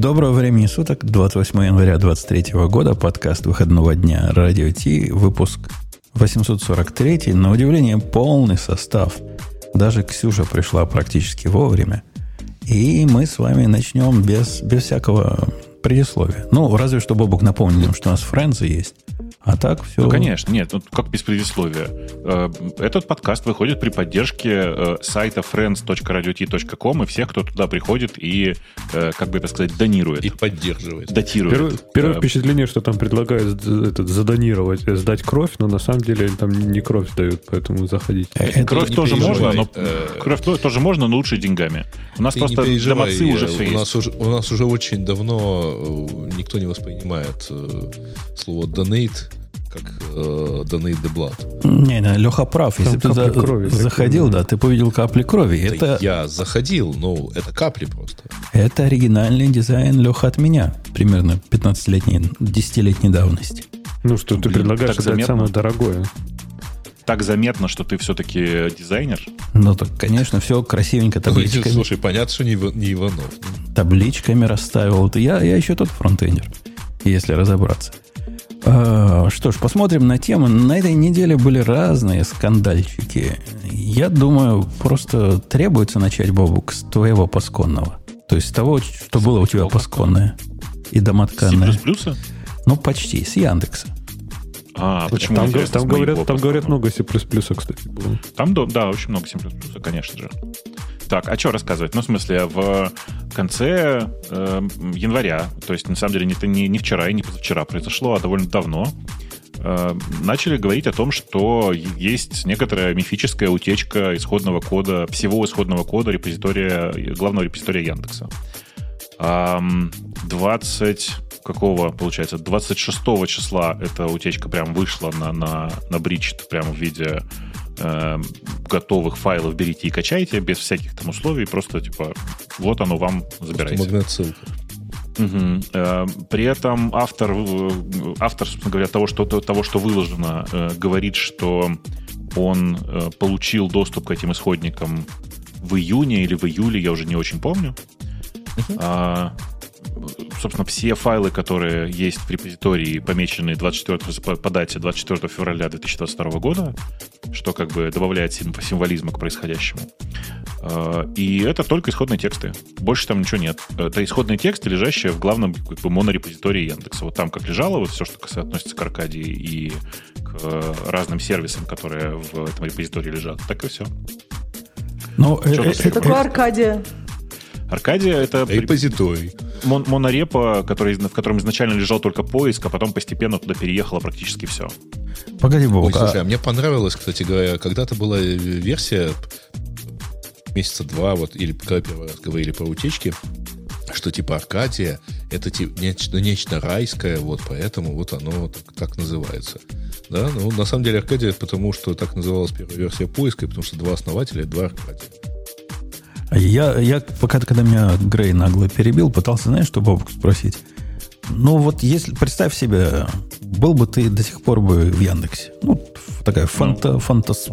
Доброго времени суток, 28 января 2023 года, подкаст выходного дня Радио Ти, выпуск 843, на удивление полный состав. Даже Ксюша пришла практически вовремя. И мы с вами начнем без, без всякого предисловия. Ну, разве что Бобук напомнил, что у нас френзы есть. А так все... Ну, конечно, нет, ну, как без предисловия. Э, этот подкаст выходит при поддержке э, сайта friends.radiot.com и всех, кто туда приходит и, э, как бы это сказать, донирует. И поддерживает. Датирует. Первое, первое впечатление, что там предлагают этот, задонировать, сдать кровь, но на самом деле там не кровь дают, поэтому заходите. Это кровь тоже можно, но кровь тоже можно, но лучше деньгами. У нас просто домоцы уже все у нас Уже, у нас уже очень давно никто не воспринимает слово donate как э, Donate the Blood. Не, не, Леха прав. Если бы ты за, крови, заходил, да, ты увидел капли крови. Это, это... Я заходил, но это капли просто. Это оригинальный дизайн Леха от меня. Примерно 15-летней, 10-летней давности. Ну что, ты Блин, предлагаешь это самое дорогое так заметно, что ты все-таки дизайнер? Ну, так, конечно, все красивенько табличками. Слушай, понятно, что не, не Иванов. Табличками расставил. Я, я еще тот фронтендер, если разобраться. А, что ж, посмотрим на тему. На этой неделе были разные скандальчики. Я думаю, просто требуется начать, Бобук, с твоего пасконного. То есть с того, что с было у тебя пасконное и домотканное. С Ну, почти, с Яндекса. А, почему? Там, там, говорят, там говорят много C++, кстати, было. Там, да, очень много C++, конечно же. Так, а что рассказывать? Ну, в смысле, в конце э, января, то есть, на самом деле, не, не, не вчера и не позавчера произошло, а довольно давно, э, начали говорить о том, что есть некоторая мифическая утечка исходного кода, всего исходного кода репозитория, главного репозитория Яндекса. 20 какого, получается, 26 числа эта утечка прям вышла на, на, на бричт прямо в виде э, готовых файлов берите и качайте без всяких там условий, просто типа вот оно вам забирайте. Магнит-ссылка. Угу. Э, при этом автор, э, автор, собственно говоря, того, что, того, что выложено, э, говорит, что он э, получил доступ к этим исходникам в июне или в июле, я уже не очень помню. Uh-huh. Собственно, все файлы, которые есть в репозитории, помечены 24, по дате 24 февраля 2022 года, что как бы добавляет символизма к происходящему. А, и это только исходные тексты. Больше там ничего нет. Это исходные тексты, лежащие в главном как бы, монорепозитории Яндекса. Вот там как лежало вот все, что относится к Аркадии и к разным сервисам, которые в этом репозитории лежат, так и все. Ну, э, э, что такое Аркадия? Аркадия — это... Репозиторий. Мон монорепа, который, в котором изначально лежал только поиск, а потом постепенно туда переехало практически все. Погоди, Бог. Ой, слушай, а... а мне понравилось, кстати говоря, когда-то была версия месяца два, вот, или когда первый раз говорили про утечки, что типа Аркадия это типа нечто, нечто райское, вот поэтому вот оно так, так называется. Да, ну на самом деле Аркадия, потому что так называлась первая версия поиска, потому что два основателя, два Аркадия. Я, я пока, когда меня Грей нагло перебил, пытался, знаешь, что Бобок спросить? Ну, вот если, представь себе, был бы ты до сих пор бы в Яндексе. Ну, такая фанта, ну. фантас.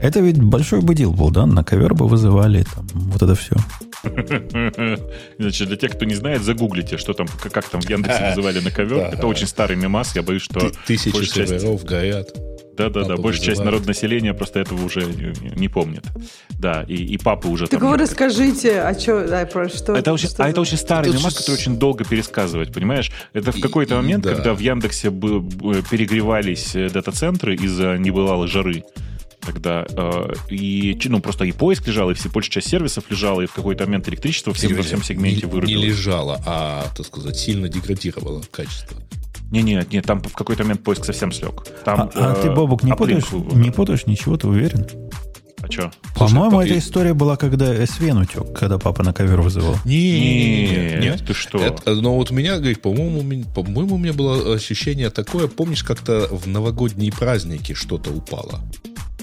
Это ведь большой бы дел был, да? На ковер бы вызывали, там, вот это все. Значит, для тех, кто не знает, загуглите, что там, как там в Яндексе вызывали на ковер. Это очень старый мемас, я боюсь, что... Тысячи серверов горят. Да-да-да, большая часть народного населения просто этого уже не помнит. Да, и, и папы уже Так там... вы расскажите, а что, да, про что? Это очень, что а это очень старый мемас, который очень долго пересказывать, понимаешь? Это в какой-то момент, да. когда в Яндексе перегревались э, дата-центры из-за небывалой жары тогда. Э, и, ну, просто и поиск лежал, и все, большая часть сервисов лежала, и в какой-то момент электричество всем, во всем сегменте не, вырубилось. Не лежало, а, так сказать, сильно деградировало качество. Не, не, не, там в какой-то момент поиск совсем слег. Там, а, э, а ты, Бобук, не путаешь, не путаешь ничего, ты уверен? А что? По-моему, эта история была, когда Свен утек, когда папа на ковер вызывал. Не, нет, ты что? Это, но вот у меня, говорит, по-моему, по-моему, у меня было ощущение такое, помнишь, как-то в новогодние праздники что-то упало,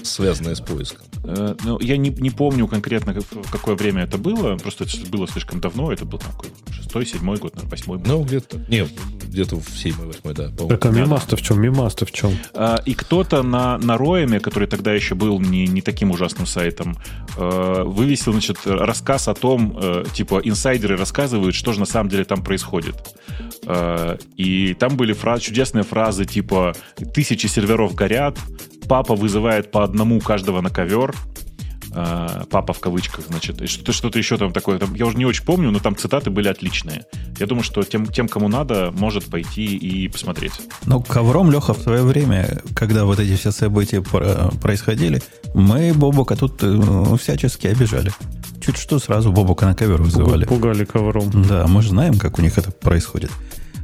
связанное с поиском. Э, ну, я не, не помню конкретно, в какое время это было, просто это было слишком давно, это был там шестой, седьмой год, восьмой. Ну, где-то. Не, где-то в 7-8, да. Так, а мимаста в чем? Мимаста в чем? А, и кто-то на, на Роеме, который тогда еще был не, не таким ужасным сайтом, э, вывесил, значит, рассказ о том, э, типа, инсайдеры рассказывают, что же на самом деле там происходит. Э, и там были фраз, чудесные фразы, типа, тысячи серверов горят, папа вызывает по одному каждого на ковер, э, папа в кавычках, значит, что-то, что-то еще там такое. Там, я уже не очень помню, но там цитаты были отличные. Я думаю, что тем, тем, кому надо, может пойти и посмотреть. Ну, ковром, Леха, в свое время, когда вот эти все события происходили, мы Бобука тут э, всячески обижали. Чуть что, сразу Бобука на ковер вызывали. Пугали ковром. Да, мы же знаем, как у них это происходит.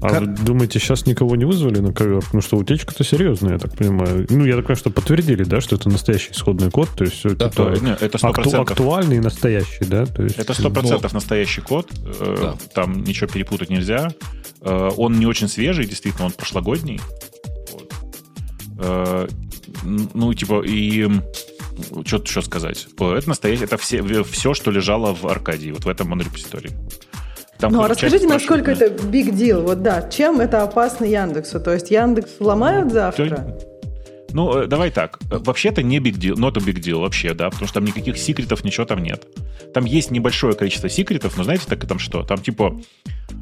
А как? вы думаете, сейчас никого не вызвали на ковер? Потому что утечка-то серьезная, я так понимаю. Ну, я так понимаю, что подтвердили, да, что это настоящий исходный код, то есть все да, это, не, это 100%. Акту, актуальный и настоящий, да? То есть, это 100% но... настоящий код, э, да. там ничего перепутать нельзя. Э, он не очень свежий, действительно, он прошлогодний. Вот. Э, ну, типа, и что еще сказать? Это настоящее, это все, все, что лежало в Аркадии, вот в этом монорепозитории. Там ну, а расскажите, насколько это big deal? Вот да, чем это опасно Яндексу? То есть Яндекс ломают завтра? Ну, э, давай так. Вообще-то не big deal, not a big deal вообще, да, потому что там никаких секретов, ничего там нет. Там есть небольшое количество секретов, но знаете, так и там что? Там типа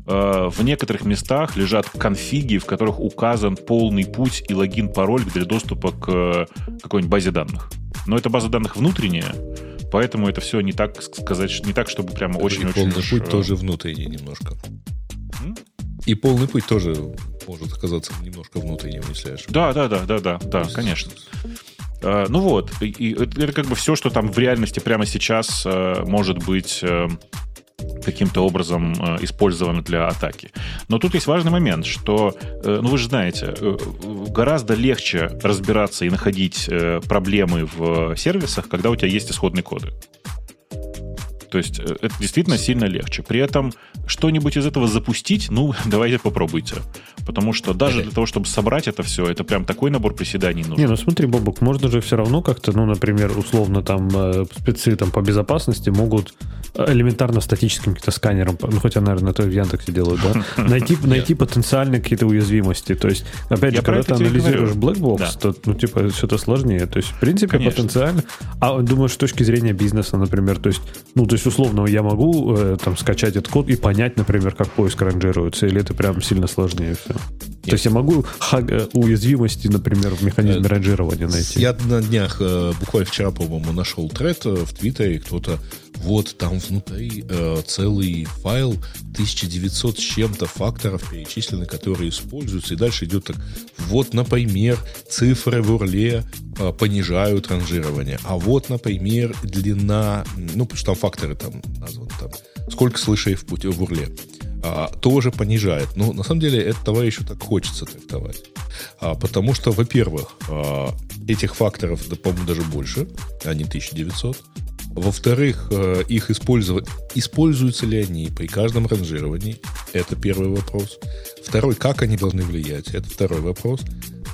э, в некоторых местах лежат конфиги, в которых указан полный путь и логин-пароль для доступа к э, какой-нибудь базе данных. Но это база данных внутренняя, Поэтому это все не так сказать, не так, чтобы прямо очень-очень... Полный уж... путь тоже внутренний немножко. М? И полный путь тоже может оказаться немножко внутренним, если я ошибаюсь. Да, да, да, да, да, да, конечно. Uh, ну вот, и, и это, это как бы все, что там в реальности прямо сейчас uh, может быть uh, каким-то образом э, для атаки. Но тут есть важный момент, что, э, ну вы же знаете, э, гораздо легче разбираться и находить проблемы в сервисах, когда у тебя есть исходные коды. То есть это действительно сильно легче. При этом что-нибудь из этого запустить, ну, давайте попробуйте. Потому что даже для того, чтобы собрать это все, это прям такой набор приседаний нужен. Не, ну смотри, Бобок, можно же все равно как-то, ну, например, условно там спецы там по безопасности могут элементарно статическим каким-то сканером, ну хотя, наверное, это в Яндексе делают, да, найти, найти потенциальные какие-то уязвимости. То есть, опять же, когда ты анализируешь Blackbox, то, ну, типа, что-то сложнее. То есть, в принципе, потенциально. А думаю, с точки зрения бизнеса, например, то есть, ну, то есть, условно, я могу э, там скачать этот код и понять, например, как поиск ранжируется, или это прям сильно сложнее все? То есть я могу э, уязвимости, например, в механизме э, ранжирования найти. Я на днях, э, буквально вчера, по-моему, нашел тред в Твиттере, кто-то вот там внутри э, целый файл 1900 с чем-то факторов перечислены, которые используются. И дальше идет так. Вот, например, цифры в урле э, понижают ранжирование. А вот, например, длина, ну, потому что там факторы там названы, там, сколько слышей в, пути, в урле а, тоже понижает. Но на самом деле это товарищу так хочется трактовать. А, потому что, во-первых, а, этих факторов, да, по-моему, даже больше, а не 1900. Во-вторых, э, их использовать, используются ли они при каждом ранжировании? Это первый вопрос. Второй, как они должны влиять? Это второй вопрос.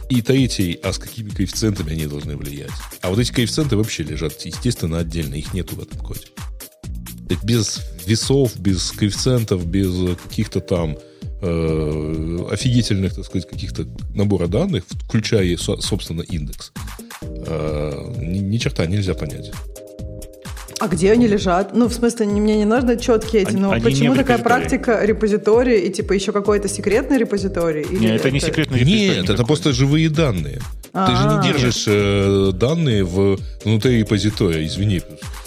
И третий, а с какими коэффициентами они должны влиять? А вот эти коэффициенты вообще лежат, естественно, отдельно, их нету в этом коде. Без весов, без коэффициентов, без каких-то там э, офигительных, так сказать, каких-то набора данных, включая, собственно, индекс, э, ни, ни черта нельзя понять. А где они лежат? Ну, в смысле, мне не нужны четкие эти, но они почему такая практика репозитории и типа еще какой-то секретный репозиторий? Или Нет, это, не секретный репозиторий. Нет, никакой. это просто живые данные. А-а-а. Ты же не держишь э, данные в, внутри репозитория, извини.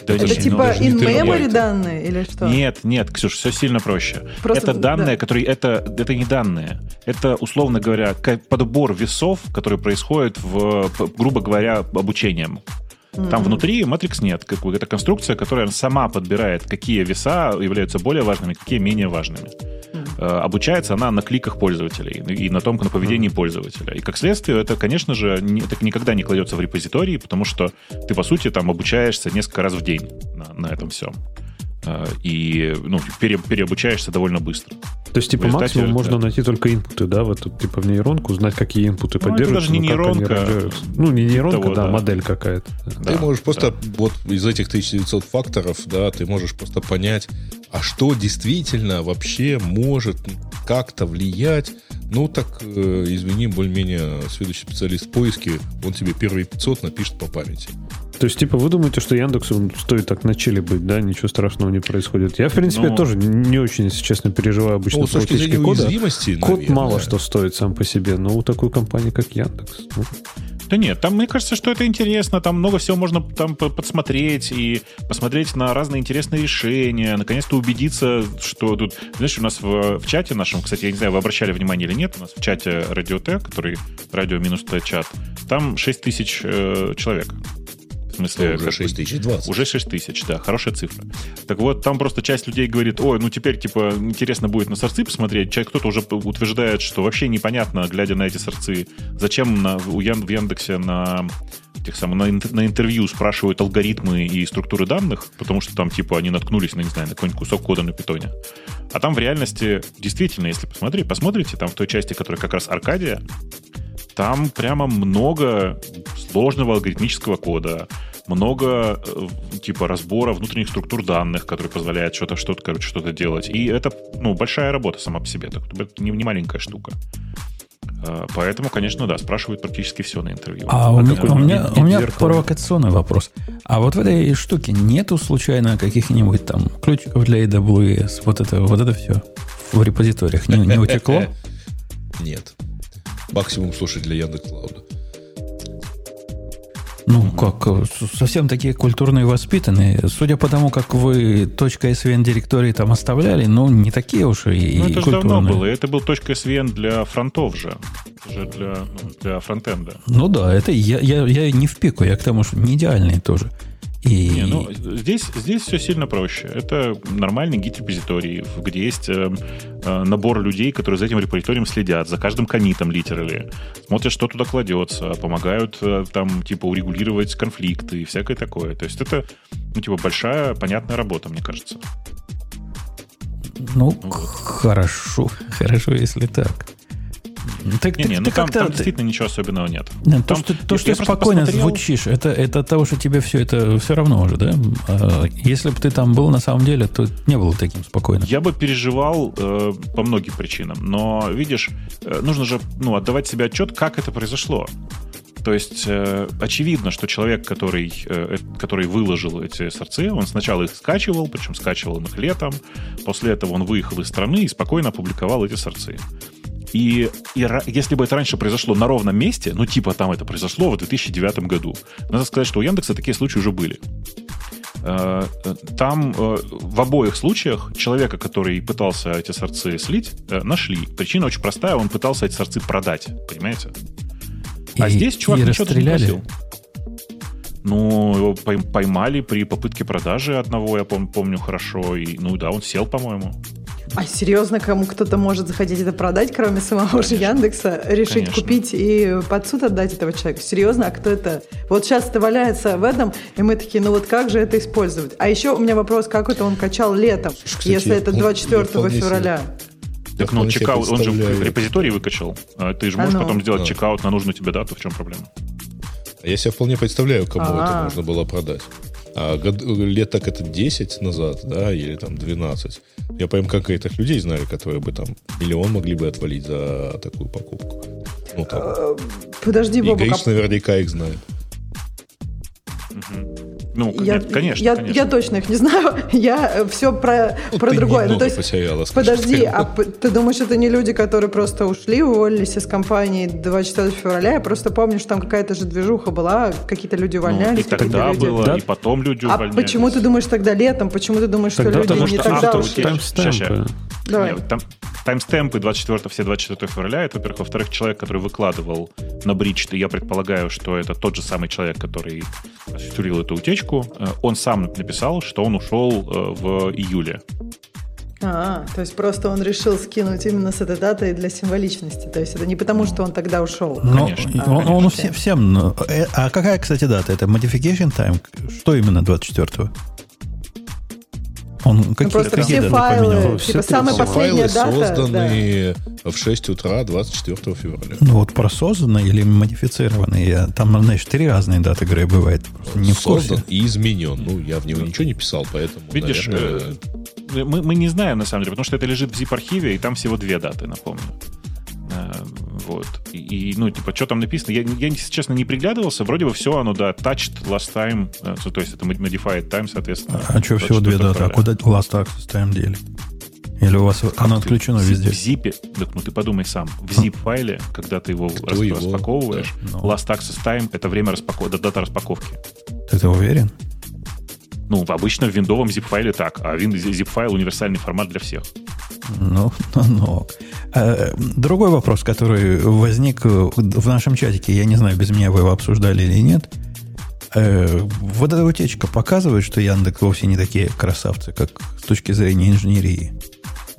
Да, это типа in-memory данные или что? Нет, нет, Ксюш, все сильно проще. Просто, это данные, да. которые... Это, это не данные. Это, условно говоря, подбор весов, который происходит в, грубо говоря, обучением. Mm-hmm. Там внутри Matrix нет. Это конструкция, которая сама подбирает, какие веса являются более важными, какие менее важными. Mm-hmm. Обучается она на кликах пользователей и на том, на поведении mm-hmm. пользователя. И как следствие, это, конечно же, не, это никогда не кладется в репозитории, потому что ты, по сути, там обучаешься несколько раз в день на, на этом всем. Э, и ну, пере, переобучаешься довольно быстро. То есть, типа, максимум можно найти только инпуты, да, в эту, типа, в нейронку, узнать, какие инпуты ну, поддерживаются. Это даже не нейронка. Ну, не нейронка, того, да, да, модель какая-то. Да, ты можешь да. просто, вот из этих 1900 факторов, да, ты можешь просто понять, а что действительно вообще может как-то влиять Ну, так, э, извини, более-менее следующий специалист в поиске, он тебе первые 500 напишет по памяти. То есть, типа, вы думаете, что Яндексу стоит так на чиле быть, да? Ничего страшного не происходит. Я, в принципе, ну, тоже не очень, если честно, переживаю обычно ну, точки зрения кода. Код наверное. мало что стоит сам по себе, но у такой компании, как Яндекс. Ну. Да нет, там, мне кажется, что это интересно, там много всего можно там подсмотреть и посмотреть на разные интересные решения, наконец-то убедиться, что тут... Знаешь, у нас в, в чате нашем, кстати, я не знаю, вы обращали внимание или нет, у нас в чате Радиотек, который радио минус чат, там 6 тысяч э, человек смысле... Уже 6020. Уже 6000, да, хорошая цифра. Так вот, там просто часть людей говорит, ой, ну теперь, типа, интересно будет на сорцы посмотреть. Часть кто-то уже утверждает, что вообще непонятно, глядя на эти сорцы, зачем на, у Ян, в Яндексе на тех самых, на, на интервью спрашивают алгоритмы и структуры данных, потому что там, типа, они наткнулись, на, не знаю, на какой-нибудь кусок кода на питоне. А там в реальности, действительно, если посмотреть, посмотрите, там в той части, которая как раз Аркадия, там прямо много сложного алгоритмического кода, много э, типа разбора внутренних структур данных, которые позволяют что-то, что-то, короче, что-то делать. И это, ну, большая работа сама по себе. Это не, не маленькая штука. Э, поэтому, конечно, да, спрашивают практически все на интервью. А, у, меня, у меня, у меня провокационный вопрос. А вот в этой штуке нету случайно каких-нибудь там ключиков для AWS? Вот это, вот это все в репозиториях не, не утекло? Нет. Максимум, слушай, для Яндекс.Клауда. Ну, как, совсем такие культурные воспитанные. Судя по тому, как вы .svn директории там оставляли, ну, не такие уж и Ну, это же давно было. Это был .svn для фронтов же. Уже для, ну, для фронтенда. Ну да, это я, я, я не в пику, я к тому, что не идеальные тоже. И... Не, ну, здесь, здесь все сильно проще. Это нормальный гид-репозиторий, где есть э, э, набор людей, которые за этим репозиторием следят, за каждым комитом литерали, смотрят, что туда кладется, помогают э, там, типа, урегулировать конфликты и всякое такое. То есть это, ну, типа, большая, понятная работа, мне кажется. Ну, вот. хорошо, хорошо, если так. Ну, так, не, ты, не, ну там, там действительно ничего особенного нет. нет там, то, что, то, что ты спокойно посмотрел... звучишь, это, это от того, что тебе все это все равно уже, да? А, если бы ты там был на самом деле, то не было таким спокойным. Я бы переживал э, по многим причинам, но видишь, э, нужно же ну, отдавать себе отчет, как это произошло. То есть э, очевидно, что человек, который, э, который выложил эти сорцы, он сначала их скачивал, причем скачивал их летом, после этого он выехал из страны и спокойно опубликовал эти сорцы. И, и если бы это раньше произошло на ровном месте, ну типа там это произошло в 2009 году, надо сказать, что у Яндекса такие случаи уже были. Э, там э, в обоих случаях человека, который пытался эти сорцы слить, э, нашли. Причина очень простая, он пытался эти сорцы продать, понимаете? А и, здесь чувак ничего не просил. Ну, его поймали при попытке продажи одного, я помню хорошо. И, ну да, он сел, по-моему. А серьезно, кому кто-то может захотеть это продать, кроме самого Конечно. же Яндекса, решить Конечно. купить и под суд отдать этого человека? Серьезно, а кто это? Вот сейчас это валяется в этом, и мы такие, ну вот как же это использовать? А еще у меня вопрос, как это он качал летом, Кстати, если это 24 февраля? Так, ну, чекаут, он же в репозитории выкачал. А ты же можешь а ну. потом сделать а. чекаут на нужную тебе дату. В чем проблема? Я себе вполне представляю, кому А-а-а. это можно было продать. А год, лет так это 10 назад, да, или там 12. Я прям конкретных людей знаю, которые бы там миллион могли бы отвалить за такую покупку. Ну, там. А, подожди, Бобок. И Гриш наверняка их знает. Угу. Ну, я, конечно, я, конечно. Я точно их не знаю. Я э, все про, ну, про другое. Ну, то есть, потеряла, подожди, а ты думаешь, это не люди, которые просто ушли, уволились из компании 24 февраля? Я просто помню, что там какая-то же движуха была, какие-то люди увольнялись. Ну, и тогда люди... было, да? и потом люди а увольнялись. А почему ты думаешь тогда летом? Почему ты думаешь, тогда, что люди не тогда ушли? Давай. Нет, там, таймстемпы 24, все 24 февраля, это, во-первых. Во-вторых, человек, который выкладывал на бридж, я предполагаю, что это тот же самый человек, который осуществил эту утечку, э, он сам написал, что он ушел э, в июле. А, то есть просто он решил скинуть именно с этой датой для символичности. То есть это не потому, что он тогда ушел. Но конечно. Он, а, он всем, всем... Э, а какая, кстати, дата? Это modification time? Что именно 24-го? Он какие, ну, просто все файлы, поменял? типа самая все последняя файлы дата, созданы да. в 6 утра 24 февраля. Ну вот про созданные или модифицированные, там, знаешь, три разные даты игры бывает. Не Создан и изменен. Ну, я в него ничего не писал, поэтому, Видишь, наверное... Э, мы, мы не знаем, на самом деле, потому что это лежит в zip-архиве, и там всего две даты, напомню. Вот. И, и, ну, типа, что там написано? Я, я, если честно, не приглядывался. Вроде бы все оно, да, touched last time. Э, то есть это modified time, соответственно. А, а что, всего две даты? А куда last access time дели? Или у вас как оно отключено везде? В зипе, так, ну ты подумай сам, в zip-файле, когда ты его Кто рас, распаковываешь, да. last access time — это время распаковки, дата распаковки. Ты уверен? Ну, обычно в виндовом zip-файле так, а zip-файл — универсальный формат для всех. Ну, ну, ну. А, другой вопрос, который возник в нашем чатике, я не знаю, без меня вы его обсуждали или нет. А, вот эта утечка показывает, что Яндекс вовсе не такие красавцы, как с точки зрения инженерии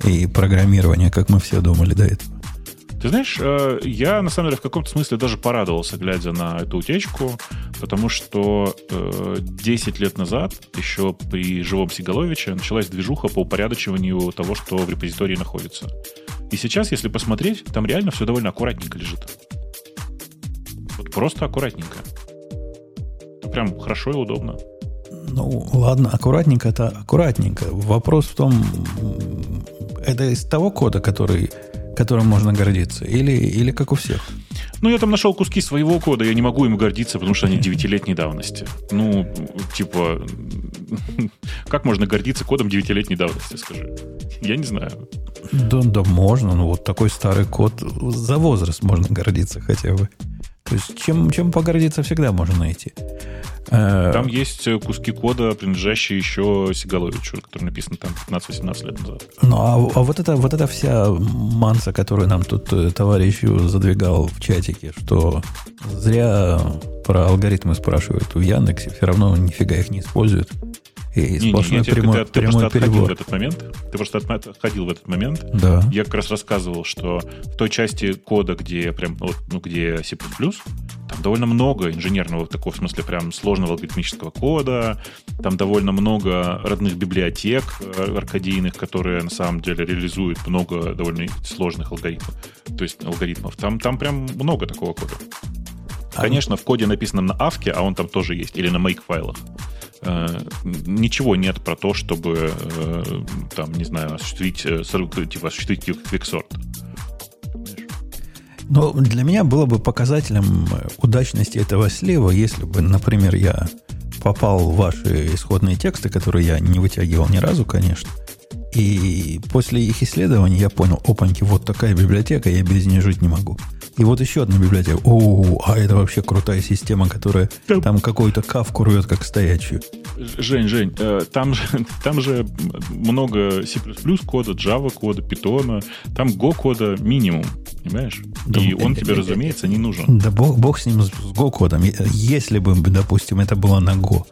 и программирования, как мы все думали до этого. Ты знаешь, э, я на самом деле в каком-то смысле даже порадовался, глядя на эту утечку, потому что 10 э, лет назад, еще при живом Сигаловиче, началась движуха по упорядочиванию того, что в репозитории находится. И сейчас, если посмотреть, там реально все довольно аккуратненько лежит. Вот просто аккуратненько. Прям хорошо и удобно. Ну, ладно, аккуратненько это аккуратненько. Вопрос в том, это из того кода, который которым можно гордиться? Или, или как у всех? Ну, я там нашел куски своего кода, я не могу им гордиться, потому что они девятилетней давности. Ну, типа, как можно гордиться кодом девятилетней давности, скажи? Я не знаю. Да, да, можно. Ну, вот такой старый код за возраст можно гордиться хотя бы. То есть чем, чем погордиться всегда можно найти. Э, там есть э, куски кода, принадлежащие еще Сигаловичу, который написан там 15-18 лет назад. Ну, а, а вот, это, вот эта вся манса, которую нам тут э, товарищ задвигал в чатике, что зря про алгоритмы спрашивают в Яндексе, все равно нифига их не используют. И не, сплошной не, не, прямой, ты, ты прямой просто перебор. в этот момент. Ты просто отходил в этот момент. Да. Я как раз рассказывал, что в той части кода, где прям вот, ну, где C++, там довольно много инженерного, такого в смысле прям сложного алгоритмического кода, там довольно много родных библиотек э, аркадийных, которые на самом деле реализуют много довольно сложных алгоритмов. То есть алгоритмов. Там, там прям много такого кода. Конечно, в коде написано на авке, а он там тоже есть, или на make файлах. Э, ничего нет про то, чтобы э, там, не знаю, осуществить, э, типа, осуществить квиксорт. Но для меня было бы показателем удачности этого слива, если бы, например, я попал в ваши исходные тексты, которые я не вытягивал ни разу, конечно, и после их исследований я понял, опаньки, вот такая библиотека, я без нее жить не могу. И вот еще одна библиотека. О, а это вообще крутая система, которая там, там какой-то кавку рвет, как стоячую. Жень, Жень, э, там, же, там же много C++ кода, Java кода, Python, там Go кода минимум, понимаешь? Да, И он тебе, разумеется, не нужен. Да бог, бог с ним, с Go кодом. Если бы, допустим, это было на Go,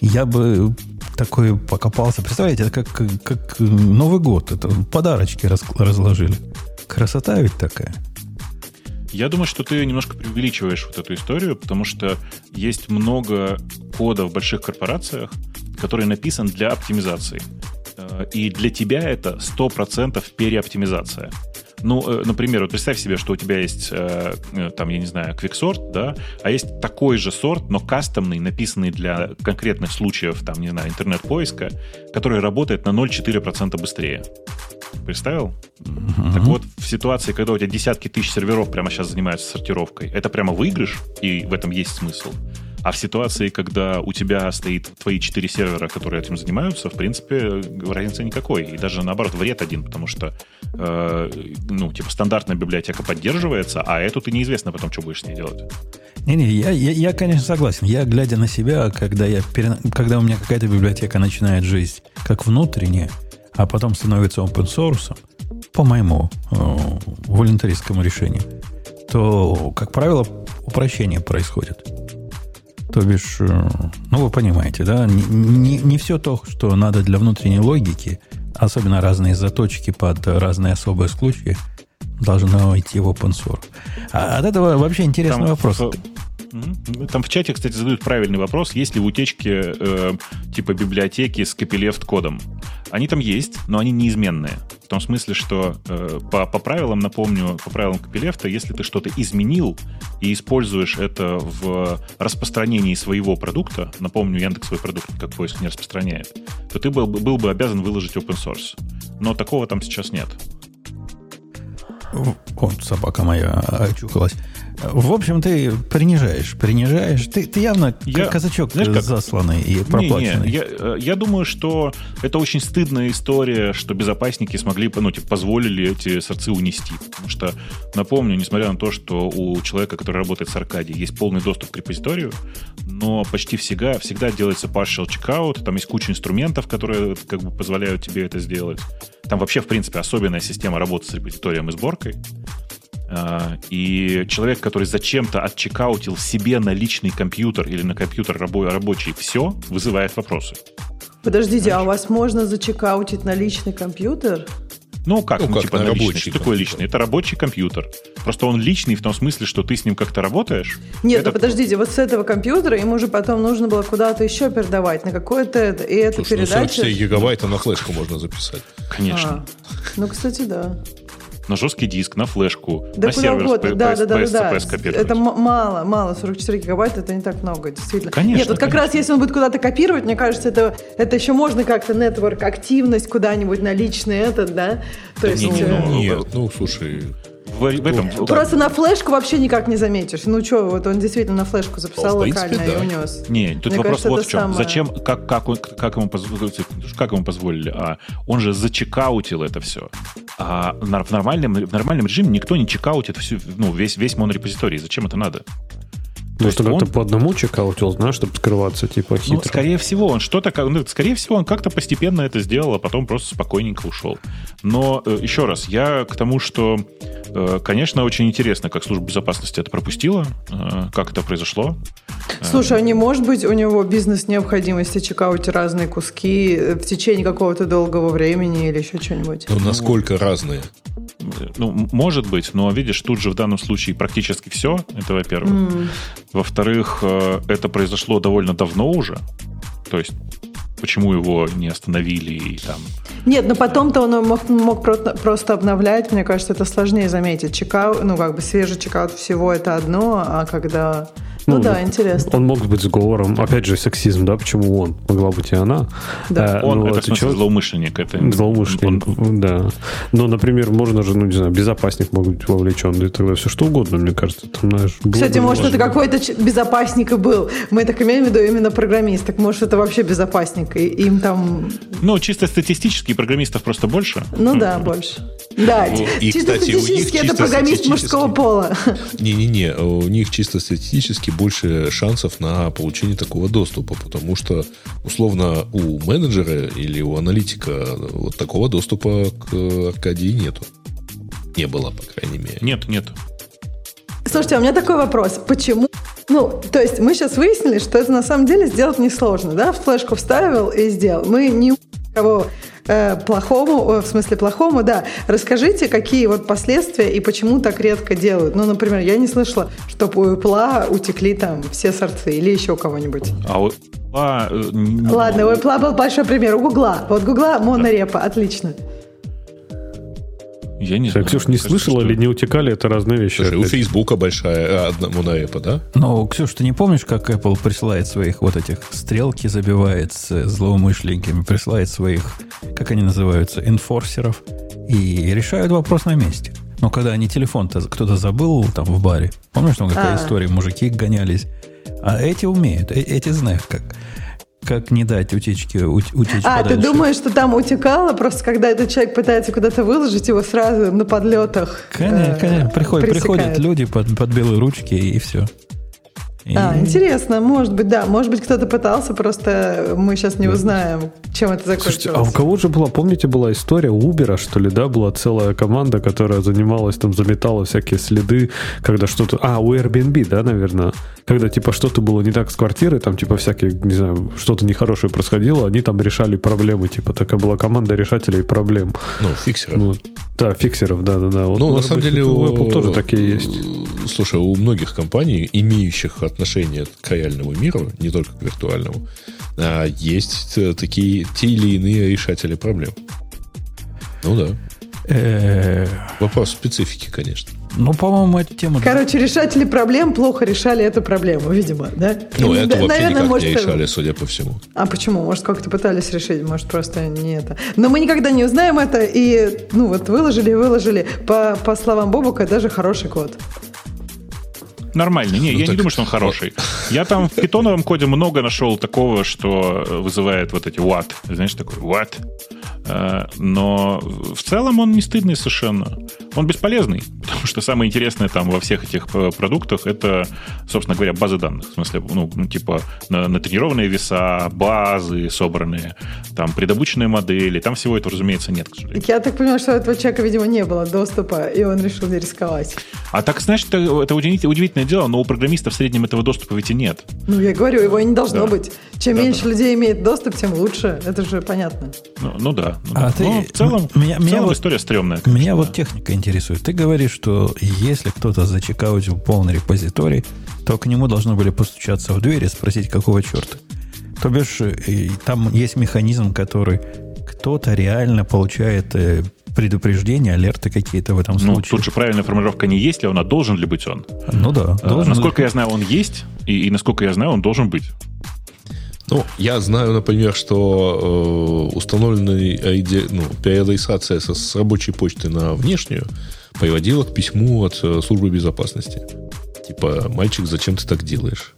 я бы такой покопался. Представляете, это как, как, Новый год. Это подарочки раз, разложили. Красота ведь такая. Я думаю, что ты немножко преувеличиваешь вот эту историю, потому что есть много кода в больших корпорациях, который написан для оптимизации. Э, и для тебя это 100% переоптимизация. Ну, э, например, вот представь себе, что у тебя есть, э, там, я не знаю, квиксорт, да, а есть такой же сорт, но кастомный, написанный для конкретных случаев, там, не знаю, интернет-поиска, который работает на 0,4% быстрее. Представил? Uh-huh. Так вот, в ситуации, когда у тебя десятки тысяч серверов прямо сейчас занимаются сортировкой, это прямо выигрыш, и в этом есть смысл. А в ситуации, когда у тебя стоит твои четыре сервера, которые этим занимаются, в принципе, разницы никакой. И даже наоборот, вред один, потому что, э, ну, типа, стандартная библиотека поддерживается, а эту ты неизвестно потом, что будешь с ней делать. Не-не, я, я, я, конечно, согласен. Я, глядя на себя, когда, я, когда у меня какая-то библиотека начинает жизнь как внутренняя, а потом становится open source, по моему э, волонтаристскому решению, то, как правило, упрощение происходит. То бишь, э, ну вы понимаете, да, не, не, не все то, что надо для внутренней логики, особенно разные заточки под разные особые случаи, должно идти в open source. А от этого вообще интересный Там, вопрос. Там в чате, кстати, задают правильный вопрос, есть ли в утечке э, типа библиотеки с copyleft кодом. Они там есть, но они неизменные. В том смысле, что э, по, по правилам, напомню, по правилам copyleft, если ты что-то изменил и используешь это в распространении своего продукта, напомню, Яндекс свой продукт как поиск не распространяет, то ты был, был бы обязан выложить open source. Но такого там сейчас нет. Вот собака моя очухалась. В общем, ты принижаешь, принижаешь. Ты, ты явно я, казачок знаешь, как? засланный и проплаченный. Не, не, я, э, я думаю, что это очень стыдная история, что безопасники смогли, ну, типа, позволили эти сорцы унести. Потому что, напомню, несмотря на то, что у человека, который работает с Аркадией, есть полный доступ к репозиторию, но почти всегда, всегда делается partial checkout, там есть куча инструментов, которые как бы позволяют тебе это сделать. Там вообще, в принципе, особенная система работы с репозиторием и сборкой. А, и человек, который зачем-то отчекаутил себе на личный компьютер или на компьютер рабочий все, вызывает вопросы. Подождите, Знаешь? а у вас можно зачекаутить на личный компьютер? Ну как, ну, ну как типа на, на личный. Что такое личный? Это рабочий компьютер. Просто он личный в том смысле, что ты с ним как-то работаешь. Нет, это... ну подождите, вот с этого компьютера ему же потом нужно было куда-то еще передавать, на какое-то это. И эту Слушай, передачу... Ну 44 гигабайта на флешку можно записать. Конечно. А, ну, кстати, да на жесткий диск, на флешку, да на сервер угодно. с, да, PS, да, да, PS, да, PS копировать. Это мало, мало, 44 гигабайта это не так много, действительно. Конечно. Нет, вот как конечно. раз если он будет куда-то копировать, мне кажется, это, это еще можно как-то network активность куда-нибудь на личный этот, да? То да есть, не, не, э, ну, нет, ну слушай, в, в этом. Ну, Просто на флешку вообще никак не заметишь. Ну что, вот он действительно на флешку записал в локально да. и унес. Не, тут Мне вопрос кажется, вот в чем. Самое... Зачем, как, как, он, как, ему позволили, как ему позволили? А, он же зачекаутил это все. А в нормальном, в нормальном режиме никто не чекаутит всю, ну, весь, весь монорепозиторий. Зачем это надо? То есть он... по одному чекаутил, знаешь, чтобы скрываться, типа, ну, хитро. Ну, скорее всего, он что-то, ну, скорее всего, он как-то постепенно это сделал, а потом просто спокойненько ушел. Но э, еще раз, я к тому, что, э, конечно, очень интересно, как служба безопасности это пропустила, э, как это произошло. Слушай, а не может быть у него бизнес-необходимости чекаутить разные куски в течение какого-то долгого времени или еще что-нибудь? Ну, насколько разные? Ну, может быть, но видишь, тут же в данном случае практически все, это во-первых. Mm. Во-вторых, э, это произошло довольно давно уже. То есть почему его не остановили и там... Нет, но потом-то он мог, мог просто обновлять, мне кажется, это сложнее заметить. Чекаут, ну, как бы свежий чекаут всего это одно, а когда ну, ну да, интересно. Он мог быть сговором. Опять же, сексизм, да? Почему он? Могла быть и она. Да. А, он, ну, это, в смысле, злоумышленник. Это... Злоумышленник, он... да. Но, например, можно же, ну, не знаю, безопасник может быть вовлечен, и тогда все что угодно, мне кажется. Там, знаешь, Кстати, может, это какой-то безопасник и был. Мы так имеем в виду именно программист. Так может, это вообще безопасник, и им там... Ну, чисто статистически программистов просто больше. Ну да, больше. Да, ну, и, чисто кстати, статистически это программист мужского пола. Не-не-не, у них чисто статистически больше шансов на получение такого доступа, потому что, условно, у менеджера или у аналитика вот такого доступа к Аркадии нету. Не было, по крайней мере. Нет, нет. Слушайте, а у меня такой вопрос. Почему ну, то есть мы сейчас выяснили, что это на самом деле сделать несложно, да? В флешку вставил и сделал. Мы не кого э, плохому, в смысле плохому, да. Расскажите, какие вот последствия и почему так редко делают. Ну, например, я не слышала, чтобы у Apple утекли там все сорцы или еще кого-нибудь. А у Apple... Ладно, у Apple был большой пример. У Гугла. Вот Гугла монорепа, отлично. Я не знаю. Ксюш, не слышала или не утекали, это разные вещи. Слушай, у Фейсбука большая, а, одна монорепа, да? Ну, Ксюш, ты не помнишь, как Apple присылает своих вот этих стрелки, забивает с злоумышленниками, присылает своих, как они называются, инфорсеров, и решают вопрос на месте. Но когда они телефон-то кто-то забыл там в баре, помнишь, там какая а. история, мужики гонялись, а эти умеют, э, эти знают как как не дать утечке утечь А, подальше. ты думаешь, что там утекало, просто когда этот человек пытается куда-то выложить, его сразу на подлетах Конечно, э, конечно. Приходят, приходят люди под, под белые ручки и все. И... А, интересно, может быть, да. Может быть, кто-то пытался, просто мы сейчас не узнаем, чем это закончилось. Слушайте, а у кого же была, помните, была история у Uber, что ли, да, была целая команда, которая занималась, там, заметала всякие следы, когда что-то... А, у Airbnb, да, наверное? Когда, типа, что-то было не так с квартирой, там, типа, всякие, не знаю, что-то нехорошее происходило, они там решали проблемы, типа, такая была команда решателей проблем. Ну, фиксеров. Ну, да, фиксеров, да-да-да. Вот, ну, на самом быть, деле, у Apple тоже такие есть. Слушай, у многих компаний, имеющих отношение к реальному миру, не только к виртуальному, а, есть такие те или иные решатели проблем. Ну да. Э, Вопрос специфики, конечно. Ну, по-моему, эту тему... Короче, решатели проблем плохо решали эту проблему, видимо, да? Ну, И, это вообще наверное, никак может... не решали, судя по всему. А почему? Может, как-то пытались решить, может, просто не это. Но мы никогда не узнаем это, и, ну, вот выложили и выложили. По, по словам Бобука, даже хороший код. Нормальный. Не, ну, я так... не думаю, что он хороший. Я там в питоновом коде много нашел такого, что вызывает вот эти what. Знаешь, такой what. Э, но в целом он не стыдный совершенно. Он бесполезный, потому что самое интересное там во всех этих э, продуктах это, собственно говоря, базы данных. В смысле, ну, ну типа натренированные веса, базы собранные, там предобученные модели. Там всего этого, разумеется, нет. Я так понимаю, что у этого человека, видимо, не было доступа, и он решил не рисковать. А так, значит, это, это удивительное дело, но у программиста в среднем этого доступа ведь и нет. Ну, я говорю, его и не должно да. быть. Чем да, меньше да. людей имеет доступ, тем лучше. Это же понятно. Ну, ну да. Ну, а да. Ты, ну, в целом, меня, в целом вот, история стрёмная. Конечно, меня да. вот техника интересует. Ты говоришь, что если кто-то зачекаутил полный репозиторий, то к нему должны были постучаться в дверь и спросить, какого черта. То бишь, там есть механизм, который кто-то реально получает э, предупреждения, алерты какие-то в этом ну, случае. Тут же правильная формулировка не есть ли он, а должен ли быть он. Ну да. А, должен насколько я знаю, он есть, и, и насколько я знаю, он должен быть. Ну, я знаю, например, что э, установленная ID, ну, переадресация с, с рабочей почты на внешнюю приводила к письму от э, службы безопасности. Типа, мальчик, зачем ты так делаешь?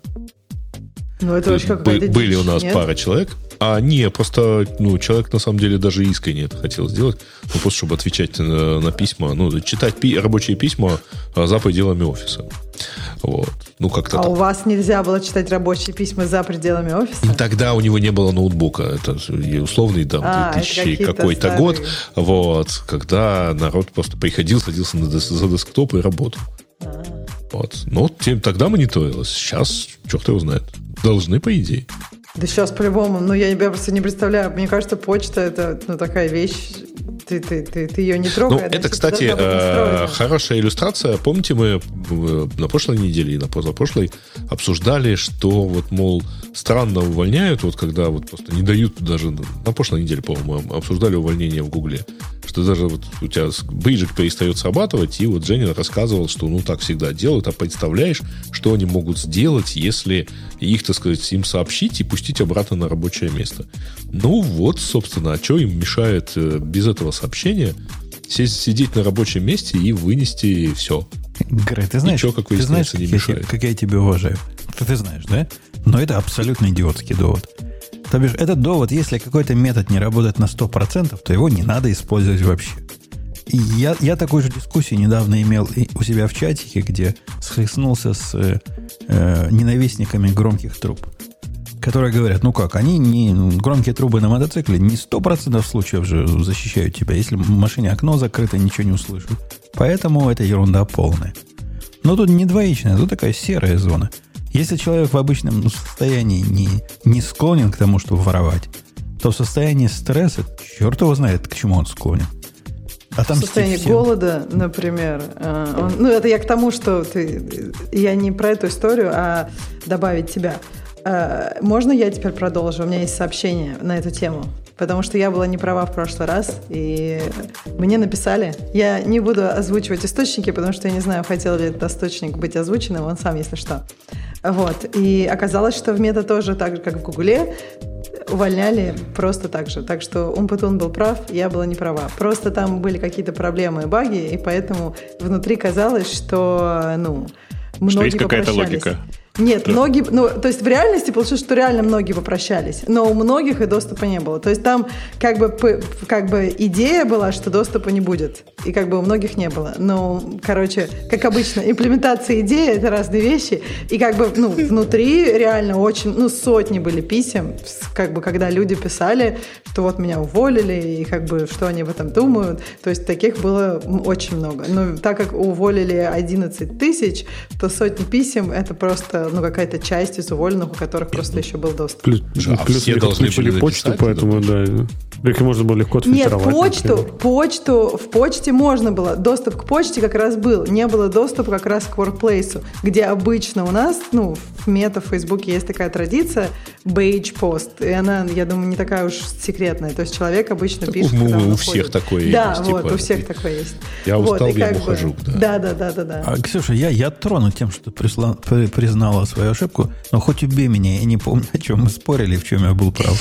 Ну, это очень какая-то Были у нас нет? пара человек. А, не, просто, ну, человек на самом деле даже искренне это хотел сделать. Ну, просто чтобы отвечать на, на письма, ну, читать пи- рабочие письма за пределами офиса. Вот. Ну, как-то а так. у вас нельзя было читать рабочие письма за пределами офиса? Ну, тогда у него не было ноутбука. Это условный там а, 2000 какой-то год. Вот. Когда народ просто приходил, садился на, за десктоп и работал. А. Вот. Но тем, тогда мониторилось. Сейчас черт его знает. Должны, по идее. Да сейчас по-любому. Ну, я себя просто не представляю. Мне кажется, почта это ну, такая вещь. Ты, ты, ты, ты ее не трогаешь. Ну, это, кстати, э, хорошая иллюстрация. Помните, мы на прошлой неделе и на позапрошлой обсуждали, что вот, мол, странно увольняют, вот когда вот просто не дают даже... На прошлой неделе, по-моему, обсуждали увольнение в Гугле. Что даже вот у тебя бейджик перестает срабатывать, и вот Женя рассказывал, что ну так всегда делают, а представляешь, что они могут сделать, если их, так сказать, им сообщить и пустить обратно на рабочее место. Ну вот, собственно, а что им мешает э, без этого сообщения сидеть на рабочем месте и вынести все? Грей, ты знаешь, Ничего, как ты знаешь не мешает. как я тебя уважаю. Это ты знаешь, да? Но это абсолютно идиотский довод. То бишь, этот довод, если какой-то метод не работает на 100%, то его не надо использовать вообще. И я, я такую же дискуссию недавно имел у себя в чатике, где схлестнулся с э, э, ненавистниками громких труб, которые говорят, ну как, они не ну, громкие трубы на мотоцикле не 100% случаев же защищают тебя. Если в машине окно закрыто, ничего не услышат. Поэтому это ерунда полная. Но тут не двоичная, тут такая серая зона. Если человек в обычном состоянии не, не склонен к тому, чтобы воровать, то в состоянии стресса, черт его знает, к чему он склонен. А там в состоянии всем. голода, например. Э, он, ну, это я к тому, что ты, я не про эту историю, а добавить тебя. Э, можно я теперь продолжу? У меня есть сообщение на эту тему. Потому что я была не права в прошлый раз, и мне написали. Я не буду озвучивать источники, потому что я не знаю, хотел ли этот источник быть озвученным, он сам, если что. Вот. И оказалось, что в мета тоже так же, как в Гугле, увольняли просто так же. Так что Умпутун был прав, я была не права. Просто там были какие-то проблемы и баги, и поэтому внутри казалось, что, ну, многие что есть какая-то логика. Нет, да. многие, ну, то есть в реальности получилось, что реально многие попрощались, но у многих и доступа не было. То есть там как бы, как бы идея была, что доступа не будет, и как бы у многих не было. Но, короче, как обычно, имплементация идеи — это разные вещи, и как бы, ну, внутри реально очень, ну, сотни были писем, как бы, когда люди писали, что вот меня уволили, и как бы, что они об этом думают. То есть таких было очень много. Но так как уволили 11 тысяч, то сотни писем — это просто ну, какая-то часть из уволенных, у которых просто еще был доступ. Плюс, а плюс все должны были почту, поэтому, да. Их можно было легко Нет, почту, например. почту, в почте можно было. Доступ к почте как раз был. Не было доступа как раз к Workplace, где обычно у нас, ну, в мета, в Фейсбуке есть такая традиция beige пост. И она, я думаю, не такая уж секретная. То есть человек обычно пишет, у, когда у всех такое да, есть. Да, вот, типа, у всех такое есть. Я вот, устал, я ухожу. Да. да, да, да, да, да. А, Ксюша, я, я тронут тем, что присла, признала свою ошибку, но хоть убей меня, я не помню, о чем мы спорили, в чем я был прав.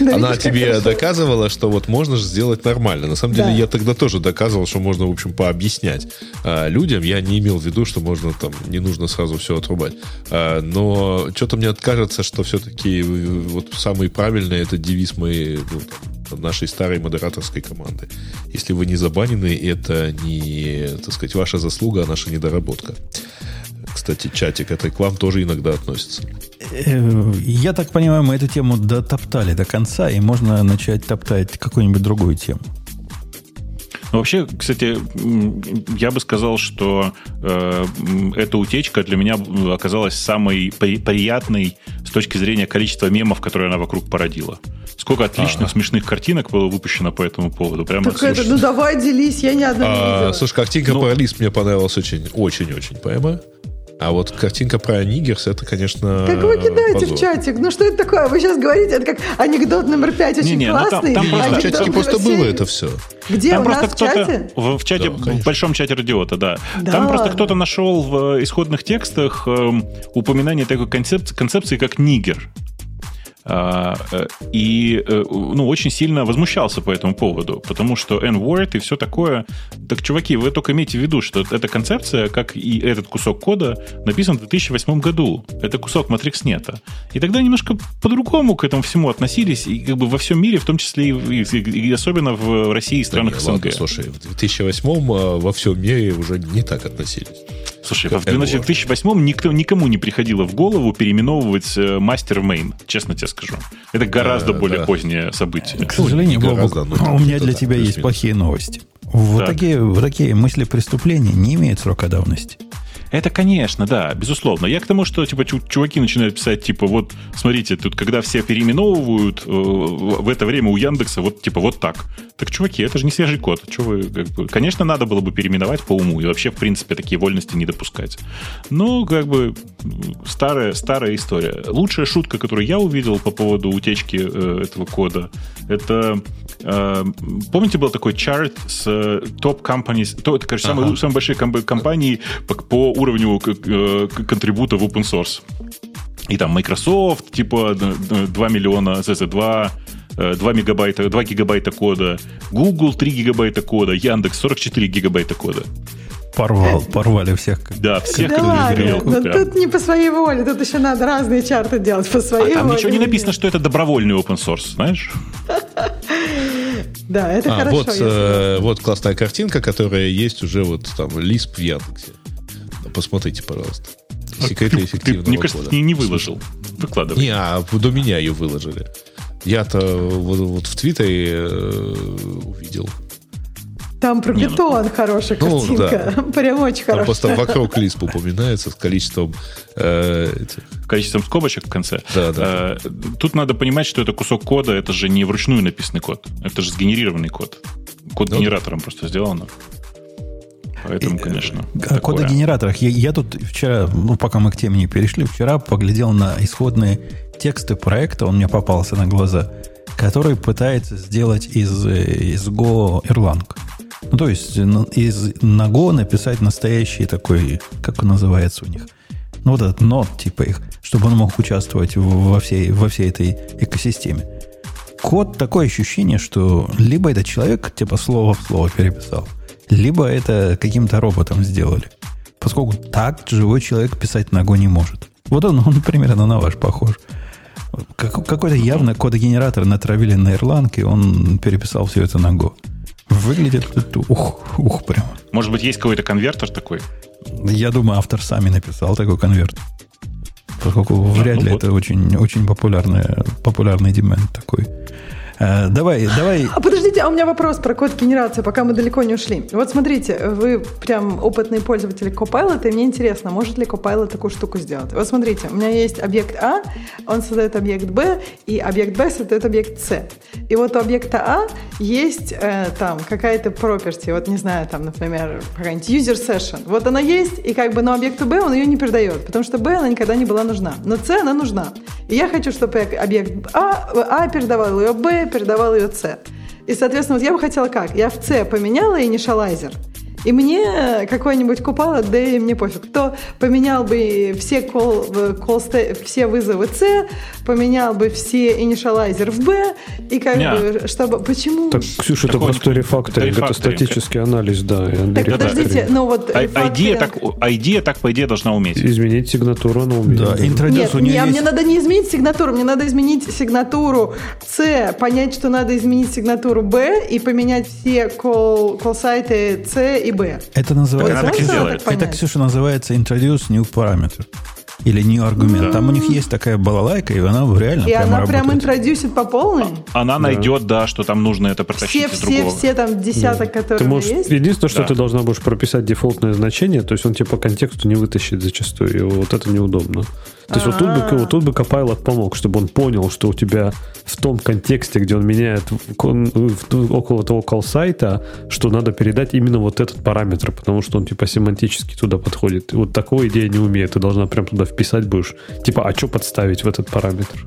Она тебе доказывала, что вот можно же сделать нормально. На самом деле, я тогда тоже доказывал, что можно, в общем, пообъяснять а, людям. Я не имел в виду, что можно там, не нужно сразу все отрубать. А, но что-то мне кажется, что все-таки вот самый правильный это девиз моей, ну, нашей старой модераторской команды. Если вы не забанены, это не, так сказать, ваша заслуга, а наша недоработка кстати, чатик, это к вам тоже иногда относится. Э, я так понимаю, мы эту тему дотоптали до конца, и можно начать топтать какую-нибудь другую тему. Ну, вообще, кстати, я бы сказал, что э, эта утечка для меня оказалась самой при, приятной с точки зрения количества мемов, которые она вокруг породила. Сколько отличных, ага. смешных картинок было выпущено по этому поводу. Прямо так это, ну давай делись, я ни одной а, не видела. Слушай, картинка ну, про лист мне понравилась очень, очень-очень, понимаешь? А вот картинка про Нигерс, это, конечно, Как вы кидаете позор. в чатик? Ну что это такое? Вы сейчас говорите, это как анекдот номер пять, очень не, не, классный. Ну, там, там просто, в чатике просто было это все. Где, там у просто нас в чате? В, в чате, да, в большом чате радиота, да. да там просто кто-то нашел в исходных текстах э, упоминание такой концепции, концепции, как нигер. А, э, и э, ну, очень сильно возмущался по этому поводу, потому что N-word и все такое. Так, чуваки, вы только имейте в виду, что эта концепция, как и этот кусок кода, написан в 2008 году. Это кусок MatrixNet. И тогда немножко по-другому к этому всему относились, и как бы во всем мире, в том числе и, и, и особенно в России и странах да, СНГ. Ладно, слушай, в 2008 а, во всем мире уже не так относились. Слушай, в 2008 никто, никому не приходило в голову переименовывать э, мастер мейн, честно тебе скажу. Это гораздо да, более да. позднее событие. К сожалению, Бобок, у меня для тебя есть плохие новости. Вот такие, вот такие мысли преступления не имеют срока давности. Это, конечно, да, безусловно. Я к тому, что типа чуваки начинают писать, типа, вот, смотрите, тут, когда все переименовывают, э, в это время у Яндекса вот, типа, вот так. Так, чуваки, это же не свежий код. Что вы, как бы, конечно, надо было бы переименовать по уму и вообще, в принципе, такие вольности не допускать. Но, как бы, старая, старая история. Лучшая шутка, которую я увидел по поводу утечки э, этого кода, это, э, помните, был такой чарт с э, топ companies, то, это, короче, ага. самые, самые большие компании по, по уровню э, контрибута в open source. И там Microsoft, типа 2 миллиона, 2 2 мегабайта, 2 гигабайта кода, Google 3 гигабайта кода, Яндекс 44 гигабайта кода. Порвал, порвали всех. Да, всех, да ладно, но прям. тут не по своей воле, тут еще надо разные чарты делать по своей а там ничего не написано, что это добровольный open source, знаешь? Да, это а, хорошо. Вот, э, вот классная картинка, которая есть уже вот там Lisp в Яндексе. Посмотрите, пожалуйста. Секреты эффективного Ты, мне кажется, не, не выложил. Выкладывай. Не, а до меня ее выложили. Я-то вот, вот в Твиттере э, увидел. Там про не, ну, хорошая ну, картинка. Да. Прям очень хорошая. просто вокруг лисп упоминается с количеством... Э. Количеством скобочек в конце. Да, да. Э, тут надо понимать, что это кусок кода, это же не вручную написанный код. Это же сгенерированный код. Код ну, генератором просто сделано. Поэтому, конечно. О кодогенераторах. Я, я тут вчера, ну, пока мы к теме не перешли, вчера поглядел на исходные тексты проекта, он мне попался на глаза, который пытается сделать из, из Go Erlang. Ну, то есть из, на Go написать настоящий такой, как он называется у них, ну, вот этот нод типа их, чтобы он мог участвовать во всей, во всей этой экосистеме. Код такое ощущение, что либо это человек типа слово в слово переписал, либо это каким-то роботом сделали. Поскольку так живой человек писать на не может. Вот он, он примерно на ваш похож. Какой-то явно кодогенератор натравили на Erlang, и он переписал все это на Go. Выглядит ух, ух, прям. Может быть, есть какой-то конвертер такой? Я думаю, автор сами написал такой конвертер. Поскольку вряд ну, ли вот. это очень, очень популярный, популярный демент такой. Э, давай, давай. А подождите, а у меня вопрос про код генерации, пока мы далеко не ушли. Вот смотрите, вы прям опытные пользователи Copilot, и мне интересно, может ли Copilot такую штуку сделать? Вот смотрите, у меня есть объект А, он создает объект Б, и объект Б создает объект С. И вот у объекта А есть э, там какая-то property, вот не знаю, там, например, какая-нибудь user session. Вот она есть, и как бы, но объекту Б он ее не передает, потому что Б она никогда не была нужна. Но С она нужна. И я хочу, чтобы объект А, а передавал ее Б, передавал ее С. И, соответственно, вот я бы хотела как? Я в С поменяла initializer, и мне какой-нибудь купала, да и мне пофиг. Кто поменял бы все, call, call, все вызовы C, поменял бы все initializer в B, и как Не. бы, чтобы... Почему? Так, Ксюша, это просто рефакторинг, это статический анализ, да. Так, подождите, ну вот... А, идея так, идея так, по идее, должна уметь. Изменить сигнатуру она умеет. Да, Нет, у нее не, есть... мне надо не изменить сигнатуру, мне надо изменить сигнатуру C, понять, что надо изменить сигнатуру B и поменять все call, call сайты C и Б. Это называется... Это, это, Ксюша, называется introduce new parameter или new аргумент. Да. Там у них есть такая балалайка, и она реально И прямо она работает. прям интродюсит по полной? А, она да. найдет, да, что там нужно это протащить все, из другого. Все, все там десяток, да. которые ты можешь, есть. Единственное, что да. ты должна будешь прописать дефолтное значение, то есть он тебе по контексту не вытащит зачастую, и вот это неудобно. То есть вот тут, бы, вот тут бы Copilot помог, чтобы он понял, что у тебя в том контексте, где он меняет около того колл-сайта, что надо передать именно вот этот параметр, потому что он типа семантически туда подходит. И вот такой идея не умеет. Ты должна прям туда вписать будешь. Типа, а что подставить в этот параметр?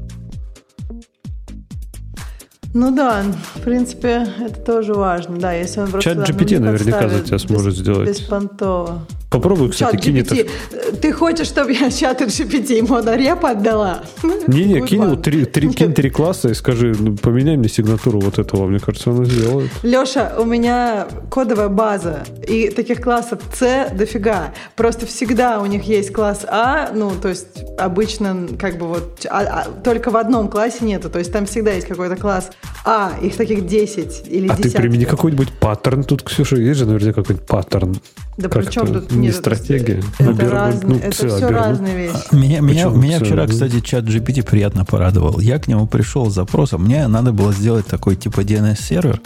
Ну да, в принципе, это тоже важно. Да, если он просто Чат GPT наверняка за тебя сможет сделать. Беспонтово. Попробуй, GPT. Это... Ты хочешь, чтобы я чат GPT ему на реп отдала? Не-не, кинь, ему три, три, кинь три класса и скажи, ну, поменяй мне сигнатуру вот этого. Мне кажется, она сделает. Леша, у меня кодовая база, и таких классов C дофига. Просто всегда у них есть класс А, ну, то есть обычно как бы вот а, а, только в одном классе нету. То есть там всегда есть какой-то класс А, их таких 10 или 10. А ты примени какой-нибудь паттерн тут, Ксюша, есть же наверняка какой-нибудь паттерн. Да при чем тут не стратегия? Это, это, раз, ну, это все оберну. разные вещи. Меня, меня, меня вчера, кстати, чат GPT приятно порадовал. Я к нему пришел с запросом. Мне надо было сделать такой типа DNS-сервер,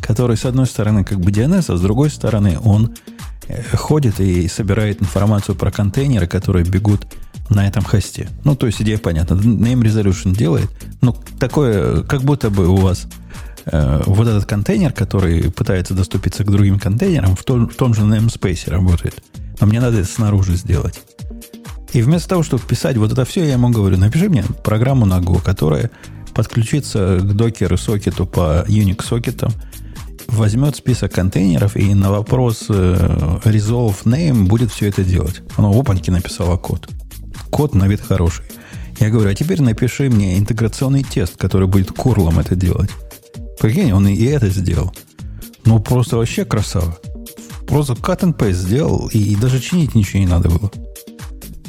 который, с одной стороны, как бы DNS, а с другой стороны, он э, ходит и собирает информацию про контейнеры, которые бегут на этом хосте. Ну, то есть идея понятна. Name resolution делает. Ну, такое, как будто бы у вас вот этот контейнер, который пытается доступиться к другим контейнерам, в том, в том же namespace работает. Но мне надо это снаружи сделать. И вместо того, чтобы писать вот это все, я ему говорю, напиши мне программу на Go, которая подключится к докеру сокету по Unix сокетам, возьмет список контейнеров и на вопрос э, resolve name будет все это делать. Оно опаньки написало код. Код на вид хороший. Я говорю, а теперь напиши мне интеграционный тест, который будет курлом это делать. Прикинь, он и это сделал. Ну, просто вообще красава. Просто cut and paste сделал, и даже чинить ничего не надо было.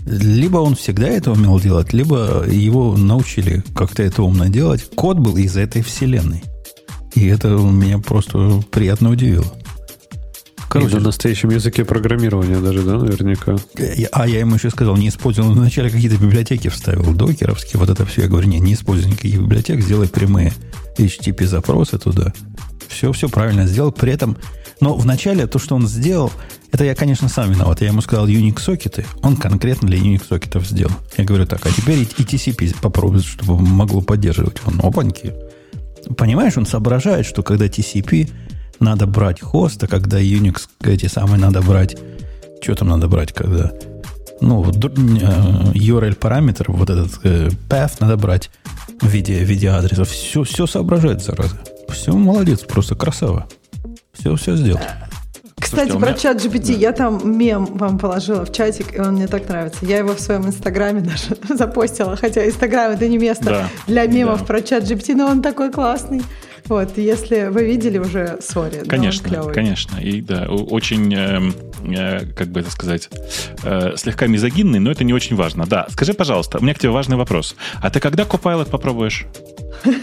Либо он всегда это умел делать, либо его научили как-то это умно делать. Код был из этой вселенной. И это меня просто приятно удивило. И на настоящем языке программирования даже, да, наверняка. А я ему еще сказал, не используй. Он вначале какие-то библиотеки вставил, докеровские, вот это все. Я говорю, не, не используй никаких библиотек, сделай прямые HTTP запросы туда. Все, все правильно сделал. При этом, но вначале то, что он сделал, это я, конечно, сам виноват. Я ему сказал Unix сокеты, он конкретно для Unix сокетов сделал. Я говорю так, а теперь и TCP попробуй, чтобы могло поддерживать. Он опаньки. Понимаешь, он соображает, что когда TCP надо брать хост, а когда Unix эти самые надо брать, что там надо брать, когда ну, э, URL параметр, вот этот э, path надо брать в виде, в виде адреса. Все, все соображает, зараза. Все, молодец, просто красава. Все, все сделал. Кстати, Слушайте, про меня... чат GPT. Да. Я там мем вам положила в чатик, и он мне так нравится. Я его в своем инстаграме даже запостила, хотя инстаграм это не место да. для мемов да. про чат GPT, но он такой классный. Вот, если вы видели уже, сори. Конечно, конечно. И да, очень, э, э, как бы это сказать, э, слегка мизогинный, но это не очень важно. Да, скажи, пожалуйста, у меня к тебе важный вопрос. А ты когда Copilot попробуешь?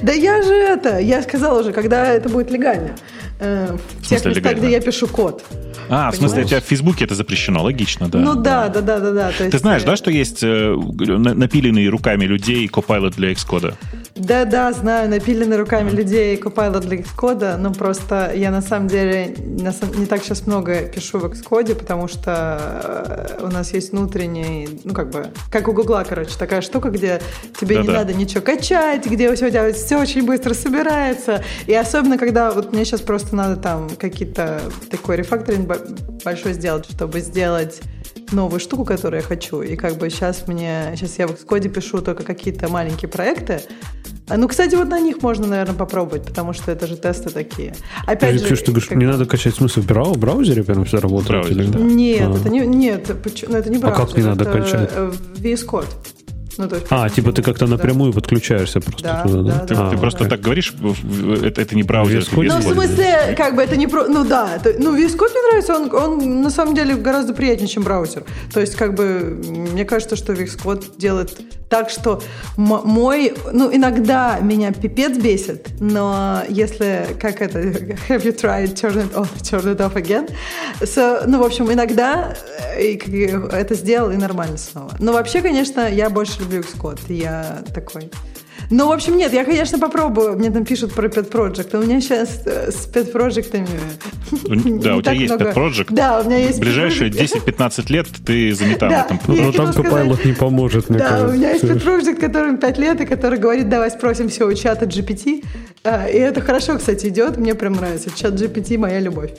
Да я же это, я сказала уже, когда это будет легально. Э, в тех местах, где я пишу код. А, в смысле, у тебя в Фейсбуке это запрещено, логично, да. Ну да, да, да, да, да. Ты знаешь, да, что есть напиленные руками людей Copilot для Xcode? Да-да, знаю, напилены руками людей Copilot для Xcode, но просто я на самом деле не так сейчас много пишу в Xcode, потому что э, у нас есть внутренний, ну как бы, как у Гугла, короче, такая штука, где тебе Да-да. не надо ничего качать, где у тебя все очень быстро собирается. И особенно, когда вот мне сейчас просто надо там какие-то такой рефакторинг большой сделать, чтобы сделать новую штуку, которую я хочу. И как бы сейчас мне, сейчас я в Xcode пишу только какие-то маленькие проекты, а, ну, кстати, вот на них можно, наверное, попробовать, потому что это же тесты такие. Опять же, что ты говоришь, как... не надо качать смысл в браузере, прям все работает? Браузер, или... да. Нет, а. это не, нет, ну, это не браузер. А как не надо качать? VS Code. Ну, то есть, а, типа ты как-то напрямую да. подключаешься просто да, туда, да? да ты, да, ты да, просто да. так говоришь, это, это не браузер. Ну, в смысле, как бы это не про... Ну, да. Это, ну, VS Code мне нравится, он, он на самом деле гораздо приятнее, чем браузер. То есть, как бы, мне кажется, что VS Code делает так, что мой... Ну, иногда меня пипец бесит, но если, как это, have you tried turn it off, turn it off again? So, ну, в общем, иногда э, это сделал и нормально снова. Но вообще, конечно, я больше люблю Xcode. Я такой... Ну, в общем, нет, я, конечно, попробую. Мне там пишут про Pet Project. У меня сейчас э, с Pet Project... Да, у тебя есть Pet Project. Да, у меня есть Ближайшие 10-15 лет ты занята в этом. Но там Copilot не поможет, мне кажется. Да, у меня есть Pet Project, которому 5 лет, и который говорит, давай спросим все у чата GPT. А, и это хорошо, кстати, идет. Мне прям нравится. Чат GPT моя любовь.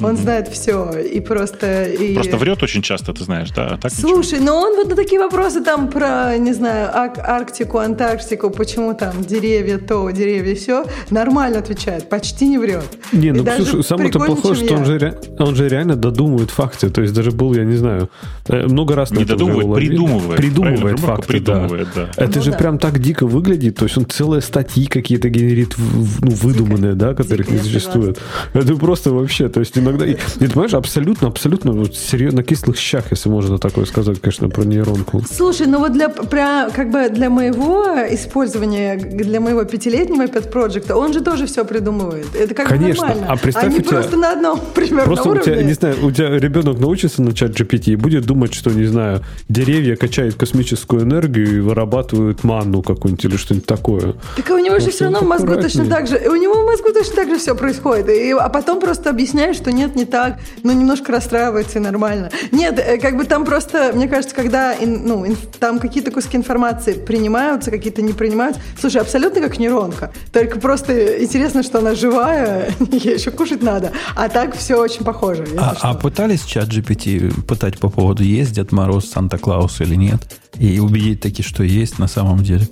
Он mm-hmm. знает все. И просто... И... Просто врет очень часто, ты знаешь, да? Так Слушай, ничего? но он вот на такие вопросы там про, не знаю, Арктику, Антарктику, почему там деревья то, деревья все, нормально отвечает, почти не врет. Не, ну, слушай, самое-то плохое, что он же, он же реально додумывает факты. То есть даже был, я не знаю, э, много раз... Не додумывает, придумывает. Придумывает факты, придумывает, да. да. Это ну, же да. прям так дико выглядит. То есть он целые статьи какие-то генерит, ну, выдуманные, да, которых не существует. Это просто вообще, то есть иногда... И, ты понимаешь, абсолютно, абсолютно вот, серьезно, на кислых щах, если можно такое сказать, конечно, про нейронку. Слушай, ну вот для, про, как бы для моего использования, для моего пятилетнего Pet он же тоже все придумывает. Это как конечно. нормально. А представь, Они у тебя... просто на одном примерно Просто уровне. у тебя, не знаю, у тебя ребенок научится на чат GPT и будет думать, что, не знаю, деревья качают космическую энергию и вырабатывают манну какую-нибудь или что-нибудь такое. Так у него же все равно в мозгу точно так же. У него в мозгу точно так же все происходит. И, а потом просто объясняешь, что нет, не так, ну, немножко расстраивается и нормально. Нет, э, как бы там просто, мне кажется, когда ну, там какие-то куски информации принимаются, какие-то не принимаются. Слушай, абсолютно как нейронка. Только просто интересно, что она живая, ей еще кушать надо. А так все очень похоже. А, а пытались чат GPT пытать по поводу, есть Дед Мороз, Санта-Клаус или нет? И убедить таки, что есть на самом деле?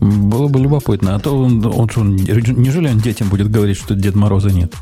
Было бы любопытно. А то он, он, он, неужели он детям будет говорить, что Дед Мороза нет?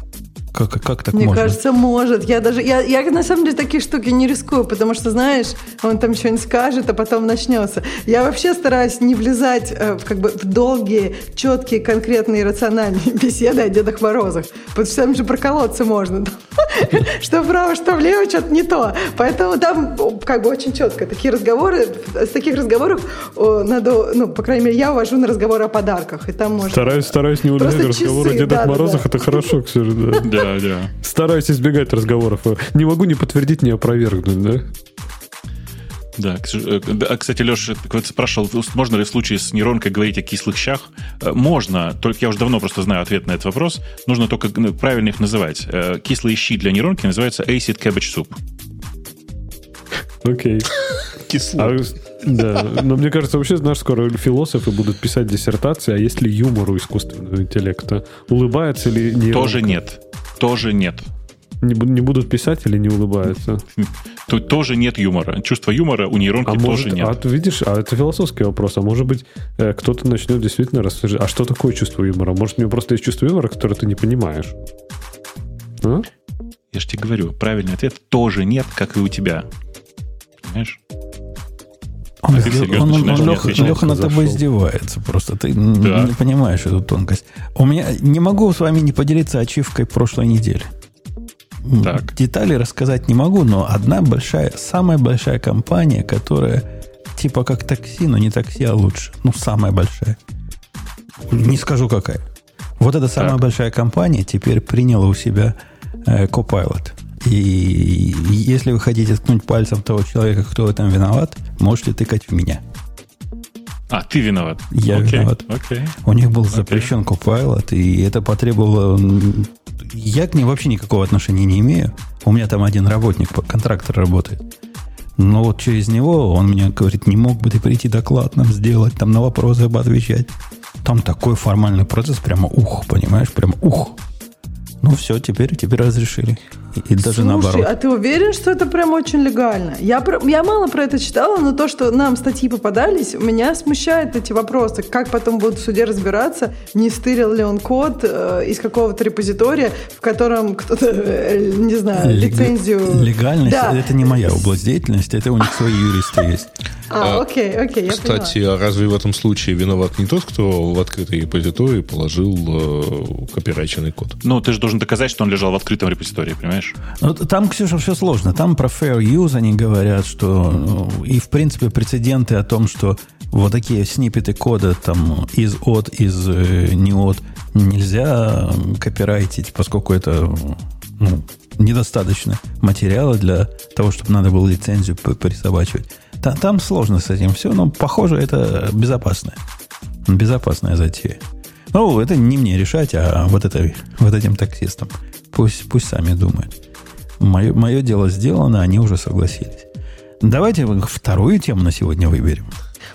Как, как так Мне можно? кажется, может. Я даже, я, я на самом деле такие штуки не рискую, потому что, знаешь, он там что-нибудь скажет, а потом начнется. Я вообще стараюсь не влезать э, в, как бы, в долгие, четкие, конкретные, рациональные беседы о Дедах Морозах. Потому что там же проколоться можно. Что вправо, что влево, что-то не то. Поэтому там как бы очень четко. Такие разговоры, с таких разговоров надо, ну, по крайней мере, я увожу на разговоры о подарках. И там можно... Стараюсь, стараюсь не улезать в разговоры о Дедах Морозах. Это хорошо, Ксюша, да. Да. Стараюсь избегать разговоров. Не могу не подтвердить, не опровергнуть, да? Да, э, а, кстати, Леша спрашивал, можно ли в случае с нейронкой говорить о кислых щах? Э, можно, только я уже давно просто знаю ответ на этот вопрос. Нужно только ну, правильно их называть. Э, кислые щи для нейронки называются acid cabbage soup. Окей. Кисло. А, да, но мне кажется, вообще, знаешь, скоро философы будут писать диссертации, а есть ли юмор у искусственного интеллекта? Улыбается ли нейронка? Тоже нет тоже нет. Не, не будут писать или не улыбаются? Тут тоже нет юмора. Чувство юмора у нейронки а тоже может, нет. А видишь, а это философский вопрос. А может быть, э, кто-то начнет действительно рассуждать. А что такое чувство юмора? Может, у него просто есть чувство юмора, которое ты не понимаешь? А? Я же тебе говорю, правильный ответ тоже нет, как и у тебя. Понимаешь? Он, а он, он, он Леха, Леха над тобой издевается просто. Ты да. не понимаешь эту тонкость. У меня не могу с вами не поделиться ачивкой прошлой недели. Так. Детали рассказать не могу, но одна большая, самая большая компания, которая типа как такси, но не такси, а лучше. Ну, самая большая. Не скажу какая. Вот эта самая так. большая компания теперь приняла у себя э, Copilot. И если вы хотите ткнуть пальцем того человека, кто этом виноват, можете тыкать в меня. А, ты виноват. Я Окей, виноват. Окей. У них был запрещен Copilot, и это потребовало... Я к ним вообще никакого отношения не имею. У меня там один работник, контрактор работает. Но вот через него он мне говорит, не мог бы ты прийти доклад нам сделать, там на вопросы бы отвечать. Там такой формальный процесс, прямо ух, понимаешь, прямо ух. Ну все, теперь, теперь разрешили. И, даже Слушай, наоборот. а ты уверен, что это прям очень легально? Я, про- я мало про это читала, но то, что нам статьи попадались, меня смущают эти вопросы. Как потом будут в суде разбираться, не стырил ли он код э, из какого-то репозитория, в котором кто-то, э, не знаю, Лег- лицензию... Легальность Да. это не моя область деятельности, это у них свои юристы есть. А, А, окей, окей, я Кстати, поняла. а разве в этом случае виноват не тот, кто в открытый репозиторий положил э, копирайченный код? Ну, ты же должен доказать, что он лежал в открытом репозитории, понимаешь? Ну, там, Ксюша, все сложно. Там про fair use они говорят, что ну, и, в принципе, прецеденты о том, что вот такие снипеты кода там из от, из э, не от нельзя копирайтить, поскольку это ну, недостаточно материала для того, чтобы надо было лицензию присобачивать. Та- Там сложно с этим все, но, похоже, это безопасное. Безопасная затея. Ну, это не мне решать, а вот, это, вот этим таксистам. Пусть, пусть сами думают. Мое, мое дело сделано, они уже согласились. Давайте вторую тему на сегодня выберем.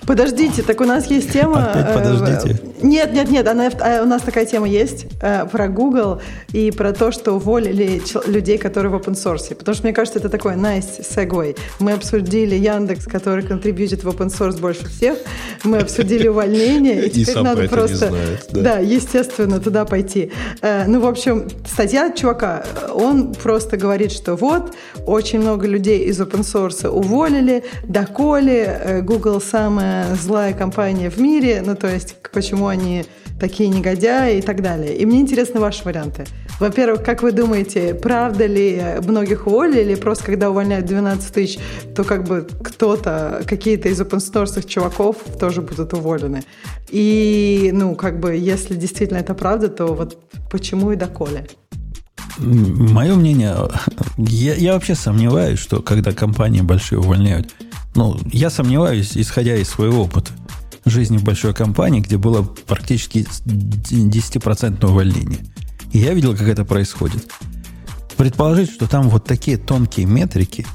Подождите, так у нас есть тема... Опять э, подождите. Нет, нет, нет, она, э, у нас такая тема есть э, про Google и про то, что уволили людей, которые в open source. Потому что, мне кажется, это такой nice segue. Мы обсудили Яндекс, который контрибьютит в open source больше всех. Мы обсудили увольнение. И теперь надо просто... да. Естественно, туда пойти. Ну, в общем, статья чувака, он просто говорит, что вот, очень много людей из open source уволили, доколе Google самая злая компания в мире, ну, то есть, почему они такие негодяи и так далее. И мне интересны ваши варианты. Во-первых, как вы думаете, правда ли многих уволили, или просто когда увольняют 12 тысяч, то как бы кто-то, какие-то из open source чуваков тоже будут уволены? И, ну, как бы, если действительно это правда, то вот почему и доколе? Мое мнение, я, я вообще сомневаюсь, что когда компании большие увольняют, ну, я сомневаюсь, исходя из своего опыта жизни в большой компании, где было практически 10% увольнение. И я видел, как это происходит. Предположить, что там вот такие тонкие метрики,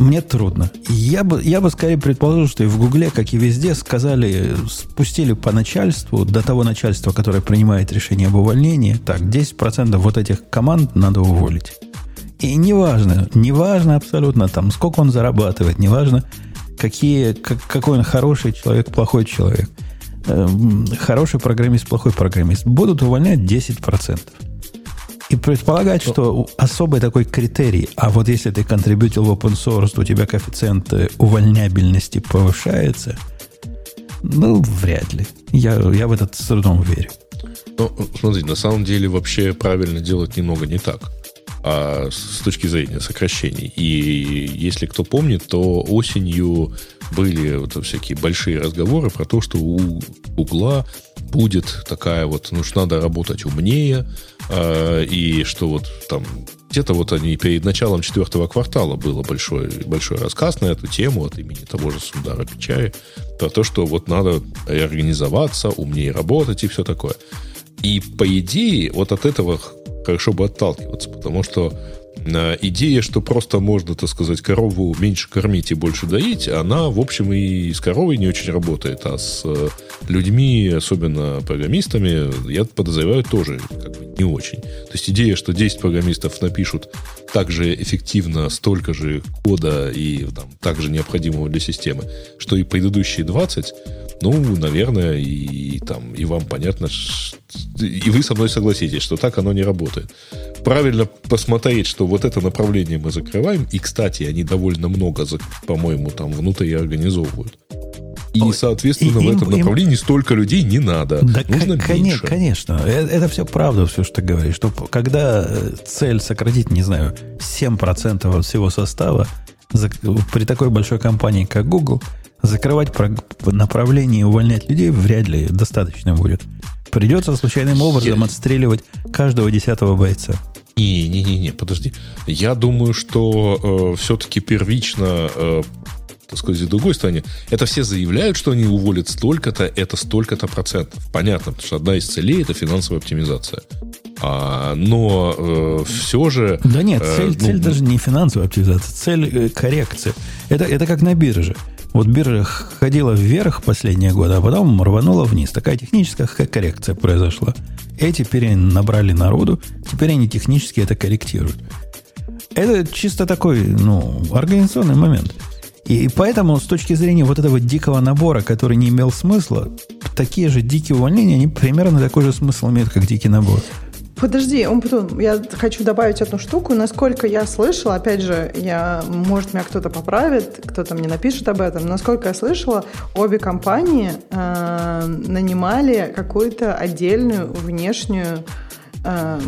мне трудно. Я бы, я бы скорее предположил, что и в Гугле, как и везде, сказали, спустили по начальству, до того начальства, которое принимает решение об увольнении, так, 10% вот этих команд надо уволить. И неважно, неважно абсолютно, там, сколько он зарабатывает, неважно, какие, как, какой он хороший человек, плохой человек. Эм, хороший программист, плохой программист. Будут увольнять 10%. И предполагать, что особый такой критерий, а вот если ты контрибьютил в open source, то у тебя коэффициент э, увольнябельности повышается, ну, вряд ли. Я, я в это с трудом верю. Ну, смотри, на самом деле вообще правильно делать немного не так. А с точки зрения сокращений. И если кто помнит, то осенью были вот всякие большие разговоры про то, что у Угла будет такая вот, ну что надо работать умнее, э, и что вот там где-то вот они перед началом четвертого квартала было большой, большой рассказ на эту тему от имени того же Сундара Пичаи про то, что вот надо реорганизоваться, умнее работать и все такое. И по идее вот от этого хорошо бы отталкиваться, потому что идея, что просто можно, так сказать, корову меньше кормить и больше доить, она, в общем, и с коровой не очень работает, а с э, людьми, особенно программистами, я подозреваю, тоже как бы не очень. То есть идея, что 10 программистов напишут так же эффективно столько же кода и там, так же необходимого для системы, что и предыдущие 20, ну, наверное, и, там, и вам понятно, и вы со мной согласитесь, что так оно не работает. Правильно посмотреть, что вот это направление мы закрываем, и, кстати, они довольно много, по-моему, там внутри организовывают. И, соответственно, и- в им- этом им- направлении столько людей не надо. Да, Нужно кон- меньше. конечно. Э, Это все правда, все, что ты говоришь. Что когда э, цель сократить, не знаю, 7% от всего состава, при такой большой компании, как Google, закрывать прог- направление и увольнять людей вряд ли достаточно будет. Придется случайным образом Я- отстреливать каждого десятого бойца. Не-не-не, подожди. Я думаю, что все-таки первично э, так сказать, с другой стороны, это все заявляют, что они уволят столько-то, это столько-то процентов. Понятно, потому что одна из целей это финансовая оптимизация. А, но э, все же... Да нет, э, цель, э, ну, цель даже не финансовая оптимизация, цель э, коррекции. Это, это как на бирже. Вот биржа ходила вверх последние годы, а потом рванула вниз. Такая техническая коррекция произошла. Эти теперь набрали народу, теперь они технически это корректируют. Это чисто такой, ну, организационный момент. И поэтому, с точки зрения вот этого дикого набора, который не имел смысла, такие же дикие увольнения, они примерно такой же смысл имеют, как дикий набор. Подожди, он потом, я хочу добавить одну штуку. Насколько я слышала, опять же, я, может, меня кто-то поправит, кто-то мне напишет об этом. Насколько я слышала, обе компании э, нанимали какую-то отдельную внешнюю э,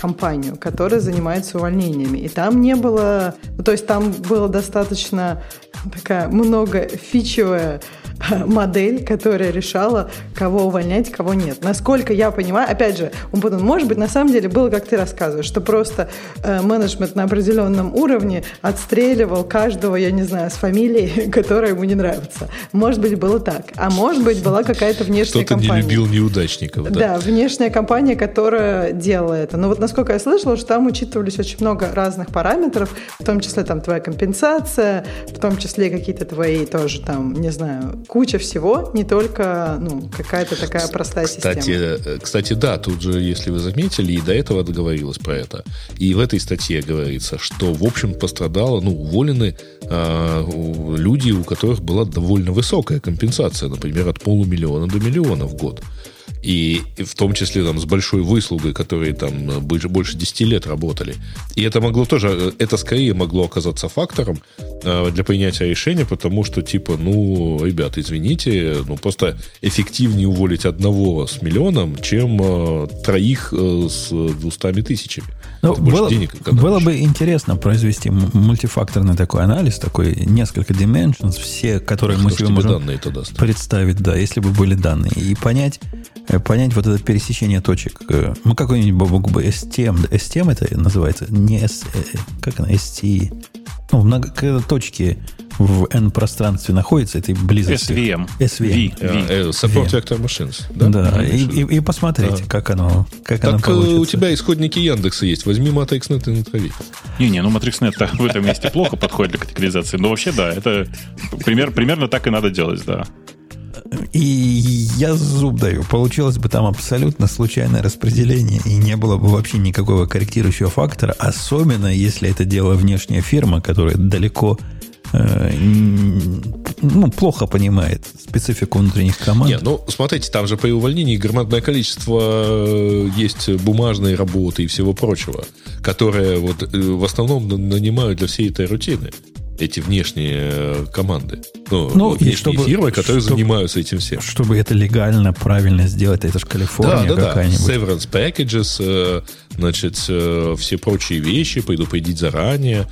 компанию, которая занимается увольнениями. И там не было... То есть там было достаточно такая много фичевая модель, которая решала, кого увольнять, кого нет. Насколько я понимаю, опять же, может быть, на самом деле было, как ты рассказываешь, что просто э, менеджмент на определенном уровне отстреливал каждого, я не знаю, с фамилией, которая ему не нравится. Может быть, было так. А может быть, была какая-то внешняя Кто-то компания. не любил неудачников. Да? да, внешняя компания, которая делала это. Но вот насколько я слышала, что там учитывались очень много разных параметров, в том числе там твоя компенсация, в том числе какие-то твои тоже там, не знаю, куча всего, не только ну, какая-то такая простая кстати, система. Э, кстати, да, тут же, если вы заметили, и до этого договорилось про это. И в этой статье говорится, что, в общем, пострадало, ну, уволены э, люди, у которых была довольно высокая компенсация, например, от полумиллиона до миллиона в год. И, в том числе там с большой выслугой, которые там больше, больше 10 лет работали. И это могло тоже, это скорее могло оказаться фактором э, для принятия решения, потому что, типа, ну, ребят, извините, ну, просто эффективнее уволить одного с миллионом, чем э, троих э, с двустами тысячами. Ну, было, денег, было бы интересно произвести мультифакторный такой анализ, такой несколько dimensions, все, которые Ах, мы себе можем данные представить, да, если бы были данные, и понять, э, понять вот это пересечение точек. Э, мы какой-нибудь бабук бы STM, STM это называется, не S, э, как она, ST, ну, много, когда точки в N-пространстве находится, этой близости. SVM. SVM. V, v. Support Vector Machines. Да, да и, и, и посмотрите, да. как оно как так оно э, получится. у тебя исходники Яндекса есть. Возьми MatrixNet и натрави. Не-не, ну MatrixNet в этом месте плохо подходит для категоризации. Но вообще, да, это пример, примерно так и надо делать, да. И я зуб даю. Получилось бы там абсолютно случайное распределение, и не было бы вообще никакого корректирующего фактора, особенно если это делала внешняя фирма, которая далеко Э, ну, плохо понимает специфику внутренних команд. Нет, ну, смотрите, там же при увольнении громадное количество э, есть бумажной работы и всего прочего, которые вот э, в основном нанимают для всей этой рутины эти внешние команды. Ну, ну и чтобы, фирмы, которые чтобы, занимаются этим всем. Чтобы это легально, правильно сделать, это же Калифорния да, да, какая-нибудь. Да. Severance packages, значит, все прочие вещи, предупредить заранее.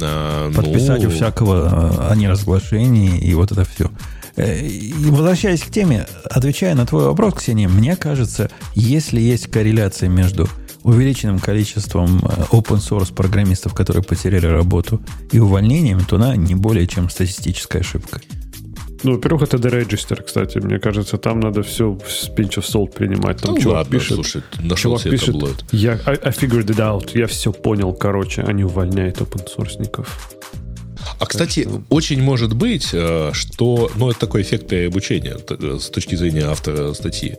А, Подписать ну... у всякого о неразглашении и вот это все. Э, и возвращаясь к теме, отвечая на твой вопрос, Ксения, мне кажется, если есть корреляция между увеличенным количеством э, open source программистов, которые потеряли работу, и увольнением, то она не более чем статистическая ошибка. Ну, во-первых, это Deregister, кстати. Мне кажется, там надо все с pinch of salt принимать. Там ну, чувак ладно, пишет, слушай, чувак пишет, я I, I figured it out, я все понял, короче, они увольняют open sourceников. А, кстати, что... очень может быть, э, что... Ну, это такой эффект переобучения э, с точки зрения автора статьи.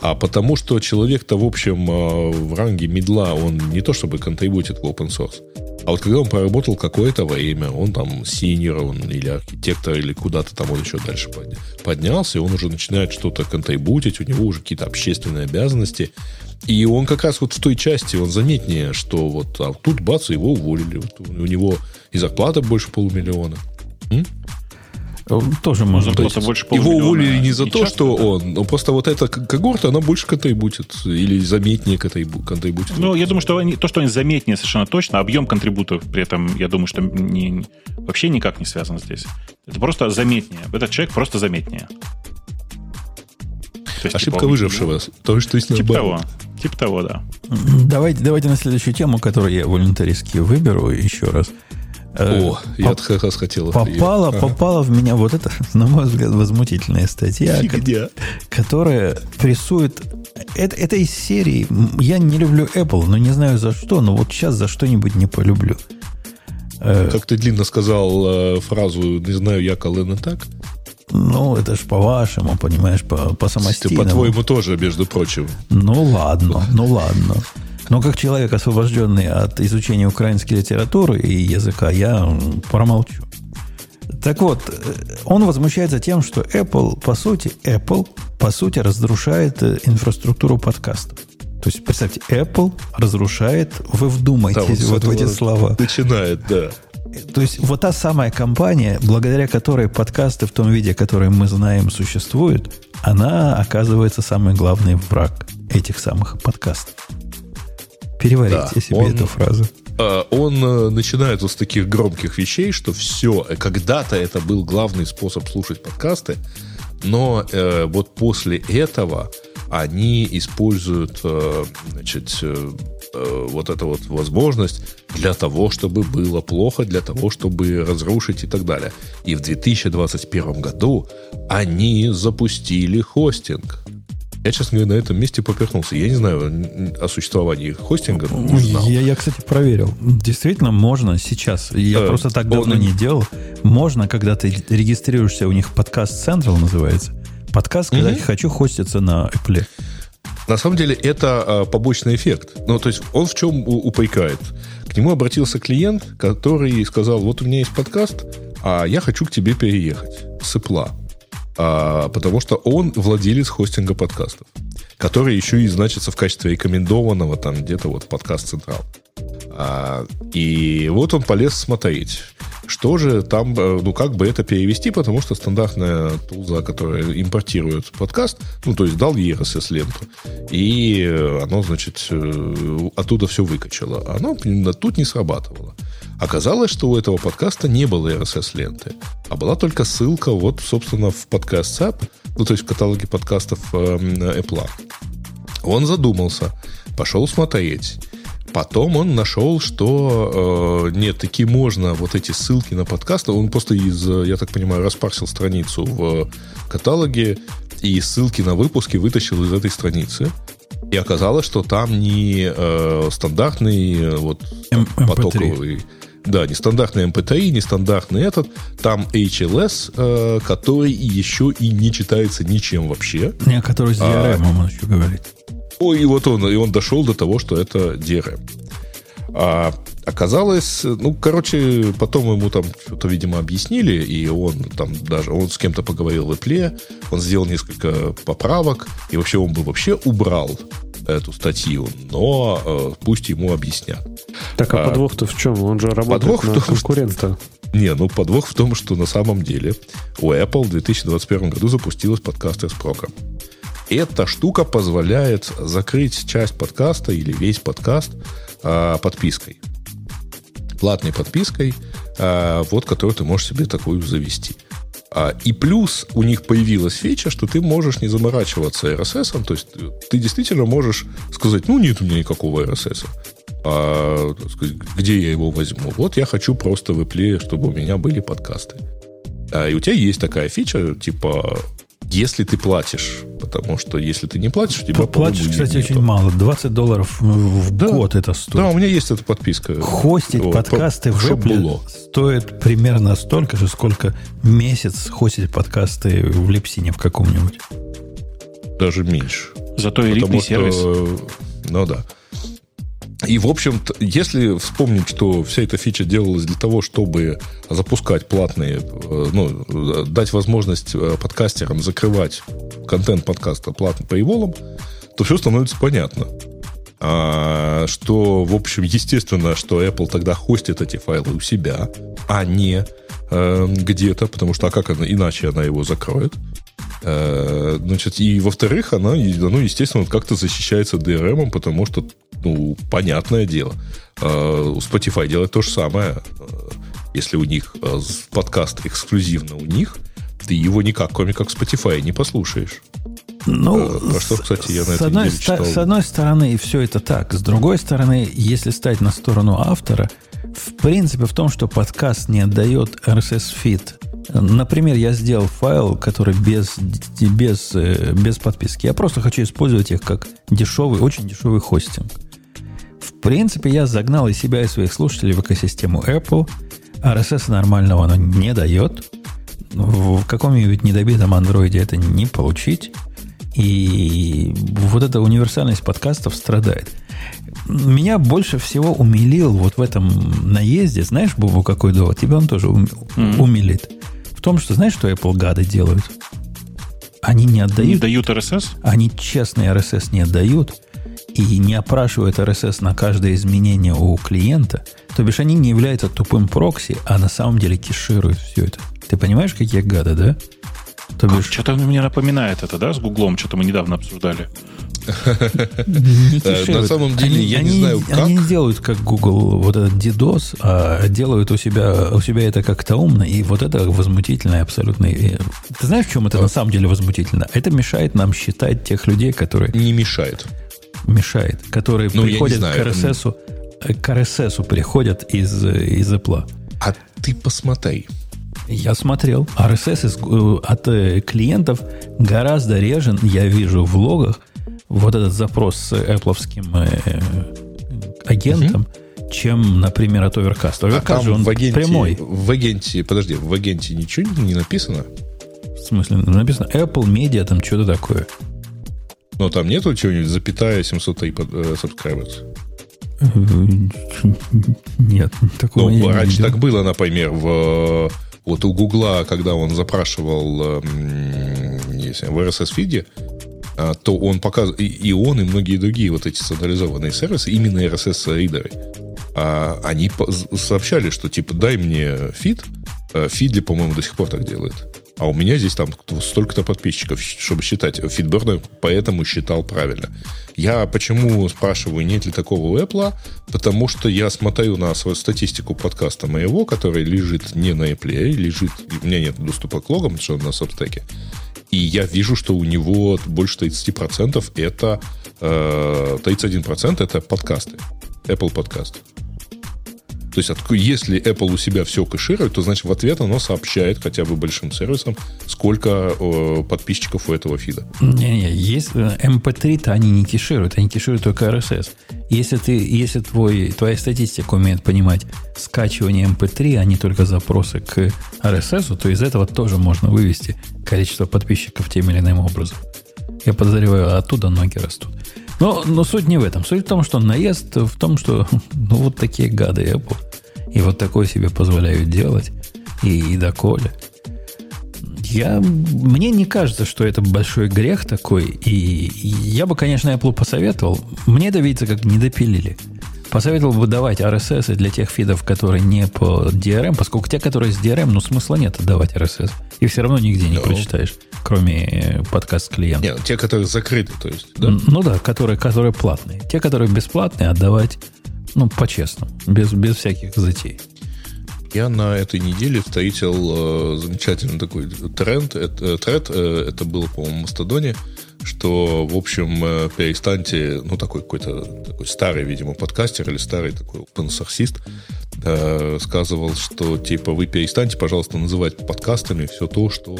А потому что человек-то, в общем, э, в ранге медла, он не то чтобы контрибутит в open source. А вот когда он поработал какое-то время, он там синьор, он или архитектор, или куда-то там он еще дальше поднялся, и он уже начинает что-то контрибутить, у него уже какие-то общественные обязанности. И он как раз вот в той части, он заметнее, что вот а тут бац, его уволили. Вот у него и зарплата больше полумиллиона. М? Тоже можно быть. Больше Его уволили не за то, часто, что да? он, но просто вот эта когорта, она больше контрибутит. Или заметнее контрибутит. Ну, я думаю, что они, то, что они заметнее совершенно точно, объем контрибутов при этом, я думаю, что не, вообще никак не связан здесь. Это просто заметнее. Этот человек просто заметнее. есть, Ошибка типа, выжившего. Ну, то, что есть Типа того. Типа того, да. Давайте, давайте на следующую тему, которую я волонтаристски выберу еще раз. О, я как раз хотел. Попала, попала в меня вот эта, на мой взгляд, возмутительная статья, Фигня. которая прессует... Это, это из серии... Я не люблю Apple, но не знаю за что, но вот сейчас за что-нибудь не полюблю. Как ты длинно сказал фразу «не знаю я, Колен, так», ну, это ж по-вашему, понимаешь, по, по самостийному. По-твоему тоже, между прочим. Ну, ладно, ну, ладно. Но как человек, освобожденный от изучения украинской литературы и языка, я промолчу. Так вот, он возмущается тем, что Apple, по сути, Apple, по сути, разрушает э, инфраструктуру подкастов. То есть, представьте, Apple разрушает, вы вдумайтесь да, вот, вот в эти слова. Начинает, да. То есть вот та самая компания, благодаря которой подкасты в том виде, который мы знаем, существуют, она оказывается самый главный враг этих самых подкастов. Переварите да, себе он, эту фразу. А, он э, начинает вот с таких громких вещей, что все, э, когда-то это был главный способ слушать подкасты, но э, вот после этого они используют э, значит, э, э, вот эту вот возможность для того, чтобы было плохо, для того, чтобы разрушить и так далее. И в 2021 году они запустили хостинг. Я, честно говоря, на этом месте поперхнулся. Я не знаю о существовании хостинга. Не знал. Я, я, кстати, проверил. Действительно, можно сейчас. Я э, просто так давно он... не делал. Можно, когда ты регистрируешься, у них подкаст Central называется. Подкаст, когда угу. я хочу хоститься на Apple. На самом деле это а, побочный эффект. Ну, то есть он в чем упрекает? К нему обратился клиент, который сказал, вот у меня есть подкаст, а я хочу к тебе переехать с Apple а, потому что он владелец хостинга подкастов, который еще и значится в качестве рекомендованного там где-то вот подкаст Централ. А, и вот он полез смотреть, что же там, э, ну как бы это перевести, потому что стандартная тулза, которая импортирует подкаст, ну то есть дал ей RSS-ленту, и оно, значит, э, оттуда все выкачало. Оно тут не срабатывало. Оказалось, что у этого подкаста не было RSS-ленты, а была только ссылка вот, собственно, в подкаст App, ну, то есть в каталоге подкастов э, Apple. Он задумался, пошел смотреть. Потом он нашел, что э, нет, таки можно вот эти ссылки на подкасты. Он просто из, я так понимаю, распарсил страницу в каталоге и ссылки на выпуски вытащил из этой страницы. И оказалось, что там не э, стандартный э, вот М- потоковый да, нестандартный MP3, нестандартный этот. Там HLS, э, который еще и не читается ничем вообще. Не, который с DRM, а, он еще говорит. Ой, и вот он, и он дошел до того, что это DRM. А оказалось, ну, короче, потом ему там что-то, видимо, объяснили, и он там даже, он с кем-то поговорил в Apple, он сделал несколько поправок, и вообще он бы вообще убрал эту статью, но э, пусть ему объяснят. Так, а, а подвох-то в чем? Он же работает подвох на том, конкурента. Что... Не, ну подвох в том, что на самом деле у Apple в 2021 году запустилась с проком. Эта штука позволяет закрыть часть подкаста или весь подкаст а, подпиской. Платной подпиской, а, вот которую ты можешь себе такую завести. А, и плюс у них появилась фича, что ты можешь не заморачиваться RSS, то есть ты действительно можешь сказать, ну нет у меня никакого RSS. А, сказать, где я его возьму? Вот я хочу просто в Apple, чтобы у меня были подкасты. А, и у тебя есть такая фича, типа если ты платишь. Потому что если ты не платишь, у тебя, Платишь, кстати, очень мало. 20 долларов в да. год это стоит. Да, у меня есть эта подписка. Хостить вот, подкасты в Apple стоит примерно столько же, сколько месяц хостить подкасты в Липсине в каком-нибудь. Даже меньше. Зато элитный что, сервис. Ну да. И, в общем-то, если вспомнить, что вся эта фича делалась для того, чтобы запускать платные, э, ну, дать возможность э, подкастерам закрывать контент подкаста платным paywall, то все становится понятно. А, что, в общем, естественно, что Apple тогда хостит эти файлы у себя, а не э, где-то, потому что а как она, иначе она его закроет. Э, значит, и во-вторых, она, ну, естественно, как-то защищается DRM, потому что ну, понятное дело. Э, у Spotify делает то же самое. Э, если у них э, подкаст эксклюзивно у них, ты его никак, кроме как Spotify, не послушаешь. Ну, а что, кстати, я на с, одной ста- с одной стороны, все это так. С другой стороны, если стать на сторону автора, в принципе в том, что подкаст не отдает RSS-фид. Например, я сделал файл, который без, без, э, без подписки. Я просто хочу использовать их как дешевый, очень дешевый хостинг. В принципе, я загнал и себя, и своих слушателей в экосистему Apple. RSS нормального оно не дает. В каком-нибудь недобитом андроиде это не получить. И вот эта универсальность подкастов страдает. Меня больше всего умилил вот в этом наезде. Знаешь, Бубу, какой довод? Тебя он тоже ум, mm-hmm. умилит. В том, что знаешь, что Apple гады делают? Они не отдают... Не дают RSS? Они честный RSS не отдают и не опрашивают RSS на каждое изменение у клиента. То бишь они не являются тупым прокси, а на самом деле кешируют все это. Ты понимаешь, какие гады, да? То бишь... Что-то мне напоминает это, да, с Гуглом, что-то мы недавно обсуждали. На самом деле, я не знаю, как. Они не делают, как Google, вот этот DDoS, а делают у себя, у себя это как-то умно, и вот это возмутительно абсолютно. Ты знаешь, в чем это на самом деле возмутительно? Это мешает нам считать тех людей, которые... Не мешает. Мешает. Которые ну, приходят к RSS, к RSS приходят из, из Apple. А ты посмотри. Я смотрел. RSS из, э, от э, клиентов гораздо реже я вижу в логах вот этот запрос с Apple э, агентом, угу. чем, например, от Overcast. Overcast а же он в агенте, прямой. В агенте, подожди, в агенте ничего не написано? В смысле, написано Apple Media, там что-то такое. Но там нету чего-нибудь, запятая 700 subscribers? Нет, такого ну, раньше так было, например, в вот у Гугла, когда он запрашивал эм, в RSS-фиде, а, то он показывал, и он, и многие другие вот эти централизованные сервисы, именно RSS-ридеры, а, они сообщали, что типа дай мне фид, Фидли, по-моему, до сих пор так делает. А у меня здесь там столько-то подписчиков, чтобы считать. Фидбернер поэтому считал правильно. Я почему спрашиваю, нет ли такого у Apple? Потому что я смотрю на свою статистику подкаста моего, который лежит не на Apple, а лежит... У меня нет доступа к логам, что он на Substack. И я вижу, что у него больше 30% это... Э, 31% это подкасты. Apple подкаст. То есть, если Apple у себя все кэширует, то, значит, в ответ оно сообщает хотя бы большим сервисам, сколько э, подписчиков у этого фида. Не-не, есть MP3-то э, они не кэшируют, они кэшируют только RSS. Если, ты, если твой, твоя статистика умеет понимать скачивание MP3, а не только запросы к RSS, то из этого тоже можно вывести количество подписчиков тем или иным образом. Я подозреваю, оттуда ноги растут. Но, но суть не в этом. Суть в том, что наезд в том, что ну, вот такие гады Apple. И вот такое себе позволяют делать. И, и доколе. Я, мне не кажется, что это большой грех такой. И, и я бы, конечно, Apple посоветовал. Мне это видится, как не допилили. Посоветовал бы давать RSS для тех фидов, которые не по DRM, поскольку те, которые с DRM, ну, смысла нет отдавать RSS. И все равно нигде не no. прочитаешь, кроме э, подкаст клиента. Нет, те, которые закрыты, то есть, да? Ну да, которые, которые платные. Те, которые бесплатные, отдавать, ну, по-честному, без, без всяких затей. Я на этой неделе встретил э, замечательный такой тренд. Это, э, тред, э, это было, по-моему, в Мастодоне что, в общем, э, перестаньте, ну, такой какой-то такой старый, видимо, подкастер или старый такой open э, что, типа, вы перестаньте, пожалуйста, называть подкастами все то, что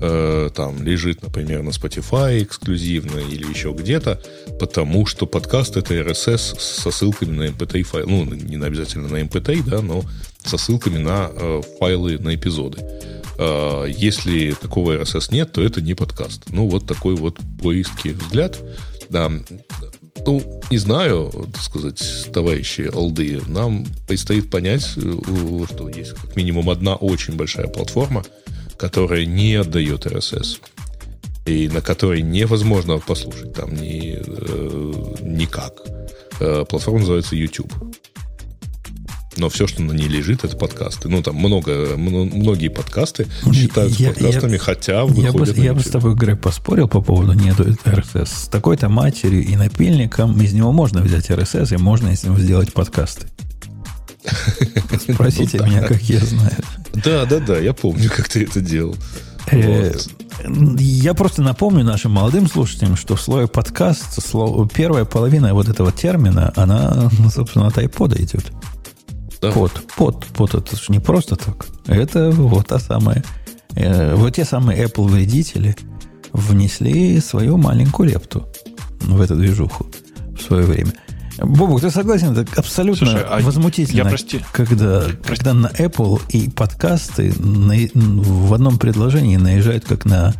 э, там лежит, например, на Spotify эксклюзивно или еще где-то, потому что подкаст — это RSS со ссылками на MP3 файл. Ну, не обязательно на MP3, да, но со ссылками на э, файлы, на эпизоды. А, если такого RSS нет, то это не подкаст. Ну, вот такой вот поистский взгляд. Да. Ну, не знаю, так сказать, товарищи алды, нам предстоит понять, что есть как минимум одна очень большая платформа, которая не отдает RSS и на которой невозможно послушать там ни, э, никак. Э, платформа называется YouTube но все, что на ней лежит, это подкасты. Ну, там много, многие подкасты считаются я, подкастами, я, хотя выходят Я бы, я бы с тобой, Грег, поспорил по поводу нету RSS. С такой-то матерью и напильником из него можно взять RSS, и можно из него сделать подкасты. Спросите меня, как я знаю. Да, да, да, я помню, как ты это делал. Э, я просто напомню нашим молодым слушателям, что в слое подкаст, первая половина вот этого термина, она, ну, собственно, от iPod идет. Да. Под, под, под, это же не просто так. Это вот та самая, э, вот те самые Apple вредители внесли свою маленькую лепту в эту движуху в свое время. Бобук, ты согласен? Это абсолютно Слушай, а возмутительно, я, прости, когда, прости. когда на Apple и подкасты на, в одном предложении наезжают как на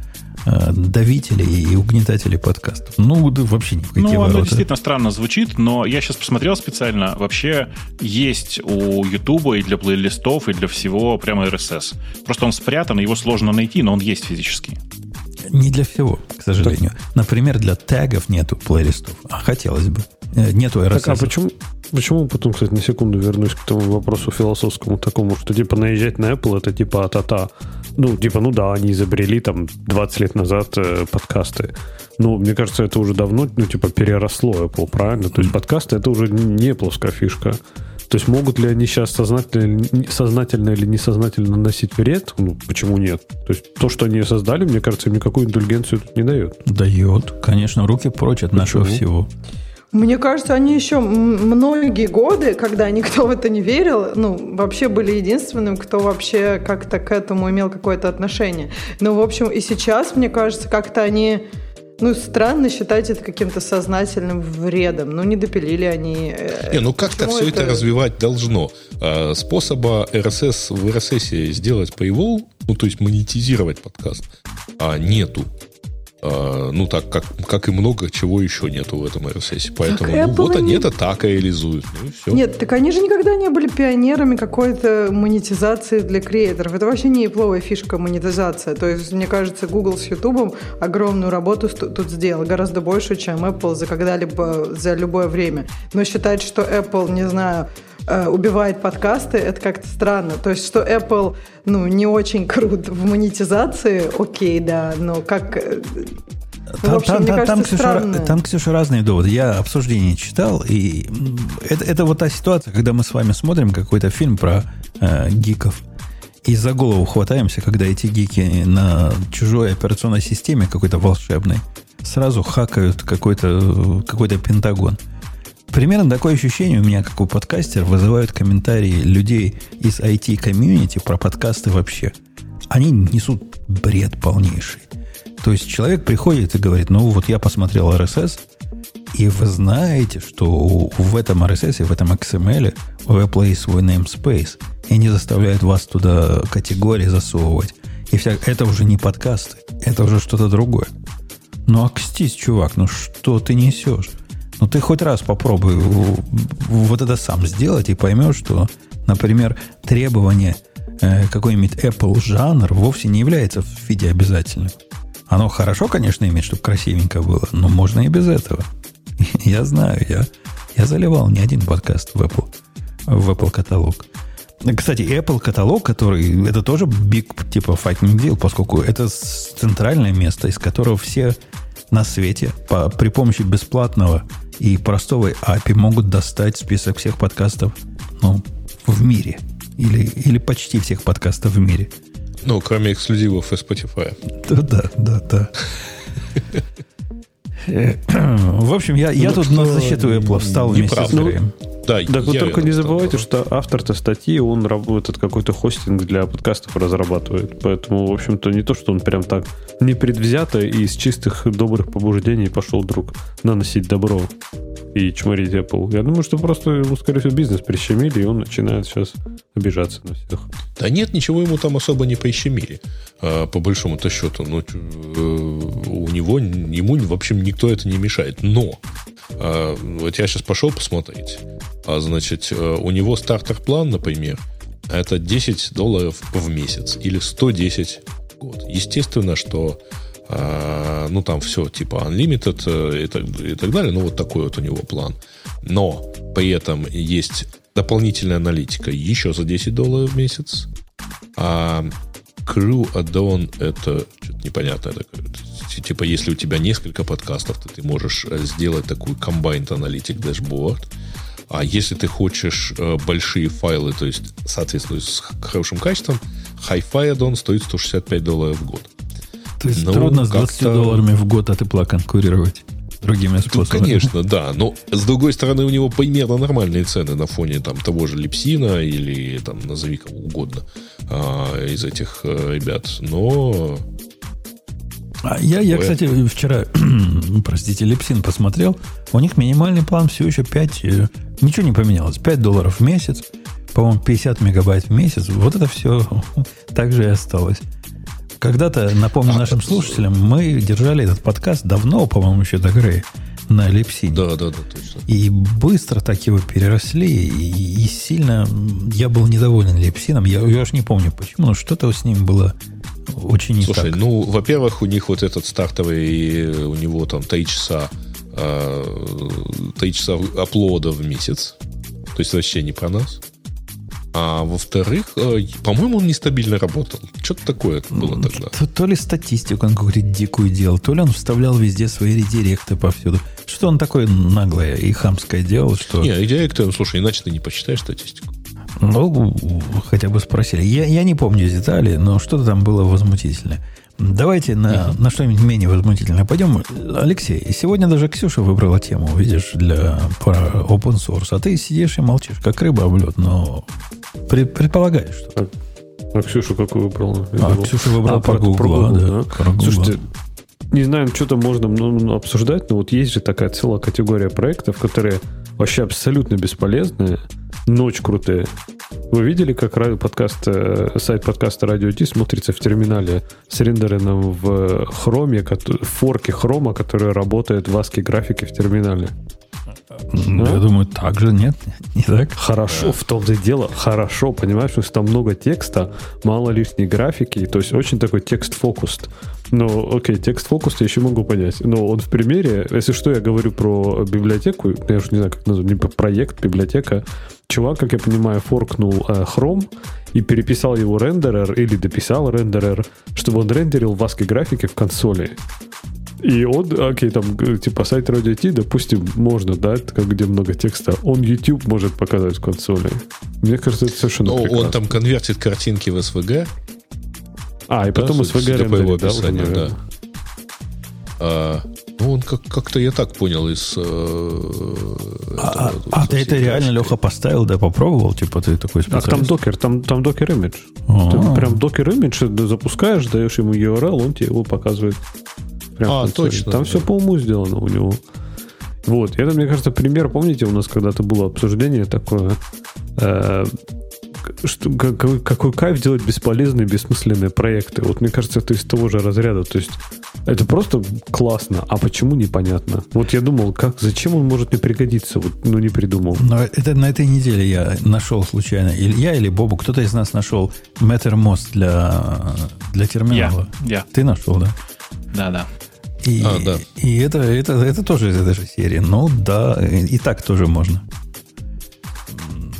давители и угнетатели подкастов. Ну, да вообще ни в какие Ну, ворота. оно действительно странно звучит, но я сейчас посмотрел специально. Вообще есть у YouTube и для плейлистов, и для всего прямо RSS. Просто он спрятан, его сложно найти, но он есть физически. Не для всего, к сожалению. Например, для тегов нету плейлистов, а хотелось бы. Э, нету RSS. Так, а почему, почему потом, кстати, на секунду вернусь к тому вопросу философскому такому, что типа наезжать на Apple это типа а-та-та. Ну, типа, ну да, они изобрели там 20 лет назад э, подкасты. Ну, мне кажется, это уже давно, ну, типа, переросло Apple, правильно? То есть подкасты это уже не плоская фишка. То есть могут ли они сейчас сознательно, сознательно или несознательно наносить вред? Ну, почему нет? То есть то, что они создали, мне кажется, им никакую индульгенцию тут не дает. Дает. Конечно, руки прочь от нашего всего. Мне кажется, они еще многие годы, когда никто в это не верил, ну, вообще были единственным, кто вообще как-то к этому имел какое-то отношение. Ну, в общем, и сейчас, мне кажется, как-то они ну, странно считать это каким-то сознательным вредом. Ну, не допилили они. Э, не, ну как-то все это... это развивать должно. А, способа RSS в RSS сделать paywall, ну, то есть монетизировать подкаст, а нету. А, ну, так как, как и много чего еще нету в этом RSS. Поэтому ну, вот они это так реализуют. Ну, и все. Нет, так они же никогда не были пионерами какой-то монетизации для креаторов. Это вообще не пловая фишка монетизация. То есть, мне кажется, Google с YouTube огромную работу тут сделал. Гораздо больше, чем Apple за когда-либо, за любое время. Но считать, что Apple, не знаю, убивает подкасты, это как-то странно. То есть, что Apple, ну, не очень крут в монетизации, окей, да, но как... Э, там, общем, там, там, кажется, Ксюша, там, Ксюша, разные доводы. Я обсуждение читал, и это, это вот та ситуация, когда мы с вами смотрим какой-то фильм про э, гиков, и за голову хватаемся, когда эти гики на чужой операционной системе какой-то волшебной сразу хакают какой-то какой пентагон. Примерно такое ощущение у меня, как у подкастера, вызывают комментарии людей из IT-комьюнити про подкасты вообще. Они несут бред полнейший. То есть человек приходит и говорит, ну вот я посмотрел RSS, и вы знаете, что в этом RSS, в этом XML у Apple есть свой namespace, и они заставляют вас туда категории засовывать. И вся, это уже не подкасты, это уже что-то другое. Ну, акстись, чувак, ну что ты несешь? Ну, ты хоть раз попробуй вот это сам сделать и поймешь, что, например, требование э, какой-нибудь Apple жанр вовсе не является в виде обязательным. Оно хорошо, конечно, иметь, чтобы красивенько было, но можно и без этого. Я знаю, я, я заливал не один подкаст в Apple, в Apple каталог. Кстати, Apple каталог, который это тоже big типа fighting deal, поскольку это центральное место, из которого все на свете по, при помощи бесплатного и простого API могут достать список всех подкастов ну, в мире. Или, или почти всех подкастов в мире. Ну, кроме эксклюзивов и Spotify. Да, да, да, да. В общем, я, я ну, тут на защиту Apple встал вместе с Андреем. Да, так вы только не забывайте, что автор-то статьи, он работает какой-то хостинг для подкастов разрабатывает. Поэтому, в общем-то, не то, что он прям так непредвзято и из чистых добрых побуждений пошел вдруг наносить добро и чморить Apple. Я думаю, что просто ему, скорее всего, бизнес прищемили, и он начинает сейчас обижаться на всех. Да нет, ничего ему там особо не прищемили, а, по большому-то счету. Ну, э, у него, ему, в общем, никто это не мешает. Но а, вот я сейчас пошел посмотреть. А, значит, э, у него стартер-план, например, это 10 долларов в месяц или 110 в год. Естественно, что а, ну, там все типа unlimited э, и так, и так далее. Ну, вот такой вот у него план. Но при этом есть дополнительная аналитика еще за 10 долларов в месяц. А Crew Add-on это что-то непонятное такое. Типа, если у тебя несколько подкастов, то ты можешь э, сделать такую combined аналитик дашборд. А если ты хочешь э, большие файлы, то есть, соответственно, с хорошим качеством, Hi-Fi Add-on стоит 165 долларов в год. То есть ну, трудно с 20 долларами в год от Apple конкурировать. другими способами. конечно, да. Но, с другой стороны, у него примерно нормальные цены на фоне там, того же Липсина или, там, назови кого угодно а, из этих а, ребят. Но... А я, я, кстати, вчера, простите, Липсин посмотрел. У них минимальный план все еще 5... Э, ничего не поменялось. 5 долларов в месяц. По-моему, 50 мегабайт в месяц. Вот это все так же и осталось. Когда-то, напомню а, нашим слушателям, мы держали этот подкаст давно, по-моему, еще до Грея, на Липсине. Да, да, да, точно. И быстро так его переросли, и, и сильно я был недоволен Липсином. Я, я уж не помню почему, но что-то с ним было не Слушай, ну, во-первых, у них вот этот стартовый, у него там 3 часа, э, 3 часа оплода в месяц. То есть вообще не про нас. А во-вторых, э, по-моему, он нестабильно работал. Что-то такое было тогда. То, то ли статистику он говорит дикую делал, то ли он вставлял везде свои редиректы повсюду. Что он такое наглое и хамское делал, что... Не, редиректы, ну, слушай, иначе ты не почитаешь статистику. Ну, хотя бы спросили. Я, я не помню детали, но что-то там было возмутительное. Давайте на, на что-нибудь менее возмутительное пойдем. Алексей, сегодня даже Ксюша выбрала тему, видишь, для про open source. А ты сидишь и молчишь, как рыба об лед, но пред, предполагаешь, что... А, а Ксюша какую выбрала? А, Ксюша выбрала а, про, Google, про Google, да. да? Про Google. Слушайте, не знаю, что-то можно ну, обсуждать, но вот есть же такая целая категория проектов, которые вообще абсолютно бесполезные, но очень крутые. Вы видели, как подкаст, э, сайт подкаста Radio T смотрится в терминале с рендерином в хроме, в форке хрома, который работает в ASCII графике в терминале? Ну, я думаю, так же нет, не так? Хорошо, в том-то и дело, хорошо, понимаешь, что там много текста, мало лишней графики, то есть очень такой текст-фокус. Ну, окей, текст-фокус я еще могу понять. Но он в примере, если что, я говорю про библиотеку, я уже не знаю, как назвать, не проект, библиотека. Чувак, как я понимаю, форкнул э, Chrome и переписал его рендерер или дописал рендерер, чтобы он рендерил в ASCII графике в консоли. И он, окей, там, типа, сайт Radio T, допустим, можно, да, как где много текста. Он YouTube может показать в консоли. Мне кажется, это совершенно Но прекрасно. он там конвертит картинки в SVG, а, и потом да, SVG рендерит, да, уже, да. А, ну, он как- как-то, я так понял, из... Э, а, этого, а, а ты это реально, Леха, поставил, да, попробовал? Типа ты такой специалист? Так, там докер, там, там докер имидж. Ты прям докер имидж запускаешь, даешь ему URL, он тебе его показывает. Прям а, точно. Там да. все по уму сделано у него. Вот, это, мне кажется, пример, помните, у нас когда-то было обсуждение такое, э, что, какой, какой кайф делать бесполезные, бессмысленные проекты. Вот мне кажется, это из того же разряда. То есть это просто классно, а почему непонятно. Вот я думал, как, зачем он может мне пригодиться, вот, но не придумал. Но это на этой неделе я нашел случайно, или я или Бобу, кто-то из нас нашел Mattermost для, для терминала. Я, я. Ты нашел, да? Да, да. И, а, да. и это, это, это тоже из этой же серии. Ну да, и так тоже можно.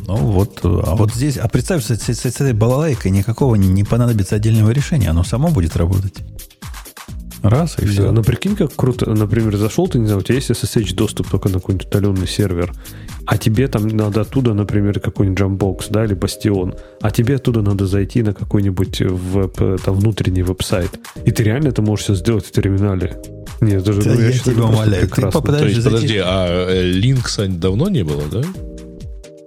Ну вот, а вот здесь, а представь, с, с, с этой балалайкой никакого не, понадобится отдельного решения, оно само будет работать. Раз, и все. Да, ну прикинь, как круто. Например, зашел ты, не знаю, у тебя есть SSH доступ только на какой-нибудь удаленный сервер, а тебе там надо оттуда, например, какой-нибудь Jambox, да, или Бастион, а тебе оттуда надо зайти на какой-нибудь веб, там, внутренний веб-сайт. И ты реально это можешь сейчас сделать в терминале. Нет, даже да, ну, я, я тебя умоляю. Ты попадаешь То есть, подожди, а Linux э, давно не было, да?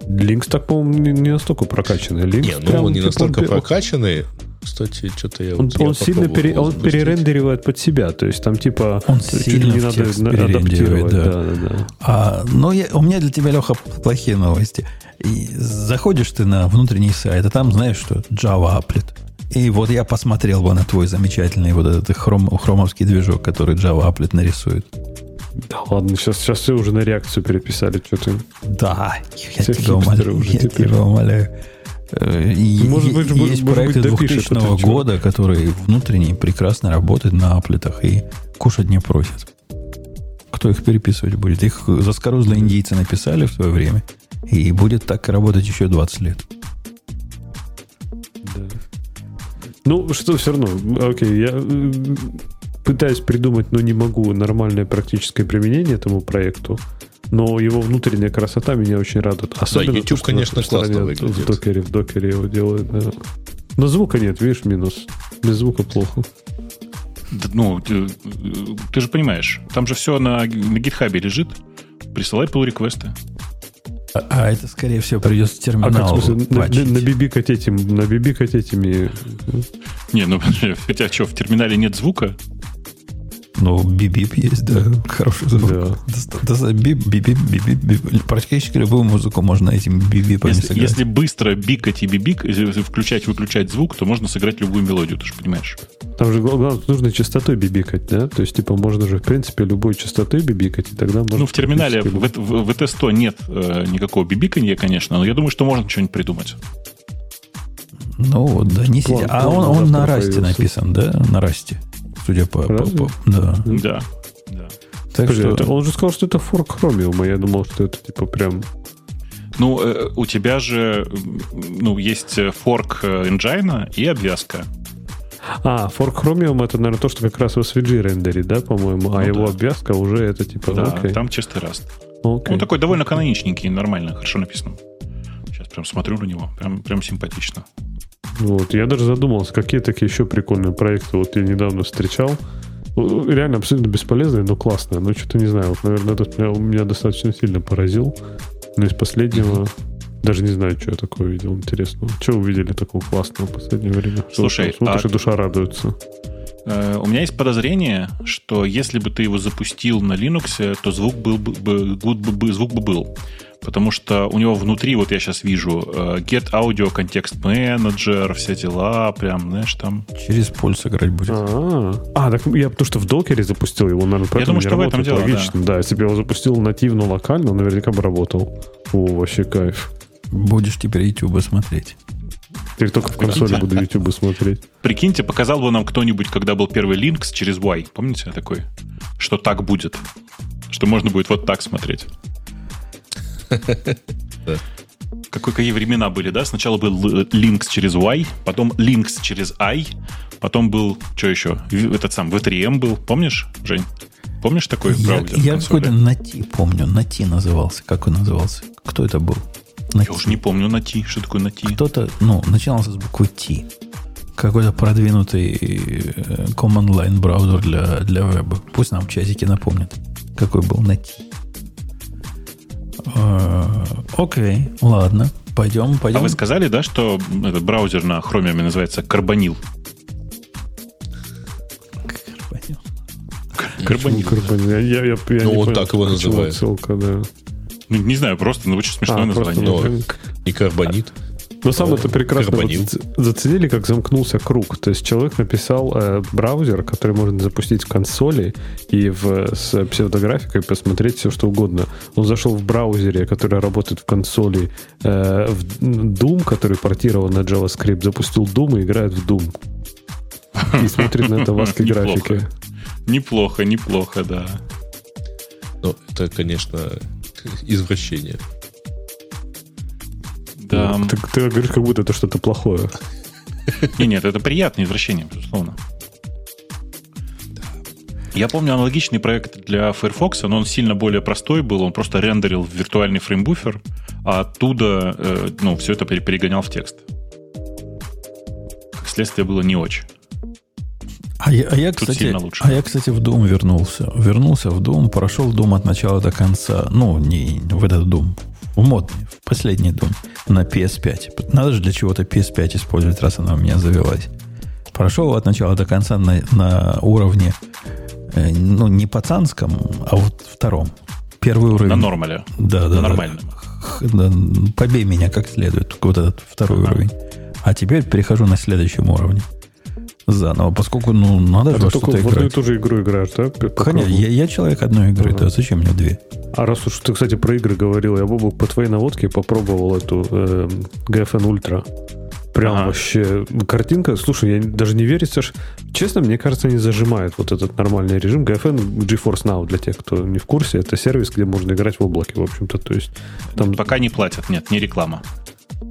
Линкс так, по-моему, не, не настолько прокачанный. Linux не, ну он не типа, настолько он, прокачанный. Кстати, что-то я... Он, вот, он я сильно пере, он перерендеривает под себя. То есть там типа... Он сильно не надо адаптировать. Да. Да, да, да. А, но я, у меня для тебя, Леха, плохие новости. И заходишь ты на внутренний сайт, а там знаешь, что Java Applet. И вот я посмотрел бы на твой замечательный вот этот хром, хромовский движок, который Java Applet нарисует. Да ладно, сейчас, сейчас все уже на реакцию переписали, что ты. Да, я все тебя умоляю. Уже я теперь. тебя умоляю. Э, может быть, есть может проекты быть, 2000 года, которые внутренне прекрасно работают на аплетах и кушать не просят. Кто их переписывать будет? Их заскорузлые индийцы написали в свое время, и будет так работать еще 20 лет. Ну, что все равно, окей, я пытаюсь придумать, но не могу нормальное практическое применение этому проекту. Но его внутренняя красота меня очень радует. Особенно да, YouTube, то, конечно, классно выглядит. В докере, в докере его делают, да. Но звука нет, видишь, минус. Без звука плохо. Ну, ты, ты же понимаешь, там же все на, на гитхабе лежит. Присылай pull реквесты а, а это, скорее всего, придется терминал а как, смысле, на, на, набибикать этим, набибикать этими... Не, ну, у тебя что, в терминале нет звука? Ну, бибип есть, да. Хороший звук. Да. Бип, бибип, бибип, бибип. Практически любую музыку можно этим бибипами если, сыграть. Если быстро бикать и бибик, включать-выключать звук, то можно сыграть любую мелодию, ты же понимаешь. Там же главное, нужно частотой бибикать, да? То есть, типа, можно же, в принципе, любой частотой бибикать, и тогда можно... Ну, в терминале в, в, в VT100 нет э, никакого бибикания, конечно, но я думаю, что можно что-нибудь придумать. Ну, да, не сидя. А он, он на расте написан, да? На расте судя по... по, по да. Да. да. Так Подожди, что... это, он же сказал, что это форк Chromium, а я думал, что это типа прям... Ну, э, у тебя же ну, есть форк engine и обвязка. А, форк Chromium это, наверное, то, что как раз в SVG рендерит, да, по-моему, а ну, а да. его обвязка уже это типа... Да, окей. там чистый раст. Окей. Он такой довольно каноничненький, нормально, хорошо написан. Сейчас прям смотрю на него, прям, прям симпатично. Вот, я даже задумался, какие такие еще прикольные проекты вот я недавно встречал. Реально абсолютно бесполезные, но классные. Но что-то не знаю, вот, наверное, этот меня, меня достаточно сильно поразил. Но из последнего даже не знаю, что я такое видел интересного. Что увидели такого классного в последнее время? Слушай, смотришь, а... душа радуется. Э, у меня есть подозрение, что если бы ты его запустил на Linux, то звук был бы, звук бы был потому что у него внутри, вот я сейчас вижу, э, Get Audio Context Manager, все дела, прям, знаешь, там. Через пульс играть будет. А, а так я потому что в докере запустил его, наверное, поэтому я думаю, что в этом дело, логично. Да. да, если бы я его запустил нативно, локально, он наверняка бы работал. О, вообще кайф. Будешь теперь YouTube смотреть. Теперь только в консоли буду YouTube смотреть. Прикиньте, показал бы нам кто-нибудь, когда был первый Linux через Y. Помните такой? Что так будет. Что можно будет вот так смотреть. Какой, какие времена были, да? Сначала был Links через Y, потом Links через I, потом был, что еще? Этот сам V3M был, помнишь, Жень? Помнишь такой я, браузер? Я какой-то Нати помню. Нати назывался. Как он назывался? Кто это был? Nati. Я уже не помню Нати. Что такое Нати? Кто-то, ну, начинался с буквы T. Какой-то продвинутый э, command line браузер для, для веба. Пусть нам часики напомнят, какой был Нати. Э, окей, ладно. Пойдем, пойдем. А вы сказали, да, что этот браузер на Chromium называется Карбонил? Карбонил. Карбонил. Карбонил. Я, я, я, я ну, вот так его называют. Ссылка, да. Ну, не знаю, просто ну, очень смешное а, название. Просто, ну, и карбонит. Но сам это прекрасно вот заценили, как замкнулся круг. То есть человек написал э, браузер, который можно запустить в консоли и в, с псевдографикой посмотреть все, что угодно. Он зашел в браузере, который работает в консоли, э, в Doom, который портирован на JavaScript, запустил Doom и играет в Doom. И смотрит на это в ASCII графике. Неплохо, неплохо, да. Ну, это, конечно, извращение. Да. Ты, ты говоришь, как будто это что-то плохое. Не, нет, это приятное извращение, безусловно. Я помню аналогичный проект для Firefox, но он сильно более простой был, он просто рендерил в виртуальный фреймбуфер, а оттуда э, ну, все это перегонял в текст. Как следствие было не очень. А я, а, я, кстати, а я, кстати, в Doom вернулся. Вернулся в Doom, прошел Doom от начала до конца. Ну, не в этот Doom, в модный, в последний Doom на PS5. Надо же для чего-то PS5 использовать, раз она у меня завелась. Прошел от начала до конца на, на уровне, э, ну, не пацанском, а вот втором. Первый уровень. На нормале. Да, да. На нормальном. Да, побей меня как следует, вот этот второй ага. уровень. А теперь перехожу на следующем уровне заново, поскольку, ну, надо а же во что-то играть. в одну и ту же игру играешь, да? Конечно, я, я человек одной игры, ага. да, зачем мне две? А раз уж ты, кстати, про игры говорил, я, Бобок, по твоей наводке попробовал эту э, GFN Ultra. Прям ага. вообще картинка. Слушай, я даже не верится, что... Честно, мне кажется, не зажимает вот этот нормальный режим. GFN GeForce Now, для тех, кто не в курсе, это сервис, где можно играть в облаке, в общем-то. То есть там... Пока не платят, нет, не реклама.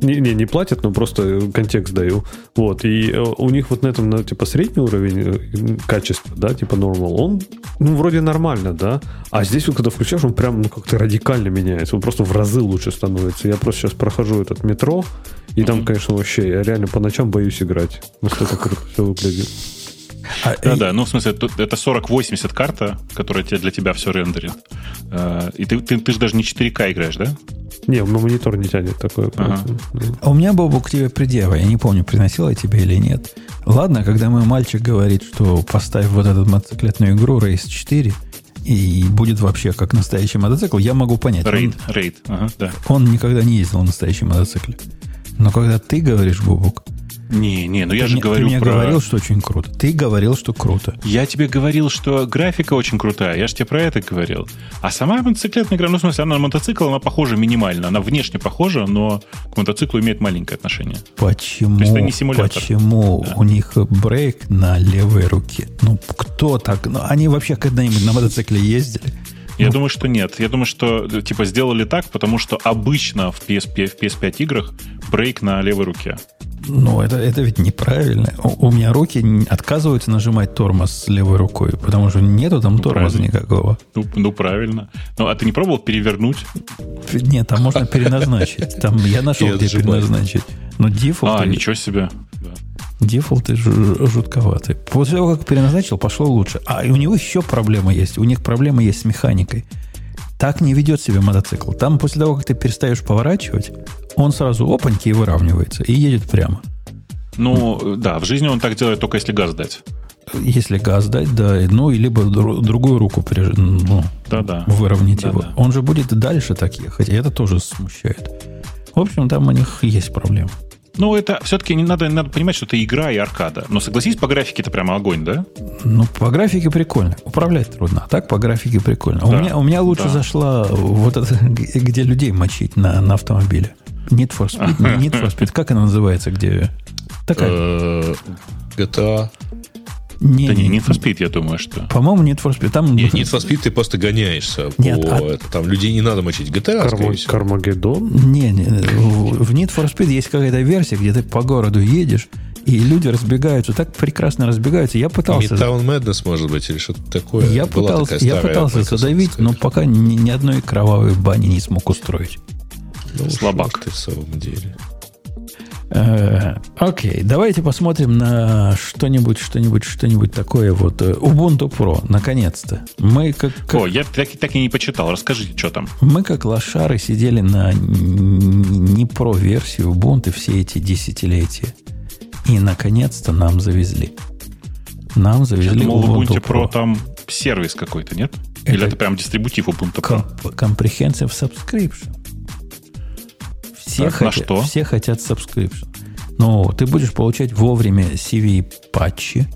Не, не, не платят, но просто контекст даю. Вот. И э, у них вот на этом, на, типа, средний уровень э, качества, да, типа normal, он, ну, вроде нормально, да. А здесь вот, когда включаешь, он прям, ну, как-то радикально меняется. Он просто в разы лучше становится. Я просто сейчас прохожу этот метро, и там, конечно, вообще, я реально по ночам боюсь играть. Настолько круто все выглядит. А, да, и... да, ну, в смысле, это 4080 карта, которая для тебя все рендерит. Э, и ты, ты, ты же даже не 4К играешь, да? Не, на монитор не тянет такое. Ага. А у меня, Бобу, к тебе предъява. Я не помню, приносила я тебе или нет. Ладно, когда мой мальчик говорит, что поставь вот эту мотоциклетную игру Race 4, и будет вообще как настоящий мотоцикл, я могу понять. Рейд, рейд, ага, да. Он никогда не ездил на настоящем мотоцикле. Но когда ты говоришь, Бубук, не, не, ну я ты же не, говорю Ты мне про... говорил, что очень круто. Ты говорил, что круто. Я тебе говорил, что графика очень крутая. Я же тебе про это говорил. А сама мотоциклетная игра, ну, в смысле, она на мотоцикл, она похожа минимально. Она внешне похожа, но к мотоциклу имеет маленькое отношение. Почему? То есть это не симулятор. Почему да. у них брейк на левой руке? Ну, кто так? Ну, они вообще когда-нибудь на мотоцикле ездили? Я ну, думаю, что нет. Я думаю, что типа сделали так, потому что обычно в PSP, в PS5 играх брейк на левой руке. Ну, это, это ведь неправильно. У, у меня руки отказываются нажимать тормоз левой рукой, потому что нету там ну, тормоза правильно. никакого. Ну, ну, правильно. Ну, а ты не пробовал перевернуть? Нет, там можно переназначить. Там я нашел, где переназначить. Но дефолт... А, ничего себе. Дефолты жутковатые. После того, как переназначил, пошло лучше. А и у него еще проблема есть. У них проблема есть с механикой. Так не ведет себя мотоцикл. Там после того, как ты перестаешь поворачивать, он сразу опаньки и выравнивается, и едет прямо. Ну, да, в жизни он так делает только если газ дать. Если газ дать, да, ну, и либо другую руку приж... ну, да, да. выровнять да, его. Да. Он же будет дальше так ехать, и это тоже смущает. В общем, там у них есть проблемы. Ну, это все-таки не надо, надо понимать, что это игра и аркада. Но согласись, по графике это прямо огонь, да? Ну, по графике прикольно. Управлять трудно. А так по графике прикольно. Да. У, меня, у меня лучше да. зашла вот это, где людей мочить на, на автомобиле. Need for Speed, Need for Speed. Как она называется, где... Такая. Э, GTA. Не, да не, Need for Speed, я думаю, что. По-моему, Need for Speed. Там... Нет, Need for Speed ты просто гоняешься. Нет, по... а... там людей не надо мочить. GTA, Кармо... Кармагеддон? Не, не. В Need for Speed есть какая-то версия, где ты по городу едешь, и люди разбегаются, так прекрасно разбегаются. Я пытался... Midtown Madness, может быть, или что-то такое. Я Была пытался, я пытался задавить, но пока ни, ни одной кровавой бани не смог устроить. Ну, Слабак. Ты в самом деле. Э, окей, давайте посмотрим на что-нибудь, что-нибудь, что-нибудь такое вот. Э, Ubuntu Pro, наконец-то. Мы как, как... О, я так, так и не почитал. Расскажите, что там. Мы как лошары сидели на не про версию Ubuntu все эти десятилетия. И наконец-то нам завезли. Нам завезли Я думал, Ubuntu, Ubuntu Pro. Pro там сервис какой-то, нет? Это Или это прям дистрибутив Ubuntu Pro? Comprehensive Subscription. Все, так, хотят, что? все хотят subscription. Но ты будешь получать вовремя CV патчи.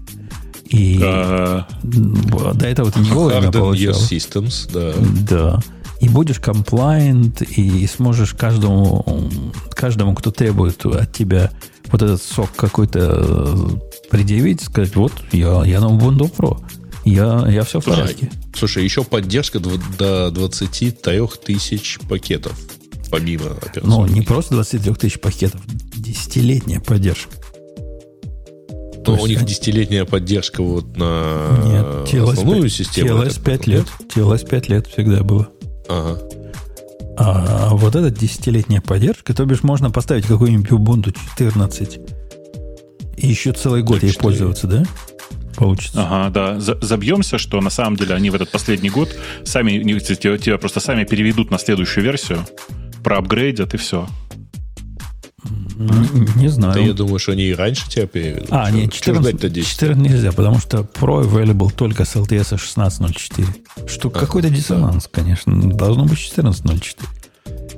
И да. до этого ты не вовремя получал. Systems, да. Да. И будешь compliant, и сможешь каждому, каждому, кто требует от тебя вот этот сок какой-то э, предъявить, сказать, вот, я, я на Ubuntu Pro. Я, я все в порядке. Слушай, еще поддержка до 23 тысяч пакетов помимо операционки. Ну, не просто 23 тысяч пакетов, десятилетняя поддержка. Но у них десятилетняя поддержка вот на Нет, TLS основную 5, систему. TLS 5 лет. TLS 5 лет всегда было. Ага. А вот эта десятилетняя поддержка, то бишь можно поставить какую-нибудь Ubuntu 14 и еще целый год ей пользоваться, да? Получится. Ага, да. Забьемся, что на самом деле они в этот последний год сами тебя просто сами переведут на следующую версию проапгрейдят и все. Не, не знаю. Да я думаю, что они и раньше тебя переведут. А, нет, 14, 14 нельзя, потому что Pro available только с LTS 16.04. Что ага, какой-то диссонанс, да. конечно. Должно быть 14.04.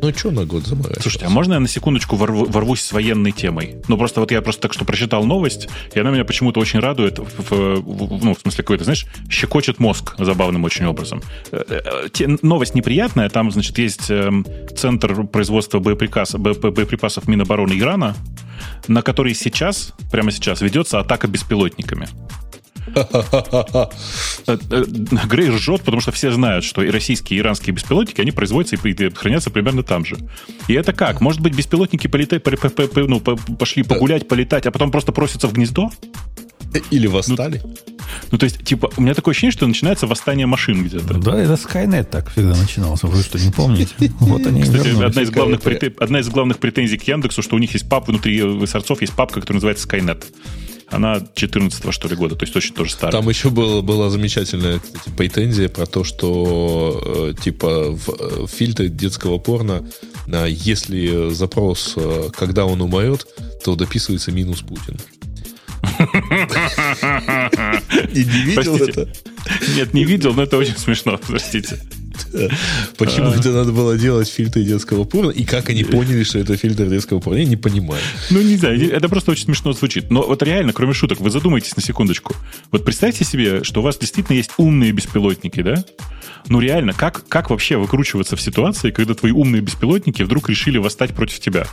Ну, что на год заморачиваться? Слушайте, а можно я на секундочку ворву, ворвусь с военной темой? Ну, просто вот я просто так что прочитал новость, и она меня почему-то очень радует, в, в, ну, в смысле какой-то, знаешь, щекочет мозг забавным очень образом. Э, э, те, новость неприятная, там, значит, есть э, центр производства боеприпасов, боеприпасов Минобороны Ирана, на который сейчас, прямо сейчас, ведется атака беспилотниками. Э, э, Грей ржет, потому что все знают, что и российские, и иранские беспилотники, они производятся и хранятся примерно там же. И это как? Может быть, беспилотники полетать, ну, пошли погулять, полетать, а потом просто просятся в гнездо? Или восстали? Ну, ну, то есть, типа, у меня такое ощущение, что начинается восстание машин где-то. Да, это Skynet так всегда начиналось. Вы что, не помните? Вот они Кстати, одна из, главных претензий, одна из главных претензий к Яндексу, что у них есть пап, внутри сорцов есть папка, которая называется Skynet. Она 14 что ли, года, то есть очень тоже старая. Там еще было, была замечательная, кстати, претензия про то, что э, типа в, э, фильтре детского порно, если запрос, э, когда он умрет, то дописывается минус Путин. И не видел это? Нет, не видел, но это очень смешно, простите. Почему это надо было делать фильтры детского порно? И как они поняли, что это фильтр детского порно? Я не понимаю. Ну, не знаю, это просто очень смешно звучит. Но вот реально, кроме шуток, вы задумайтесь на секундочку. Вот представьте себе, что у вас действительно есть умные беспилотники, да? Ну, реально, как, как вообще выкручиваться в ситуации, когда твои умные беспилотники вдруг решили восстать против тебя?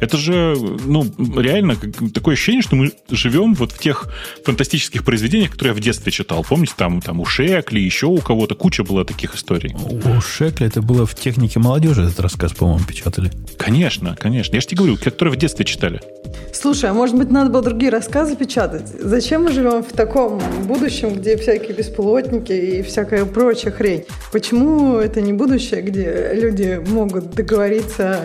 Это же, ну, реально такое ощущение, что мы живем вот в тех фантастических произведениях, которые я в детстве читал. Помните, там, там у Шекли, еще у кого-то куча была таких историй. У Шекли это было в технике молодежи, этот рассказ, по-моему, печатали. Конечно, конечно. Я же тебе говорю, которые в детстве читали. Слушай, а может быть, надо было другие рассказы печатать? Зачем мы живем в таком будущем, где всякие беспилотники и всякая прочая хрень? Почему это не будущее, где люди могут договориться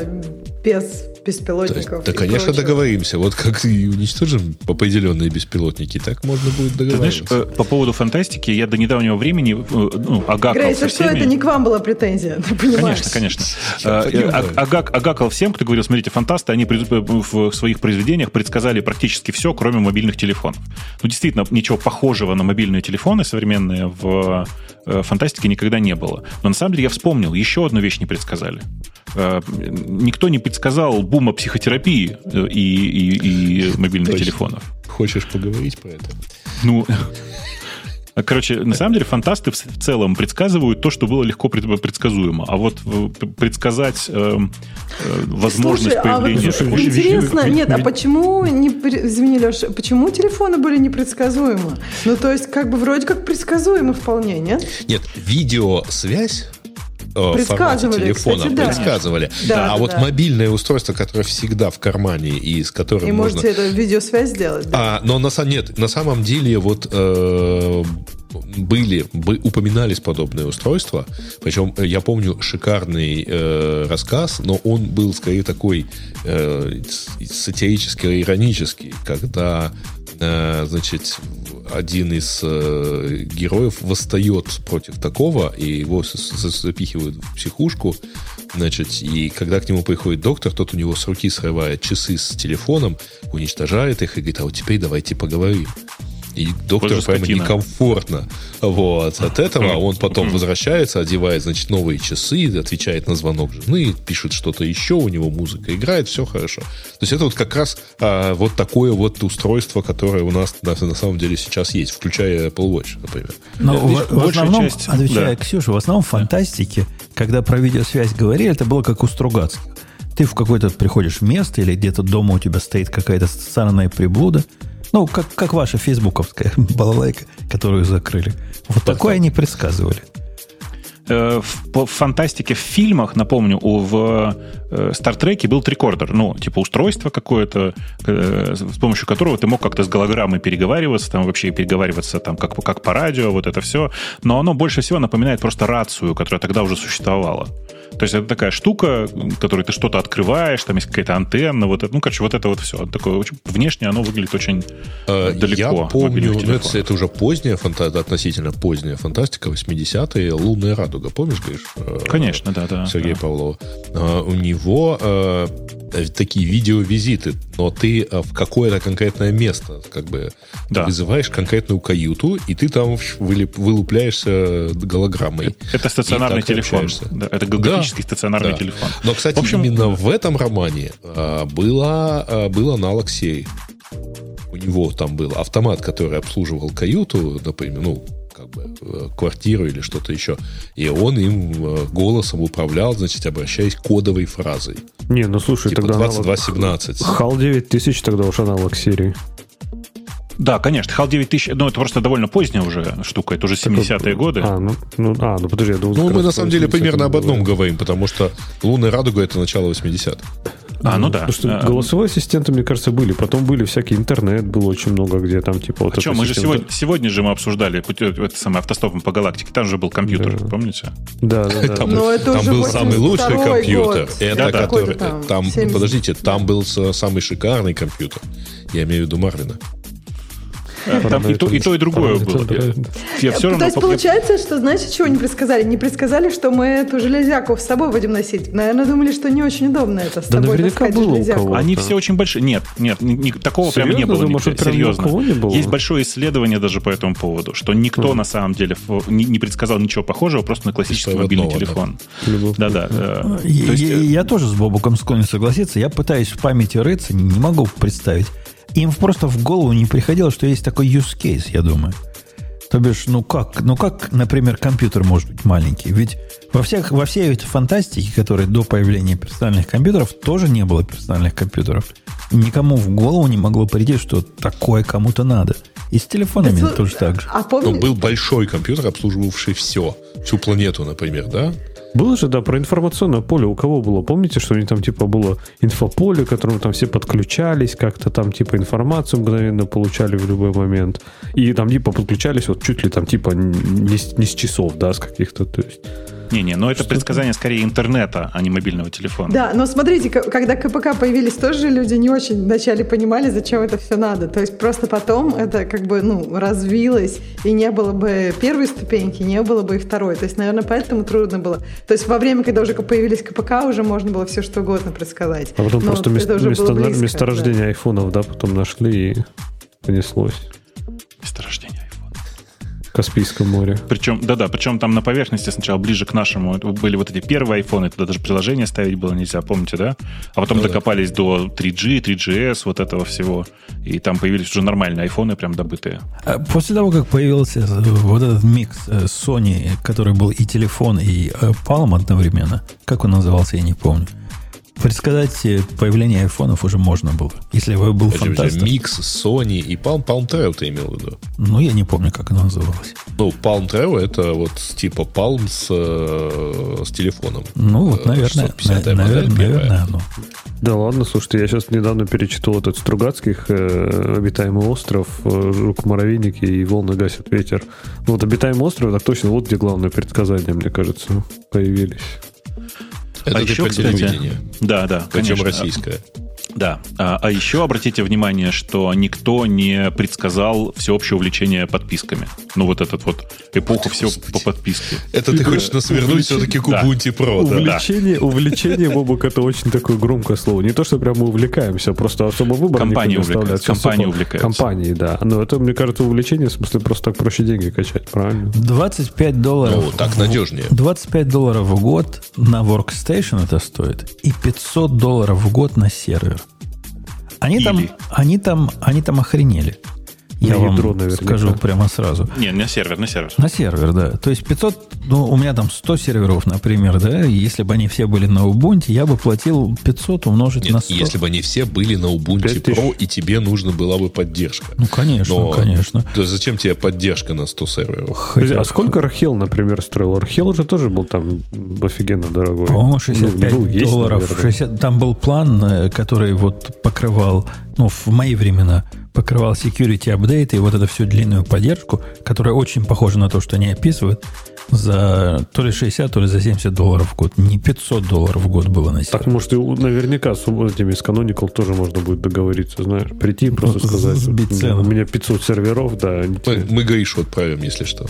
без беспилотников. Да, да конечно, прочего. договоримся. Вот как и уничтожим определенные беспилотники, так можно будет договориться. Ты знаешь, э, по поводу фантастики, я до недавнего времени э, ну, агакал Грейс, со всеми... что это не к вам была претензия, ты понимаешь? Конечно, конечно. Э, агак, агакал всем, кто говорил, смотрите, фантасты, они в своих произведениях предсказали практически все, кроме мобильных телефонов. Ну, действительно, ничего похожего на мобильные телефоны современные в фантастике никогда не было. Но на самом деле я вспомнил, еще одну вещь не предсказали. Никто не предсказал бума психотерапии э, и, и, и мобильных Точно. телефонов. Хочешь поговорить по этому? Ну, Короче, на самом деле фантасты в целом предсказывают то, что было легко предсказуемо. А вот предсказать э, э, возможность Слушай, появления... А вот интересно, нет, а почему, не, извини, Леша, почему телефоны были непредсказуемы? Ну, то есть, как бы вроде как предсказуемы вполне, нет? Нет, видеосвязь э, формате телефона кстати, да. предсказывали. Да, а да, вот да. мобильное устройство, которое всегда в кармане и с которым и можно... можете эту видеосвязь сделать. Да? А, но на, нет, на самом деле вот э, были, бы, упоминались подобные устройства. Причем э, я помню шикарный э, рассказ, но он был скорее такой э, сатирический, иронический, когда Э, значит, один из э, героев восстает против такого, и его запихивают в психушку, значит, и когда к нему приходит доктор, тот у него с руки срывает часы с телефоном, уничтожает их и говорит, а вот теперь давайте поговорим. И доктору прямо некомфортно. Вот. От этого он потом возвращается, одевает, значит, новые часы, отвечает на звонок жены, пишет что-то еще, у него музыка играет, все хорошо. То есть это вот как раз а, вот такое вот устройство, которое у нас на, на самом деле сейчас есть, включая Apple Watch, например. Но в, в основном, часть, отвечая да. Ксюше, в основном в фантастике, когда про видеосвязь говорили, это было как у Стругацких. Ты в какое-то приходишь место или где-то дома у тебя стоит какая-то странная приблуда, ну, как, как ваша фейсбуковская балалайка, которую закрыли. Вот такое они предсказывали. Э, в фантастике в фильмах, напомню, в Стартреке э, был трикордер, ну, типа устройство какое-то, э, с помощью которого ты мог как-то с голограммой переговариваться, там вообще переговариваться там как, как по радио, вот это все. Но оно больше всего напоминает просто рацию, которая тогда уже существовала. То есть это такая штука, которой ты что-то открываешь, там есть какая-то антенна, вот это, ну, короче, вот это вот все. Такое, очень, внешне оно выглядит очень э, далеко. Я помню, ну, это, это уже поздняя, фанта, относительно поздняя фантастика, 80-е, «Лунная радуга», помнишь, говоришь? Э, Конечно, да, да. Сергея да. Павлова. Э, у него э, такие видеовизиты, но ты э, в какое-то конкретное место как бы да. вызываешь конкретную каюту, и ты там вылупляешься голограммой. Это стационарный телефон. Да, это да, стационарный да. телефон. Но, кстати, в общем, именно в этом романе а, было, а, был аналог серии. У него там был автомат, который обслуживал каюту, например, ну, как бы э, квартиру или что-то еще. И он им э, голосом управлял, значит, обращаясь кодовой фразой. Не, ну слушай, типа тогда 2217. HAL 9000 тогда уж аналог серии. Да, конечно, HAL 9000, ну, это просто довольно поздняя уже штука, это уже 70-е годы. А, ну, ну, а, ну подожди, я думал... Ну, мы на самом деле примерно об одном говорим, потому что «Лунная радуга» — это начало 80-х. А, ну да. Потому что а, голосовые ассистенты, мне кажется, были. Потом были всякие интернет, было очень много, где там типа... Вот а что, мы же сегодня, сегодня же мы обсуждали это самое автостопом по галактике. Там же был компьютер, да. помните? Да, да, да. Там, это там был самый лучший компьютер. Год. Это да, который... Там, там подождите, там был самый шикарный компьютер. Я имею в виду Марвина. Там и то, и то, и другое было. Я все равно... То есть получается, что, знаете, чего не предсказали? Не предсказали, что мы эту железяку с собой будем носить. Наверное, думали, что не очень удобно это с собой таскать железяку. Они все очень большие. Нет, нет, такого прям не было. Серьезно. Есть большое исследование даже по этому поводу, что никто на самом деле не предсказал ничего похожего просто на классический мобильный телефон. Да-да. Э, я тоже с Бобуком склонен согласиться. Я пытаюсь в памяти рыться, не могу представить. Им просто в голову не приходило, что есть такой use case, я думаю. То бишь, ну как, ну как, например, компьютер может быть маленький? Ведь во, всех, во всей этой фантастике, которой до появления персональных компьютеров, тоже не было персональных компьютеров. Никому в голову не могло прийти, что такое кому-то надо. И с телефонами Это, тоже так же. А помни... Но был большой компьютер, обслуживавший все. Всю планету, например, да? Было же, да, про информационное поле. У кого было? Помните, что у них там типа было инфополе, к которому там все подключались, как-то там типа информацию мгновенно получали в любой момент. И там типа подключались вот чуть ли там типа не, не с часов, да, с каких-то, то есть не-не, но это предсказание скорее интернета, а не мобильного телефона. Да, но смотрите, когда КПК появились, тоже люди не очень вначале понимали, зачем это все надо. То есть просто потом это как бы, ну, развилось, и не было бы первой ступеньки, не было бы и второй. То есть, наверное, поэтому трудно было. То есть во время, когда уже появились КПК, уже можно было все что угодно предсказать. А потом но просто место, место, близко, месторождение да. айфонов, да, потом нашли и понеслось. Месторождение. Каспийском море. Причем, да-да, причем там на поверхности сначала ближе к нашему были вот эти первые айфоны, туда даже приложение ставить было нельзя, помните, да? А потом ну, докопались да. до 3G, 3GS, вот этого всего. И там появились уже нормальные айфоны, прям добытые. А после того, как появился э, вот этот микс э, Sony, который был и телефон, и э, Palm одновременно, как он назывался, я не помню. Предсказать появление айфонов уже можно было. Если бы был фантаст. Микс Sony и Palm, Palm Treo ты имел в виду? Ну, я не помню, как оно называлось. Ну, Palm Treo это вот типа Palm с, э, с телефоном. Ну, вот, наверное, на, наверное, наверное оно. Да ладно, слушайте, я сейчас недавно перечитал этот Стругацких э, «Обитаемый остров», э, «Жук муравейники» и «Волны гасят ветер». Ну, вот «Обитаемый остров» так точно, вот где главное предсказание, мне кажется, появились. Это а еще, кстати, Да, да, Причем конечно. российское. Да. А, а еще обратите внимание, что никто не предсказал всеобщее увлечение подписками. Ну, вот этот вот эпоху все по подписке. Это ты хочешь нас вернуть все-таки к Ubuntu Pro, да? Увлечение, увлечение, Бобук, это очень такое громкое слово. Не то, что прямо мы увлекаемся, просто особо выбор Компании увлекаются. Компании увлекаются. Компании, да. Но это, мне кажется, увлечение, в смысле, просто так проще деньги качать, правильно? 25 долларов. Ну, так надежнее. 25 долларов в год на Workstation это стоит. И 500 долларов в год на сервер. Они Или... там, они там, они там охренели. Я вам ядро, скажу прямо сразу. Не, на сервер, на сервер. На сервер, да. То есть 500, ну, у меня там 100 серверов, например, да, если бы они все были на Ubuntu, я бы платил 500 умножить Нет, на 100. если бы они все были на Ubuntu Pro, и тебе нужна была бы поддержка. Ну, конечно, Но, конечно. То зачем тебе поддержка на 100 серверов? Хотя, а сколько Архел, например, строил? Архел же тоже был там офигенно дорогой. По-моему, 65 ну, ну, долларов. Есть, 60, там был план, э, который вот покрывал, ну, в мои времена, покрывал security апдейты и вот эту всю длинную поддержку, которая очень похожа на то, что они описывают, за то ли 60, то ли за 70 долларов в год. Не 500 долларов в год было на Так, может, и наверняка с этими с Canonical тоже можно будет договориться, знаешь. Прийти и просто ну, сказать, сбить цену. у меня 500 серверов, да. Мы, мы Гришу отправим, если что.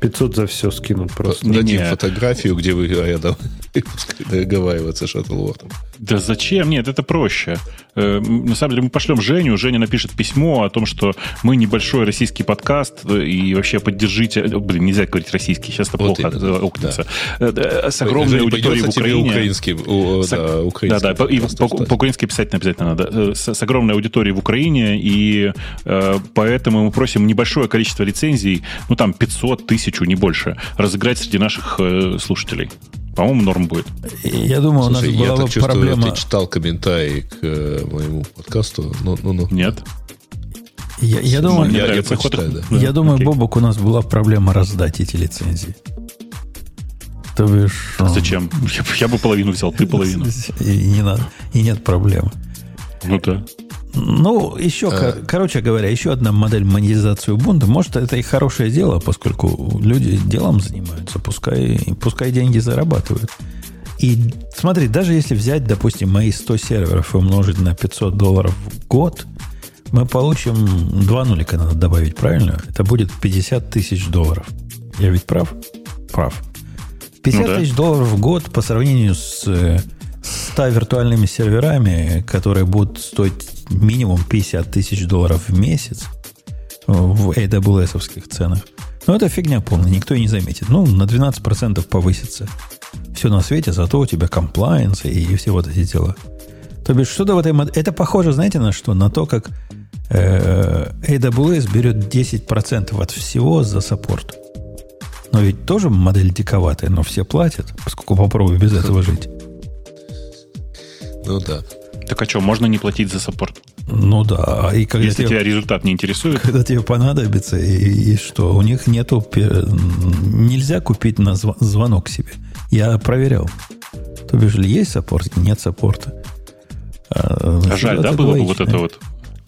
500 за все скинут просто. Дадим фотографию, где вы рядом договариваться с Шаттлвортом. Да зачем? Нет, это проще. Э, на самом деле мы пошлем Женю, Женя напишет письмо о том, что мы небольшой российский подкаст, э, и вообще поддержите... Э, блин, нельзя говорить российский, сейчас это вот плохо именно. окнется. Да. С огромной аудиторией в Украине. Украинский, о, с, да, украинский да, да, и по, по-украински писать обязательно надо. С, с огромной аудиторией в Украине, и э, поэтому мы просим небольшое количество лицензий, ну там 500, тысячу, не больше, разыграть среди наших э, слушателей. По-моему, норм будет. Я думаю, Слушай, у нас была я так чувствую, проблема... ты читал комментарии к э, моему подкасту. Ну, ну, ну. Нет. Я, я думаю, я, я, почитаю, да. я думаю, Окей. Бобок, у нас была проблема раздать эти лицензии. То бишь, а Зачем? Я, я бы половину взял, ты половину. И, не надо, и нет проблем. Ну да. Ну, еще, а... короче говоря, еще одна модель монетизации Ubuntu. Может, это и хорошее дело, поскольку люди делом занимаются, пускай, пускай деньги зарабатывают. И смотри, даже если взять, допустим, мои 100 серверов и умножить на 500 долларов в год, мы получим два нулика надо добавить, правильно? Это будет 50 тысяч долларов. Я ведь прав? Прав. 50 ну, да. тысяч долларов в год по сравнению с 100 виртуальными серверами, которые будут стоить минимум 50 тысяч долларов в месяц в AWS ценах. Ну, это фигня полная, никто и не заметит. Ну, на 12% повысится. Все на свете, зато у тебя комплайенс и все вот эти дела. То бишь, что-то в этой модели... Это похоже, знаете, на что? На то, как э, AWS берет 10% от всего за саппорт. Но ведь тоже модель диковатая, но все платят, поскольку попробуй без этого жить. Ну да. Так а что, можно не платить за support? Ну да. И когда Если тебе, тебя результат не интересует. Когда тебе понадобится, и, и что? У них нету... Нельзя купить на звонок себе. Я проверял. То бишь, есть support, нет support а. А, а жаль, да, было бы вот это вот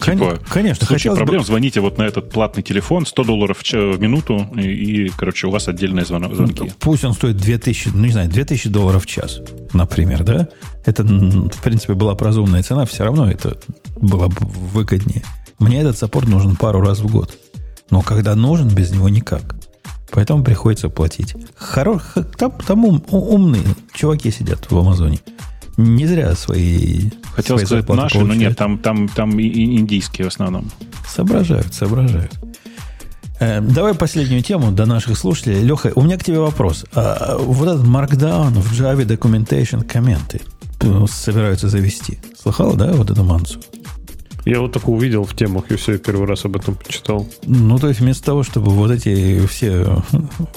Типа, Конечно. В случае проблем бы... звоните вот на этот платный телефон, 100 долларов в минуту, и, и короче, у вас отдельные звонок, звонки. Пусть он стоит 2000, ну, не знаю, 2000 долларов в час, например, да? Это, в принципе, была бы разумная цена, все равно это было бы выгоднее. Мне этот саппорт нужен пару раз в год. Но когда нужен, без него никак. Поэтому приходится платить. Хоро... Там, там ум, умные чуваки сидят в Амазоне. Не зря свои... Хотел свои сказать наши, получают. но нет, там, там, там и индийские в основном. Соображают, соображают. Э, давай последнюю тему до наших слушателей. Леха, у меня к тебе вопрос. А, вот этот Markdown в Java Documentation комменты собираются завести. Слыхал, да, вот эту мансу? Я вот такое увидел в темах, и все, я первый раз об этом почитал. Ну, то есть вместо того, чтобы вот эти все,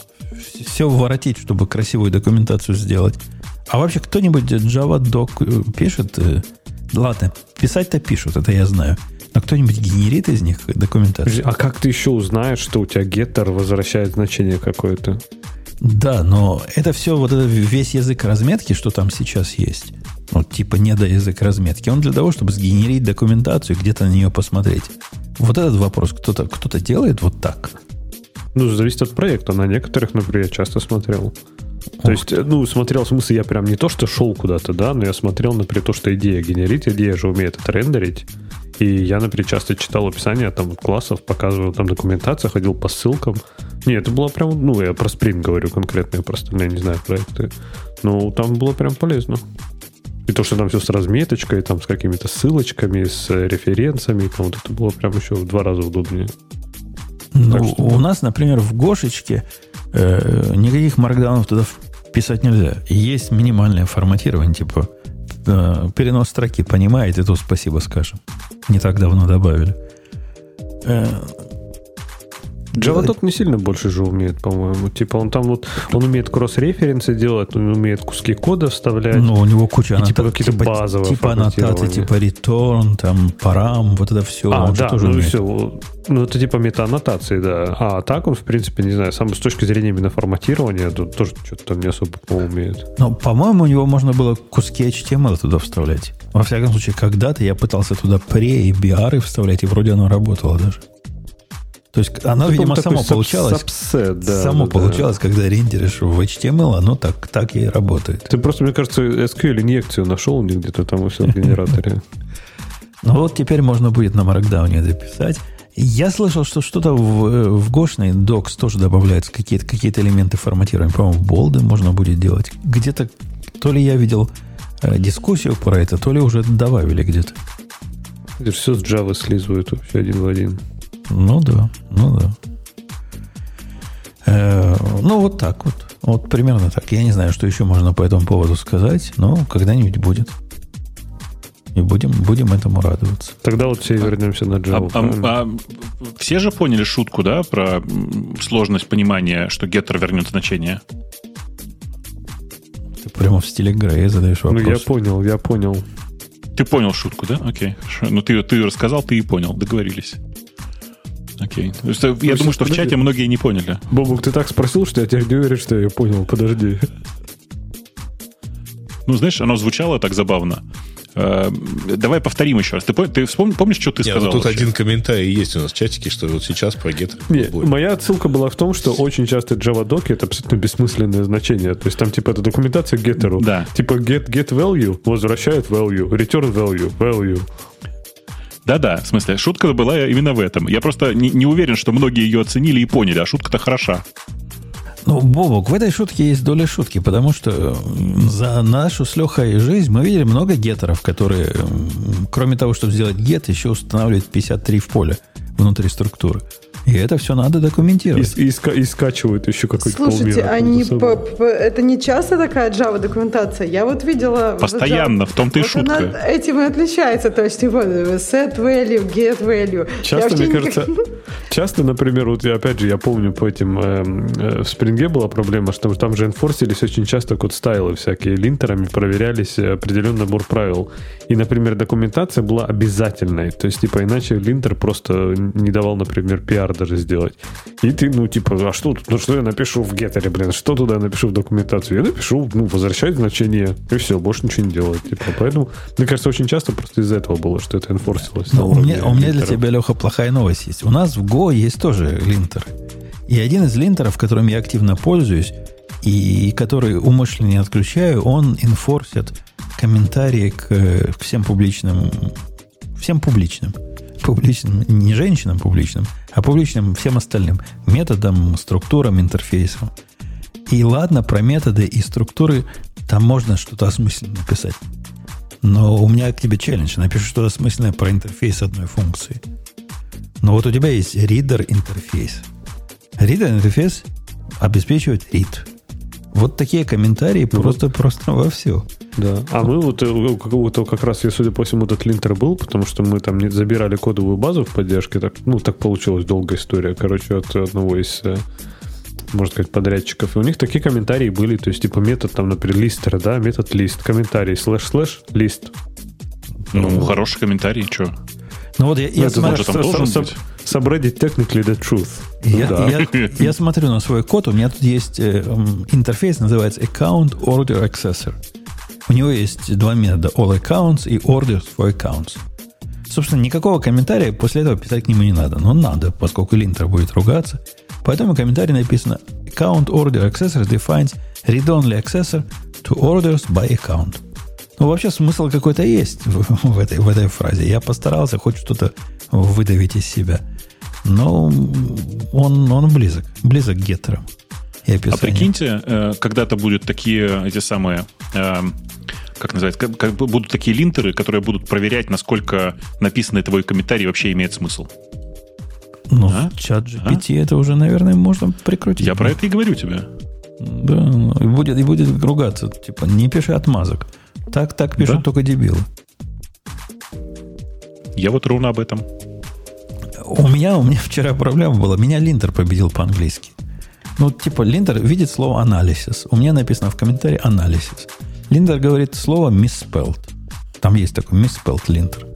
все воротить, чтобы красивую документацию сделать, а вообще кто-нибудь Java Doc э, пишет? Э, ладно, писать-то пишут, это я знаю. Но кто-нибудь генерит из них документацию? А как ты еще узнаешь, что у тебя getter возвращает значение какое-то? Да, но это все, вот это весь язык разметки, что там сейчас есть, вот типа не до язык разметки, он для того, чтобы сгенерить документацию, где-то на нее посмотреть. Вот этот вопрос кто-то кто делает вот так. Ну, зависит от проекта. На некоторых, например, я часто смотрел. То есть, ну, смотрел, в смысле, я прям не то, что шел куда-то, да, но я смотрел, например, то, что идея генерить, идея же умеет это рендерить. И я, например, часто читал описание там классов, показывал там документацию, ходил по ссылкам. Не, это было прям, ну, я про Spring говорю конкретно, я просто, я не знаю, проекты. Но там было прям полезно. И то, что там все с разметочкой, там с какими-то ссылочками, с референсами, там вот это было прям еще в два раза удобнее. Ну, что... у нас, например, в Гошечке э, никаких маркдаунов туда писать нельзя. Есть минимальное форматирование, типа э, перенос строки, понимаете, то спасибо скажем. Не так давно добавили. Э, JavaDoc не сильно больше же умеет, по-моему. Типа он там вот, он умеет кросс-референсы делать, он умеет куски кода вставлять. Ну, у него куча аннотаций. Типа какие-то типа, базовые Типа аннотации, типа return, там, парам, вот это все. А, да, тоже ну умеет. все. Ну, это типа мета-аннотации, да. А так он, в принципе, не знаю, сам с точки зрения именно форматирования, тут тоже что-то там не особо умеет. Но, по-моему, у него можно было куски HTML туда вставлять. Во всяком случае, когда-то я пытался туда пре и биары вставлять, и вроде оно работало даже. То есть оно, видимо, само получалось. Subset, да, само да, получалось, да. когда рендеришь в HTML, оно так, так и работает. Ты просто, мне кажется, SQL-инъекцию нашел где-то там и все в генераторе. Ну вот теперь можно будет на Markdown записать. Я слышал, что что-то в, в Гошной Docs тоже добавляются какие-то какие элементы форматирования. По-моему, болды можно будет делать. Где-то то ли я видел э, дискуссию про это, то ли уже добавили где-то. Это все с Java слизывают вообще один в один. Ну да, ну да. Э, ну, вот так вот. Вот примерно так. Я не знаю, что еще можно по этому поводу сказать, но когда-нибудь будет. И будем, будем этому радоваться. Тогда вот все вернемся на Java. А, а, а, все же поняли шутку, да, про сложность понимания, что геттер вернет значение? Ты прямо в стиле Грея задаешь вопрос. Ну, я понял, я понял. Ты понял шутку, да? Окей, хорошо. Ну, ты, ты рассказал, ты и понял. Договорились. Окей. Есть, я ну, думаю, что подожди. в чате многие не поняли. Бобук, ты так спросил, что я теперь не уверен, что я понял. Подожди. Ну, знаешь, оно звучало так забавно. Э, давай повторим еще раз. Ты, ты вспом, помнишь, что ты Нет, сказал? Ну, тут вообще? один комментарий есть у нас в чатике, что вот сейчас про get Нет, Моя отсылка была в том, что очень часто Java доки это абсолютно бессмысленное значение. То есть там типа это документация геттеру. Да. Типа get, get value возвращает value, return value, value. Да-да, в смысле, шутка была именно в этом. Я просто не, не уверен, что многие ее оценили и поняли, а шутка-то хороша. Ну, Бобок, в этой шутке есть доля шутки, потому что за нашу с Лехой жизнь мы видели много геттеров, которые, кроме того, чтобы сделать гет, еще устанавливают 53 в поле внутри структуры. И это все надо документировать. И, и, и скачивают еще какой-то Слушайте, они по, по, это не часто такая Java документация. Я вот видела... Постоянно, вот, в том-то и вот шутка. Она этим и отличается. То есть, типа, set value, get value. Часто, мне кажется, часто, например, вот я, опять же, я помню по этим... Э, э, в Спринге была проблема, что там же энфорсились очень часто код стайлы всякие. Линтерами проверялись определенный набор правил. И, например, документация была обязательной. То есть, типа, иначе линтер просто не давал, например, пиар даже сделать. И ты, ну, типа, а что тут? Ну, что я напишу в геттере, блин? Что туда напишу в документацию? Я напишу, ну, возвращать значение, и все, больше ничего не делать. Типа, поэтому, мне кажется, очень часто просто из-за этого было, что это энфорсилось. Ну, у меня, у меня для тебя, Леха, плохая новость есть. У нас в Go есть тоже линтер. И один из линтеров, которым я активно пользуюсь, и который умышленно не отключаю, он инфорсит комментарии к, к всем публичным, всем публичным публичным, не женщинам публичным, а публичным всем остальным методам, структурам, интерфейсам. И ладно, про методы и структуры там можно что-то осмысленно написать. Но у меня к тебе челлендж. Напиши что-то осмысленное про интерфейс одной функции. Но вот у тебя есть reader интерфейс. Reader интерфейс обеспечивает read. Вот такие комментарии просто, просто во все. Да. А мы вот э, у какого-то как раз, я судя по всему, этот linter был, потому что мы там не забирали кодовую базу в поддержке. Так, ну, так получилась долгая история, короче, от одного из э, можно сказать, подрядчиков. И у них такие комментарии были, то есть, типа, метод, там, например, lister, да, метод list, комментарий, слэш-слэш, list. Ну, ну, хороший комментарий, что? Ну, вот я, я ну, смотрю, там должен быть. Subreddit technically the truth. Я, да. я, я смотрю на свой код, у меня тут есть э, интерфейс, называется Account Order Accessor. У него есть два метода, all accounts и orders for accounts. Собственно, никакого комментария после этого писать к нему не надо. Но надо, поскольку линтер будет ругаться. Поэтому в комментарии написано Account Order Accessor defines read-only accessor to orders by account. Ну, вообще смысл какой-то есть в, в, этой, в этой фразе. Я постарался хоть что-то выдавить из себя. Но он, он близок. Близок к геттерам. А прикиньте, э, когда-то будут такие эти самые э, как называется, как, как будут такие линтеры, которые будут проверять, насколько написанный твой комментарий вообще имеет смысл. Ну, а? чат GPT а? это уже, наверное, можно прикрутить. Я про это и говорю тебе. Да, ну, и будет, и будет ругаться. Типа, не пиши отмазок. Так, так пишут да? только дебилы. Я вот ровно об этом. У меня, у меня вчера проблема была. Меня linter победил по-английски. Ну, типа, linter видит слово анализис. У меня написано в комментарии analysis. Linter говорит слово misspelled. Там есть такой misspelled linter.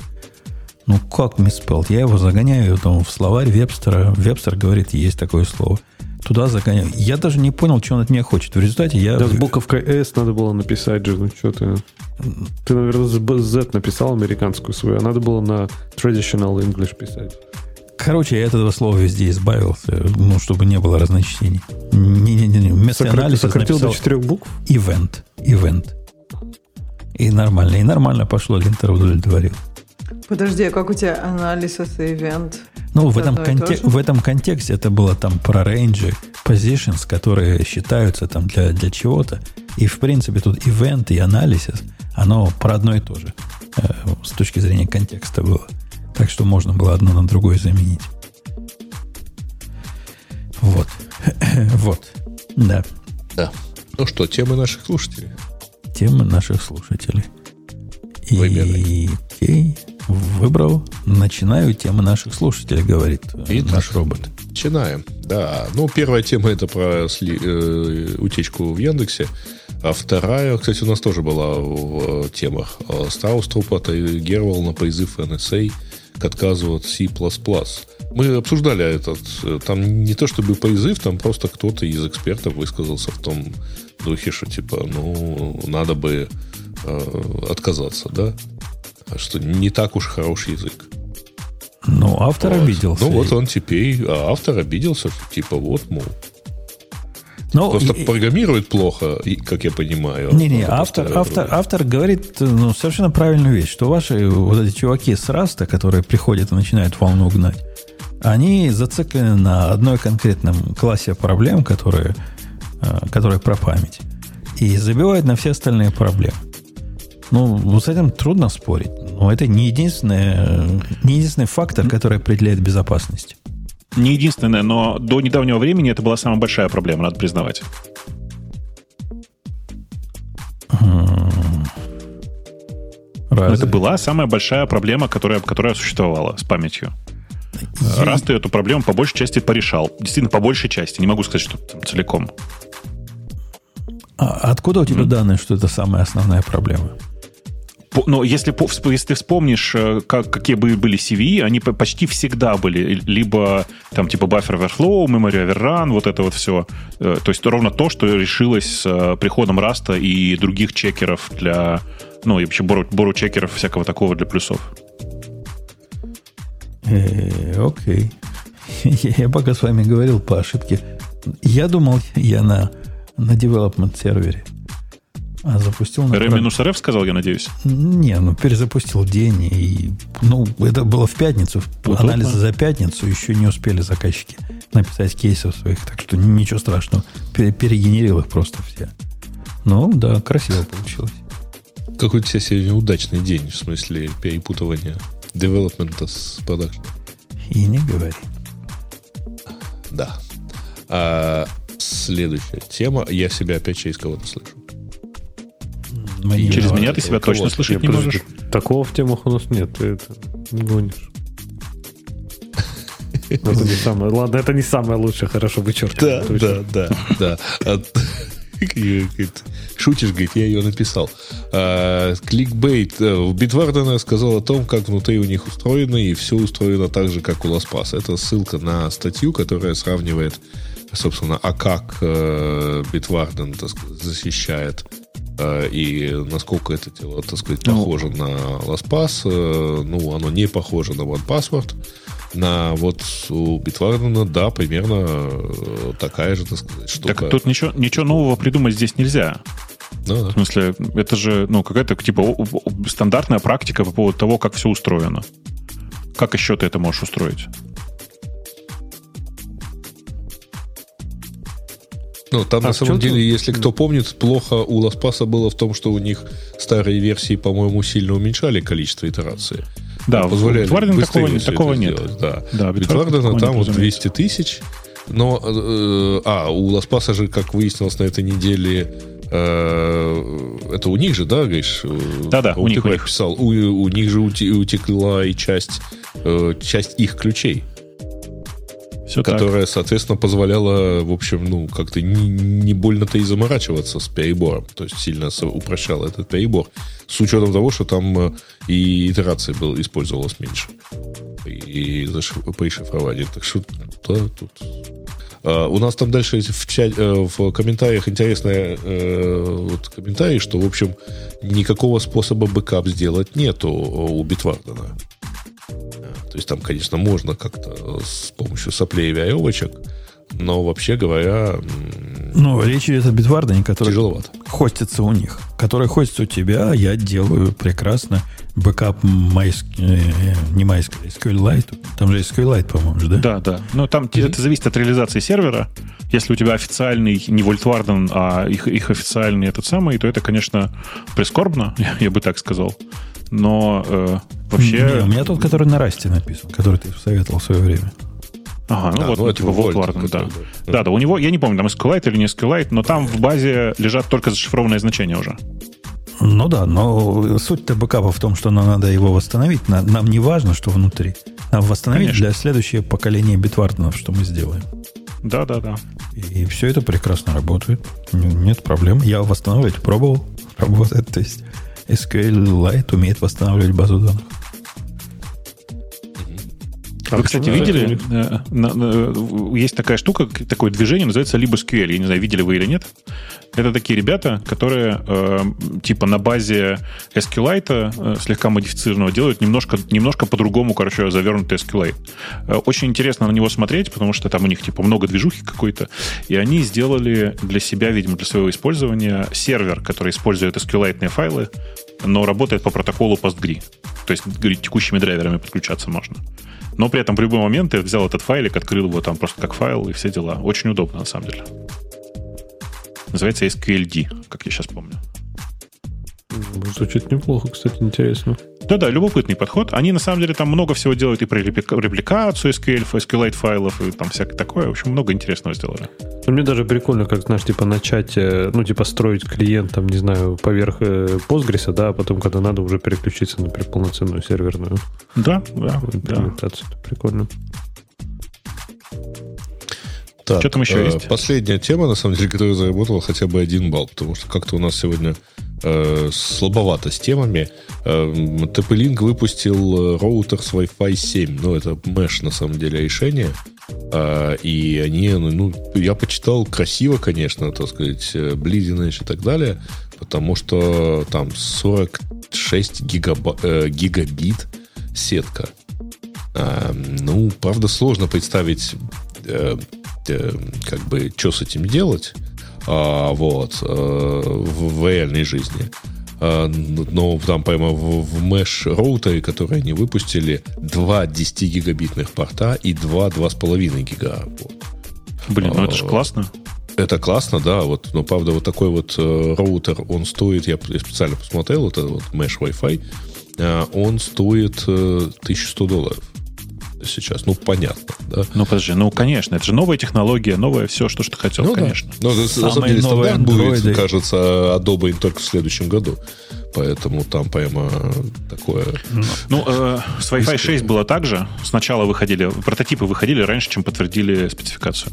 Ну, как misspelled? Я его загоняю там, в словарь Вебстера. Вебстер говорит, есть такое слово. Туда загоняю. Я даже не понял, что он от меня хочет. В результате я... Да с буковкой S надо было написать же. Ну, что ты... Ты, наверное, с Z написал американскую свою, а надо было на traditional English писать. Короче, я от этого слова везде избавился, ну, чтобы не было разночтений. Не-не-не, вместо Сократил, анализа сократил до четырех букв? Event. Event. И нормально, и нормально пошло, линтер удовлетворил. Подожди, а как у тебя анализ и ивент? Ну, в этом, конте- в этом контексте это было там про рейнджи, positions, которые считаются там для, для чего-то. И, в принципе, тут ивент и анализ, оно про одно и то же э, с точки зрения контекста было. Так что можно было одно на другое заменить. Вот. вот. Да. Да. Ну что, темы наших слушателей? Темы наших слушателей. И Кей выбрал, начинаю темы наших слушателей, говорит Итак, наш робот. Начинаем. Да. Ну, первая тема это про сли, э, утечку в Яндексе. А вторая, кстати, у нас тоже была в темах. Страуструпа, Гервал призыв NSA к отказу от C++. Мы обсуждали этот, там не то чтобы призыв, там просто кто-то из экспертов высказался в том духе, что типа, ну, надо бы э, отказаться, да? Что не так уж хороший язык. Ну, автор вот. обиделся. Ну, вот он теперь, а автор обиделся, типа, вот, мол. Ну, Просто и, программирует плохо, как я понимаю. Не-не, автор, автор, автор говорит ну, совершенно правильную вещь, что ваши вот эти чуваки с Раста, которые приходят и начинают волну гнать, они зациклены на одной конкретном классе проблем, которые, э, которые про память. И забивают на все остальные проблемы. Ну, вот с этим трудно спорить. Но это не, единственный, не единственный фактор, который определяет безопасность. Не единственное, но до недавнего времени это была самая большая проблема, надо признавать. Разве? Это была самая большая проблема, которая, которая существовала с памятью. Я... Раз ты эту проблему по большей части порешал. Действительно, по большей части. Не могу сказать, что там целиком. А откуда у тебя mm. данные, что это самая основная проблема? Но если, если вспомнишь, э, как, какие бы были CVE, они почти всегда были либо там типа buffer overflow, memory overrun, вот это вот все. Э, то есть ровно то, что решилось с э, приходом Раста и других чекеров для, ну и вообще бору, бору чекеров всякого такого для плюсов. Окей. Я пока с вами говорил по ошибке. Я думал, я на, на development сервере. А запустил на... R-RF сказал, я надеюсь? Не, ну перезапустил день. И, ну, это было в пятницу. Удобно. Анализы за пятницу еще не успели заказчики написать кейсов своих. Так что ничего страшного. Перегенерил их просто все. Ну, да, красиво получилось. Какой у тебя сегодня удачный день, в смысле перепутывания девелопмента с продакшн. И не говори. Да. А следующая тема. Я себя опять через кого-то слышу. Мне Через меня ты себя точно слышать не можешь? Такого в темах у нас нет. Ты это не гонишь. Это не самое, ладно, это не самое лучшее, хорошо вычеркиваю. Да, да, да, да. Шутишь, говорит, я ее написал. А, кликбейт. Э, Битварден рассказал о том, как внутри у них устроено, и все устроено так же, как у LastPass. Это ссылка на статью, которая сравнивает, собственно, а как э, Bitwarden защищает и насколько это дело, так сказать, ну, похоже на LastPass. Э, ну, оно не похоже на OnePassword. На вот у Bitwarden, да, примерно э, такая же, так сказать, штука. Так тут ничего, ничего нового придумать здесь нельзя. Ну, да. В смысле, это же ну, какая-то типа стандартная практика по поводу того, как все устроено. Как еще ты это можешь устроить? Ну, там а на самом деле, если кто помнит, плохо у Ласпаса было в том, что у них старые версии, по-моему, сильно уменьшали количество итераций. Да, позволяли Bitwarden такого, такого нет. Сделать, да, да Bitwarden там вот 200 тысяч. Но, э, а, у Ласпаса же, как выяснилось на этой неделе, э, это у них же, да, говоришь? Да-да, у них. У них. Писал, у, у них же утекла и часть, э, часть их ключей. Все которая, так. соответственно, позволяла, в общем, ну, как-то не, не больно-то и заморачиваться с перебором. То есть сильно упрощала этот перебор. С учетом того, что там э, и итерации был, использовалось меньше. И, и при шифровании. Так что да, тут... Uh, у нас там дальше в, чат, uh, в комментариях интересный uh, вот комментарий, что, в общем, никакого способа бэкап сделать нету у Bitwarden а. То есть там, конечно, можно как-то с помощью соплей и веревочек, но вообще говоря... Ну, речь идет о Bitwarden е, который тяжеловато. хостится у них. Который хостится у тебя, я делаю прекрасно бэкап MySQL, э, не MySQL, SQLite. Там же SQLite, по-моему, да? Да, да. Но там mm-hmm. это зависит от реализации сервера. Если у тебя официальный не Vaultwarden, а их, их официальный этот самый, то это, конечно, прискорбно, я бы так сказал но э, вообще... Не, у меня тот, который на расте написан, который ты советовал в свое время. Ага, ну а, вот, ну, типа вот Warden, да. да. Да, да, у него, я не помню, там SQLite или не SQLite, но там в базе лежат только зашифрованные значения уже. Ну да, но суть-то бэкапа в том, что нам надо его восстановить. Нам не важно, что внутри. Нам восстановить Конечно. для следующего поколения битварденов, что мы сделаем. Да, да, да. И, и все это прекрасно работает. Нет проблем. Я восстанавливать пробовал. Работает. То есть SQLite умеет восстанавливать базу данных. А Вы, кстати, видели? Э, есть такая штука, такое движение, называется LibSQL. Я не знаю, видели вы или нет. Это такие ребята, которые э, типа на базе SQLite э, слегка модифицированного делают немножко, немножко по-другому, короче, завернутый SQLite. Э, очень интересно на него смотреть, потому что там у них типа много движухи какой-то, и они сделали для себя, видимо, для своего использования сервер, который использует SQLite файлы, но работает по протоколу PostgRE. То есть текущими драйверами подключаться можно. Но при этом в любой момент я взял этот файлик, открыл его там просто как файл и все дела. Очень удобно, на самом деле. Называется SQLD, как я сейчас помню. Звучит неплохо, кстати, интересно. Да-да, любопытный подход. Они, на самом деле, там много всего делают и про репликацию SQL, SQLite файлов, и там всякое такое. В общем, много интересного сделали. Ну, мне даже прикольно, как, знаешь, типа начать, э, ну, типа строить клиент, там, не знаю, поверх э, Postgres, да, а потом, когда надо, уже переключиться, например, полноценную серверную. Да, да. да. Это прикольно. Так, Что там еще э, есть? Последняя тема, на самом деле, которая заработала хотя бы один балл, потому что как-то у нас сегодня э, слабовато с темами. Э, TP-Link выпустил э, роутер с Wi-Fi 7. Ну, это mesh, на самом деле, решение. Э, и они, ну, ну, я почитал красиво, конечно, так сказать, Bleeding Edge и так далее, потому что там 46 гигаба, э, гигабит сетка. Э, ну, правда, сложно представить э, э, как бы, что с этим делать, а, вот, а, в, в реальной жизни. А, но там прямо в, в Mesh роутере, который они выпустили, два 10-гигабитных порта и два 2,5 гига. Блин, ну это же классно. Это классно, да. Вот, но правда, вот такой вот э, роутер, он стоит, я специально посмотрел, это вот Mesh Wi-Fi, э, он стоит э, 1100 долларов сейчас. Ну, понятно, да? Ну, подожди, ну, конечно, это же новая технология, новое все, что, что ты хотел, ну, конечно. Да. Но, на самом деле, стандарт будет, кажется, Adobe только в следующем году. Поэтому там прямо такое... Ну, э, с Wi-Fi 6 было так же. Сначала выходили, прототипы выходили раньше, чем подтвердили спецификацию.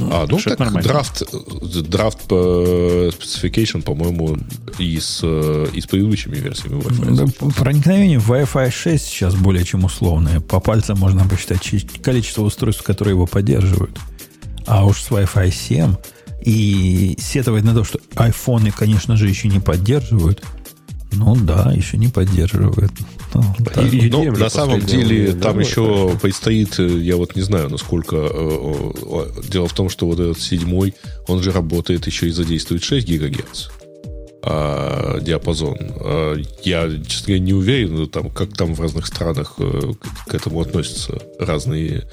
А, ну так, нормально. драфт, драфт по specification, по-моему, и с, и с предыдущими версиями Wi-Fi. Да, проникновение в Wi-Fi 6 сейчас более чем условное. По пальцам можно посчитать количество устройств, которые его поддерживают. А уж с Wi-Fi 7 и сетовать на то, что айфоны, конечно же, еще не поддерживают – ну да, еще не поддерживает. Ну, да. и, Но на самом деле там еще это. предстоит, э, я вот не знаю, насколько... Э, дело в том, что вот этот седьмой, он же работает еще и задействует 6 гигагерц а, диапазон. А, я, честно говоря, не уверен, там, как там в разных странах э, к этому относятся разные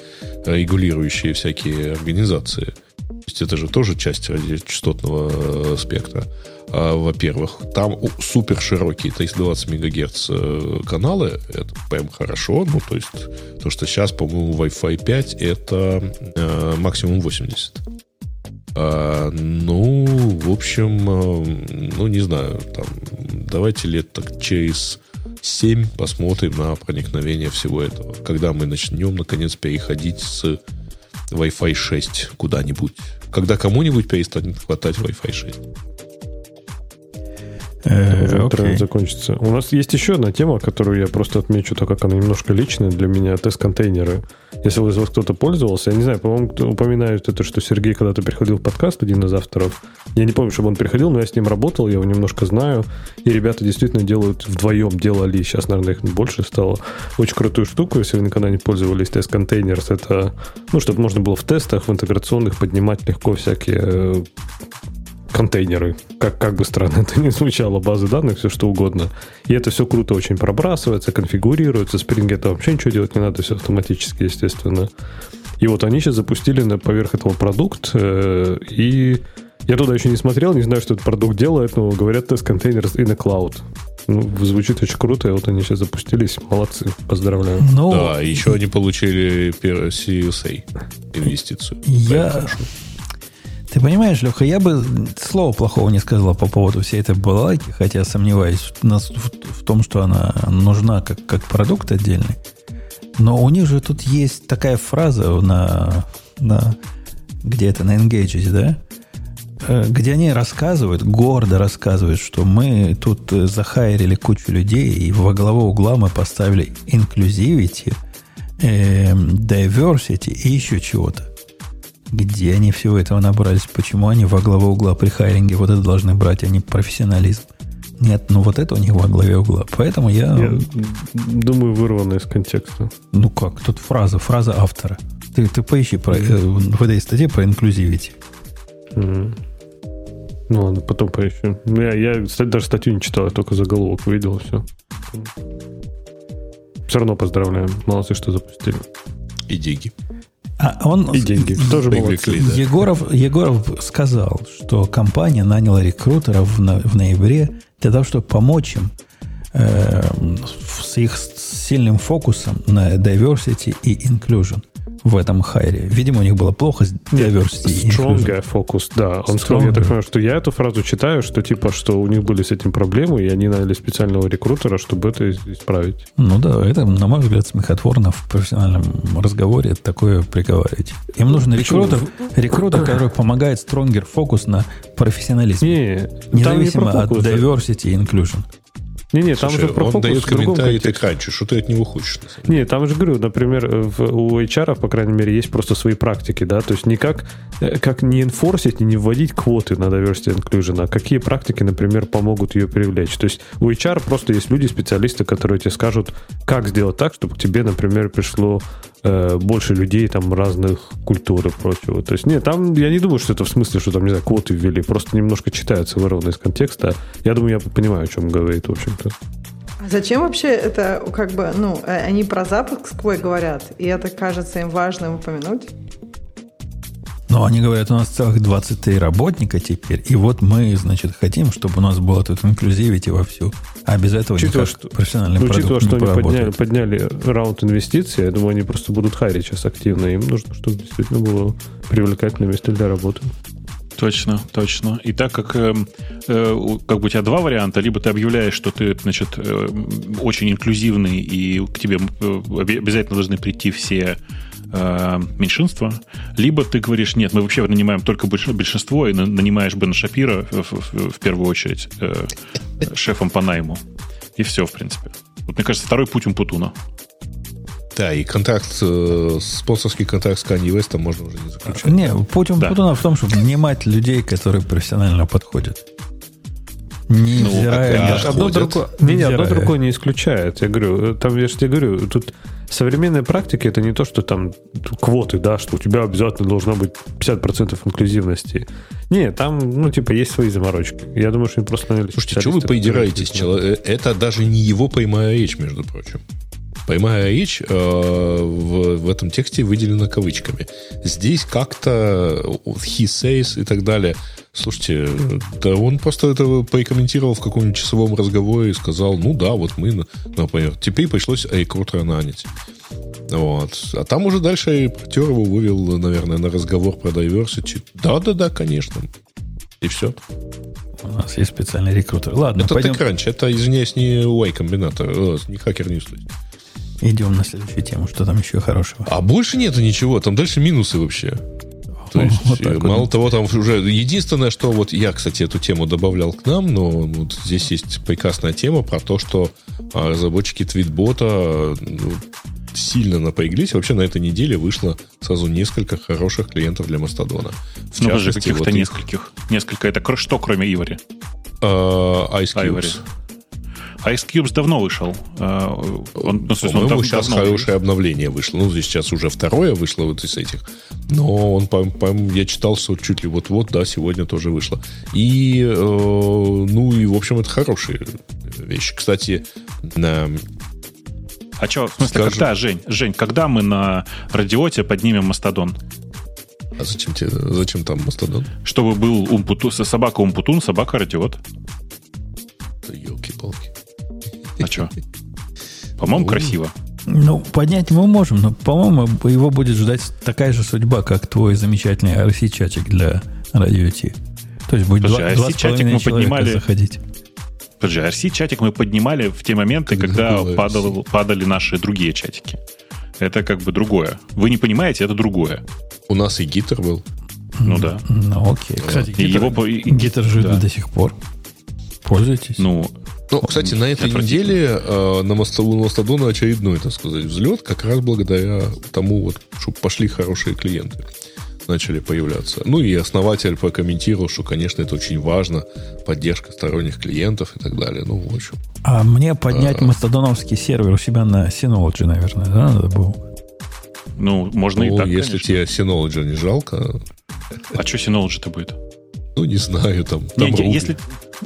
регулирующие всякие организации. Есть это же тоже часть радиочастотного спектра. А, во-первых. Там супер широкие 320 мегагерц э, каналы. Это прям хорошо. Ну, то есть, то, что сейчас, по-моему, Wi-Fi 5 это э, максимум 80. А, ну, в общем, э, ну, не знаю, там, давайте лет так через 7 посмотрим на проникновение всего этого. Когда мы начнем, наконец, переходить с Wi-Fi 6 куда-нибудь. Когда кому-нибудь перестанет хватать Wi-Fi 6. Э, okay. закончится. У нас есть еще одна тема, которую я просто отмечу, так как она немножко личная для меня, тест-контейнеры. Если из вас кто-то пользовался, я не знаю, по-моему, упоминают это, что Сергей когда-то приходил в подкаст, один из авторов. Я не помню, чтобы он приходил, но я с ним работал, я его немножко знаю. И ребята действительно делают вдвоем, делали, сейчас, наверное, их больше стало. Очень крутую штуку, если вы никогда не пользовались тест-контейнерс, это, ну, чтобы можно было в тестах, в интеграционных поднимать легко всякие э, контейнеры. Как, как бы странно это ни звучало, базы данных, все что угодно. И это все круто очень пробрасывается, конфигурируется. Spring это вообще ничего делать не надо, все автоматически, естественно. И вот они сейчас запустили на поверх этого продукт, э, и я туда еще не смотрел, не знаю, что этот продукт делает, но говорят, тест контейнер in the cloud. Ну, звучит очень круто, и вот они сейчас запустились. Молодцы, поздравляю. Ну, да, еще они получили CSA инвестицию. Я, ты понимаешь, Леха, я бы слова плохого не сказал по поводу всей этой балалайки, хотя сомневаюсь в, в, в том, что она нужна как, как продукт отдельный. Но у них же тут есть такая фраза на, на где это, на Engage, да? Э, где они рассказывают, гордо рассказывают, что мы тут захайрили кучу людей, и во главу угла мы поставили инклюзивити, э, diversity и еще чего-то. Где они всего этого набрались? Почему они во главу угла при хайринге вот это должны брать, а не профессионализм? Нет, ну вот это у них во главе угла. Поэтому я... Я думаю, вырвано из контекста. Ну как? Тут фраза, фраза автора. Ты, ты поищи про, э, в этой статье про инклюзивити. Mm. Ну ладно, потом поищу. Ну, я, я, кстати, даже статью не читал, я только заголовок увидел, все. Все равно поздравляем. Молодцы, что запустили. И деньги. А он, и деньги. Тоже молодцы. Да. Егоров, Егоров сказал, что компания наняла рекрутеров в, в ноябре для того, чтобы помочь им э, с их сильным фокусом на diversity и inclusion в этом хайре. Видимо, у них было плохо с diversity. Stronger фокус, да. Он сказал, я так понимаю, что я эту фразу читаю, что типа, что у них были с этим проблемы, и они наняли специального рекрутера, чтобы это исправить. Ну да, это, на мой взгляд, смехотворно в профессиональном разговоре такое приговаривать. Им нужен рекрутер, рекрутер, который помогает Stronger фокус на профессионализм. Не, Независимо не от diversity и inclusion. Не-не, там же про он фокус дает комментарий раньше, что ты от него хочешь. Не, там же говорю, например, в, у HR, по крайней мере, есть просто свои практики, да, то есть никак, э, как не инфорсить, не вводить квоты на diversity inclusion, а какие практики, например, помогут ее привлечь. То есть у HR просто есть люди, специалисты, которые тебе скажут, как сделать так, чтобы к тебе, например, пришло э, больше людей там разных культур и прочего. То есть, нет, там я не думаю, что это в смысле, что там, не знаю, квоты ввели, просто немножко читается вырвано из контекста. Я думаю, я понимаю, о чем говорит, в общем это. А зачем вообще это, как бы, ну, э, они про запуск свой говорят, и это кажется им важным упомянуть? Ну, они говорят, у нас целых 23 работника теперь, и вот мы, значит, хотим, чтобы у нас было тут инклюзивити вовсю. А без этого учитывая, никак что, профессиональный учитывая, продукт что они подняли, подняли раунд инвестиций, я думаю, они просто будут хайрить сейчас активно. Им нужно, чтобы действительно было привлекательное место для работы. Точно, точно. И так как э, э, как бы у тебя два варианта, либо ты объявляешь, что ты, значит, э, очень инклюзивный, и к тебе э, обязательно должны прийти все э, меньшинства, либо ты говоришь, нет, мы вообще нанимаем только большинство, и нанимаешь Бена Шапира в, в, в первую очередь э, шефом по найму. И все, в принципе. Вот, мне кажется, второй путь Умпутуна. Да, и контракт, э, спонсорский контракт с Kanye West можно уже не заключать. Не, путь Умпутуна да. в том, чтобы нанимать людей, которые профессионально подходят. Не ну, взирая, одно, другое, не, не, одно другое не исключает. Я говорю, там я же тебе говорю, тут современные практики это не то, что там квоты, да, что у тебя обязательно должно быть 50% инклюзивности. Не, там, ну, типа, есть свои заморочки. Я думаю, что они просто Слушайте, что вы поидираетесь? Это даже не его прямая речь, между прочим. Прямая речь э, в, в этом тексте выделена кавычками. Здесь как-то he says и так далее. Слушайте, да он просто это прокомментировал в каком-нибудь часовом разговоре и сказал, ну да, вот мы, например, теперь пришлось рекрутера нанять. Вот. А там уже дальше репортер его вывел, наверное, на разговор про diversity. Да-да-да, конечно. И все. У нас есть специальный рекрутер. Ладно, это пойдем... TechCrunch, это, извиняюсь, не Y-комбинатор, э, не хакер не стоит. Идем на следующую тему. Что там еще хорошего? А больше нету ничего. Там дальше минусы вообще. То есть, вот э, мало вот. того, там уже единственное, что вот я, кстати, эту тему добавлял к нам, но вот здесь есть прекрасная тема про то, что а, разработчики твитбота ну, сильно напряглись. Вообще на этой неделе вышло сразу несколько хороших клиентов для Мастодона. В ну, частности, каких-то вот нескольких. Их... Несколько. Это что, кроме Ивори? Uh, Ice Cubes. Ivory. Ice Cubes давно вышел. А, он, ну, он сейчас хорошее вышел. обновление вышло. Ну, здесь сейчас уже второе вышло вот из этих. Но он, по, по, я читал, что чуть ли вот-вот, да, сегодня тоже вышло. И, э, ну, и, в общем, это хорошие вещи. Кстати, на а что, в смысле, Скажем... когда, Жень? Жень, когда мы на радиоте поднимем Мастодон? А зачем тебе, зачем там Мастодон? Чтобы был умпутун, собака Умпутун, собака Радиот. А что? По-моему, ну, красиво. Ну, поднять мы можем, но, по-моему, его будет ждать такая же судьба, как твой замечательный RC-чатик для радио Ти. То есть будет Слушай, два, RC-чатик мы поднимали... заходить. Подожди, RC-чатик мы поднимали в те моменты, когда, когда падал, падали наши другие чатики. Это как бы другое. Вы не понимаете, это другое. У нас и гитар был. Ну да. Ну окей. Кстати, гитар, его... гитар жив да. до сих пор. Пользуйтесь. Ну, Ну, кстати, на этой неделе э, на Мастодону очередной, так сказать, взлет, как раз благодаря тому, вот, чтобы пошли хорошие клиенты начали появляться. Ну и основатель прокомментировал, что, конечно, это очень важно, поддержка сторонних клиентов и так далее. Ну, в общем. А мне поднять а, мастодоновский сервер у себя на Synology, наверное, да, надо было? Ну, можно ну, и так, если конечно. тебе Synology не жалко. А что Synology-то будет? Ну, не знаю, там, там не, если,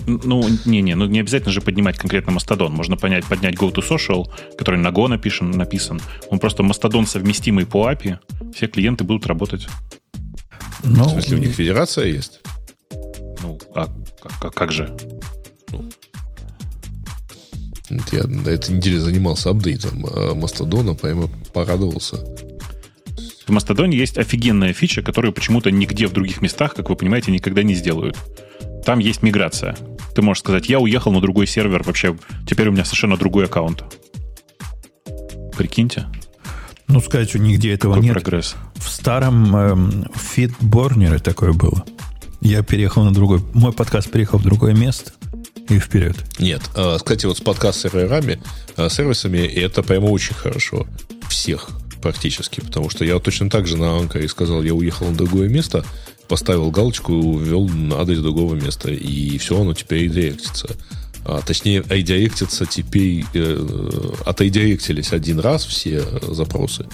ну, не-не, ну не обязательно же поднимать конкретно Мастодон. Можно понять, поднять GoToSocial, который на Go напишен, написан. Он просто Мастодон совместимый по API. Все клиенты будут работать. Ну, в смысле, у них федерация есть? Ну, а как, как же? Ну, я на этой неделе занимался апдейтом а Мастодона, поэтому порадовался. В Мастодоне есть офигенная фича, которую почему-то нигде в других местах, как вы понимаете, никогда не сделают. Там есть миграция. Ты можешь сказать, я уехал на другой сервер, вообще теперь у меня совершенно другой аккаунт. Прикиньте. Ну, сказать, что нигде этого Какой нет. прогресс? В старом эм, фитборнере такое было. Я переехал на другой... Мой подкаст переехал в другое место и вперед. Нет. Э, кстати, вот с подкаст-серверами, э, сервисами, это прямо очень хорошо. Всех практически. Потому что я точно так же на Анкаре сказал, я уехал на другое место, поставил галочку, ввел адрес другого места. И все, оно теперь редиректится. А, точнее, айдиректятся теперь, э, отайдиректились один раз все запросы.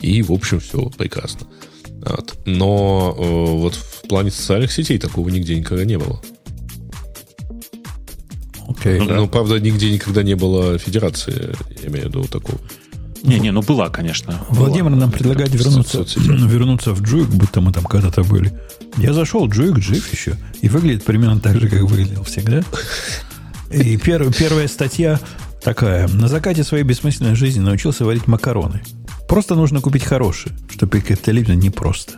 И, в общем, все прекрасно. Вот. Но э, вот в плане социальных сетей такого нигде никогда не было. Okay, ну, да. ну, правда, нигде никогда не было федерации, я имею в виду такого. Не-не, ну была, конечно. Владимир была. нам предлагает вернуться, вернуться в Джуик, будто мы там когда-то были. Я зашел, Джуик жив еще, и выглядит примерно так же, как выглядел всегда. И пер, первая статья такая. На закате своей бессмысленной жизни научился варить макароны. Просто нужно купить хорошие, что капитализм непросто.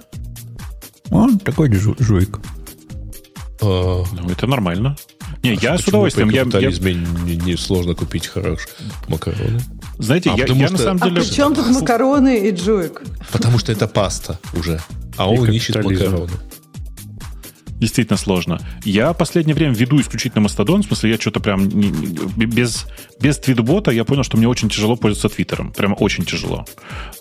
Он такой жу, жуйк. А, ну, это нормально. Не, а я с удовольствием. Я, я... Не, не сложно купить хорошие макароны. Знаете, а я, я что... на самом деле... А при чем тут макароны и джуик? Потому что это паста уже. А он ищет макароны действительно сложно. Я последнее время веду исключительно Мастодон, в смысле, я что-то прям не, без, без твитбота я понял, что мне очень тяжело пользоваться Твиттером. Прямо очень тяжело.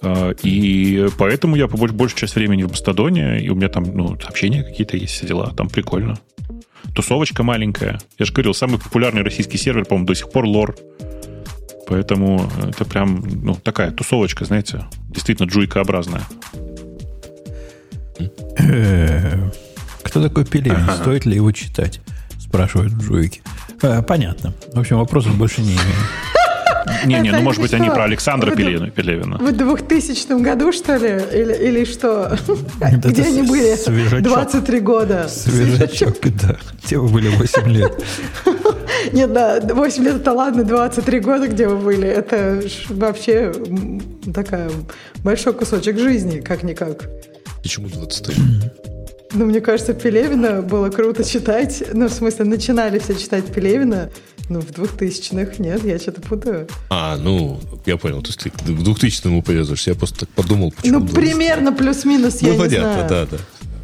А, и поэтому я по большую часть времени в Мастодоне, и у меня там ну, сообщения какие-то есть, все дела. Там прикольно. Тусовочка маленькая. Я же говорил, самый популярный российский сервер, по-моему, до сих пор лор. Поэтому это прям, ну, такая тусовочка, знаете, действительно джуйкообразная. Э, кто такой Пелевин? Ага. Стоит ли его читать? Спрашивают Джуики. А, понятно. В общем, вопросов больше не имею. Не-не, ну, может быть, они про Александра Пелевина. Пелевина. В 2000 году, что ли? Или, или что? Где они были? Свежачок. 23 года. Свежачок, да. Где вы были 8 лет? Нет, да, 8 лет это ладно, 23 года, где вы были. Это вообще такая большой кусочек жизни, как-никак. Почему 23? Ну, мне кажется, Пелевина было круто читать. Ну, в смысле, начинали все читать Пелевина. Ну, в 2000-х нет, я что-то путаю. А, ну, я понял. То есть ты к 2000-му повезешь. Я просто так подумал, почему... Ну, примерно плюс-минус, я ну, не понятно, знаю. да, да.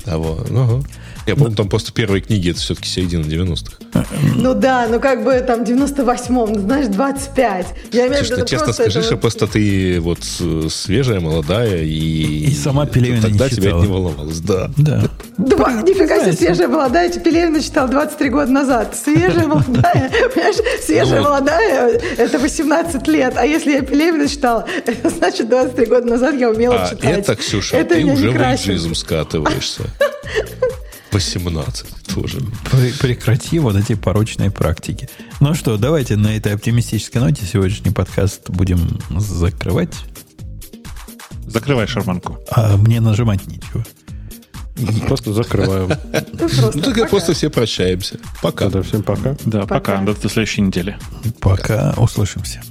А вот, ага. Я помню, там просто первые книги, это все-таки середина 90-х. Ну да, ну как бы там 98-м, ну, знаешь, 25. Я имею в виду честно скажи, что просто ты вот свежая, молодая и... И сама Пелевина Тогда не тебя это не волновалось, да. Да. Два, нифига себе, свежая, молодая. Пелевина читал 23 года назад. Свежая, молодая, понимаешь, свежая, ну, молодая, это 18 лет. А если я Пелевина читала, это значит 23 года назад я умела а читать. это, Ксюша, ты уже в иджизм скатываешься. 18 тоже. Прекрати вот эти порочные практики. Ну что, давайте на этой оптимистической ноте сегодняшний подкаст будем закрывать. Закрывай шарманку. А мне нажимать нечего. Просто закрываем. Ну, просто все прощаемся. Пока. Да, всем пока. Да, пока. До следующей недели. Пока. Услышимся.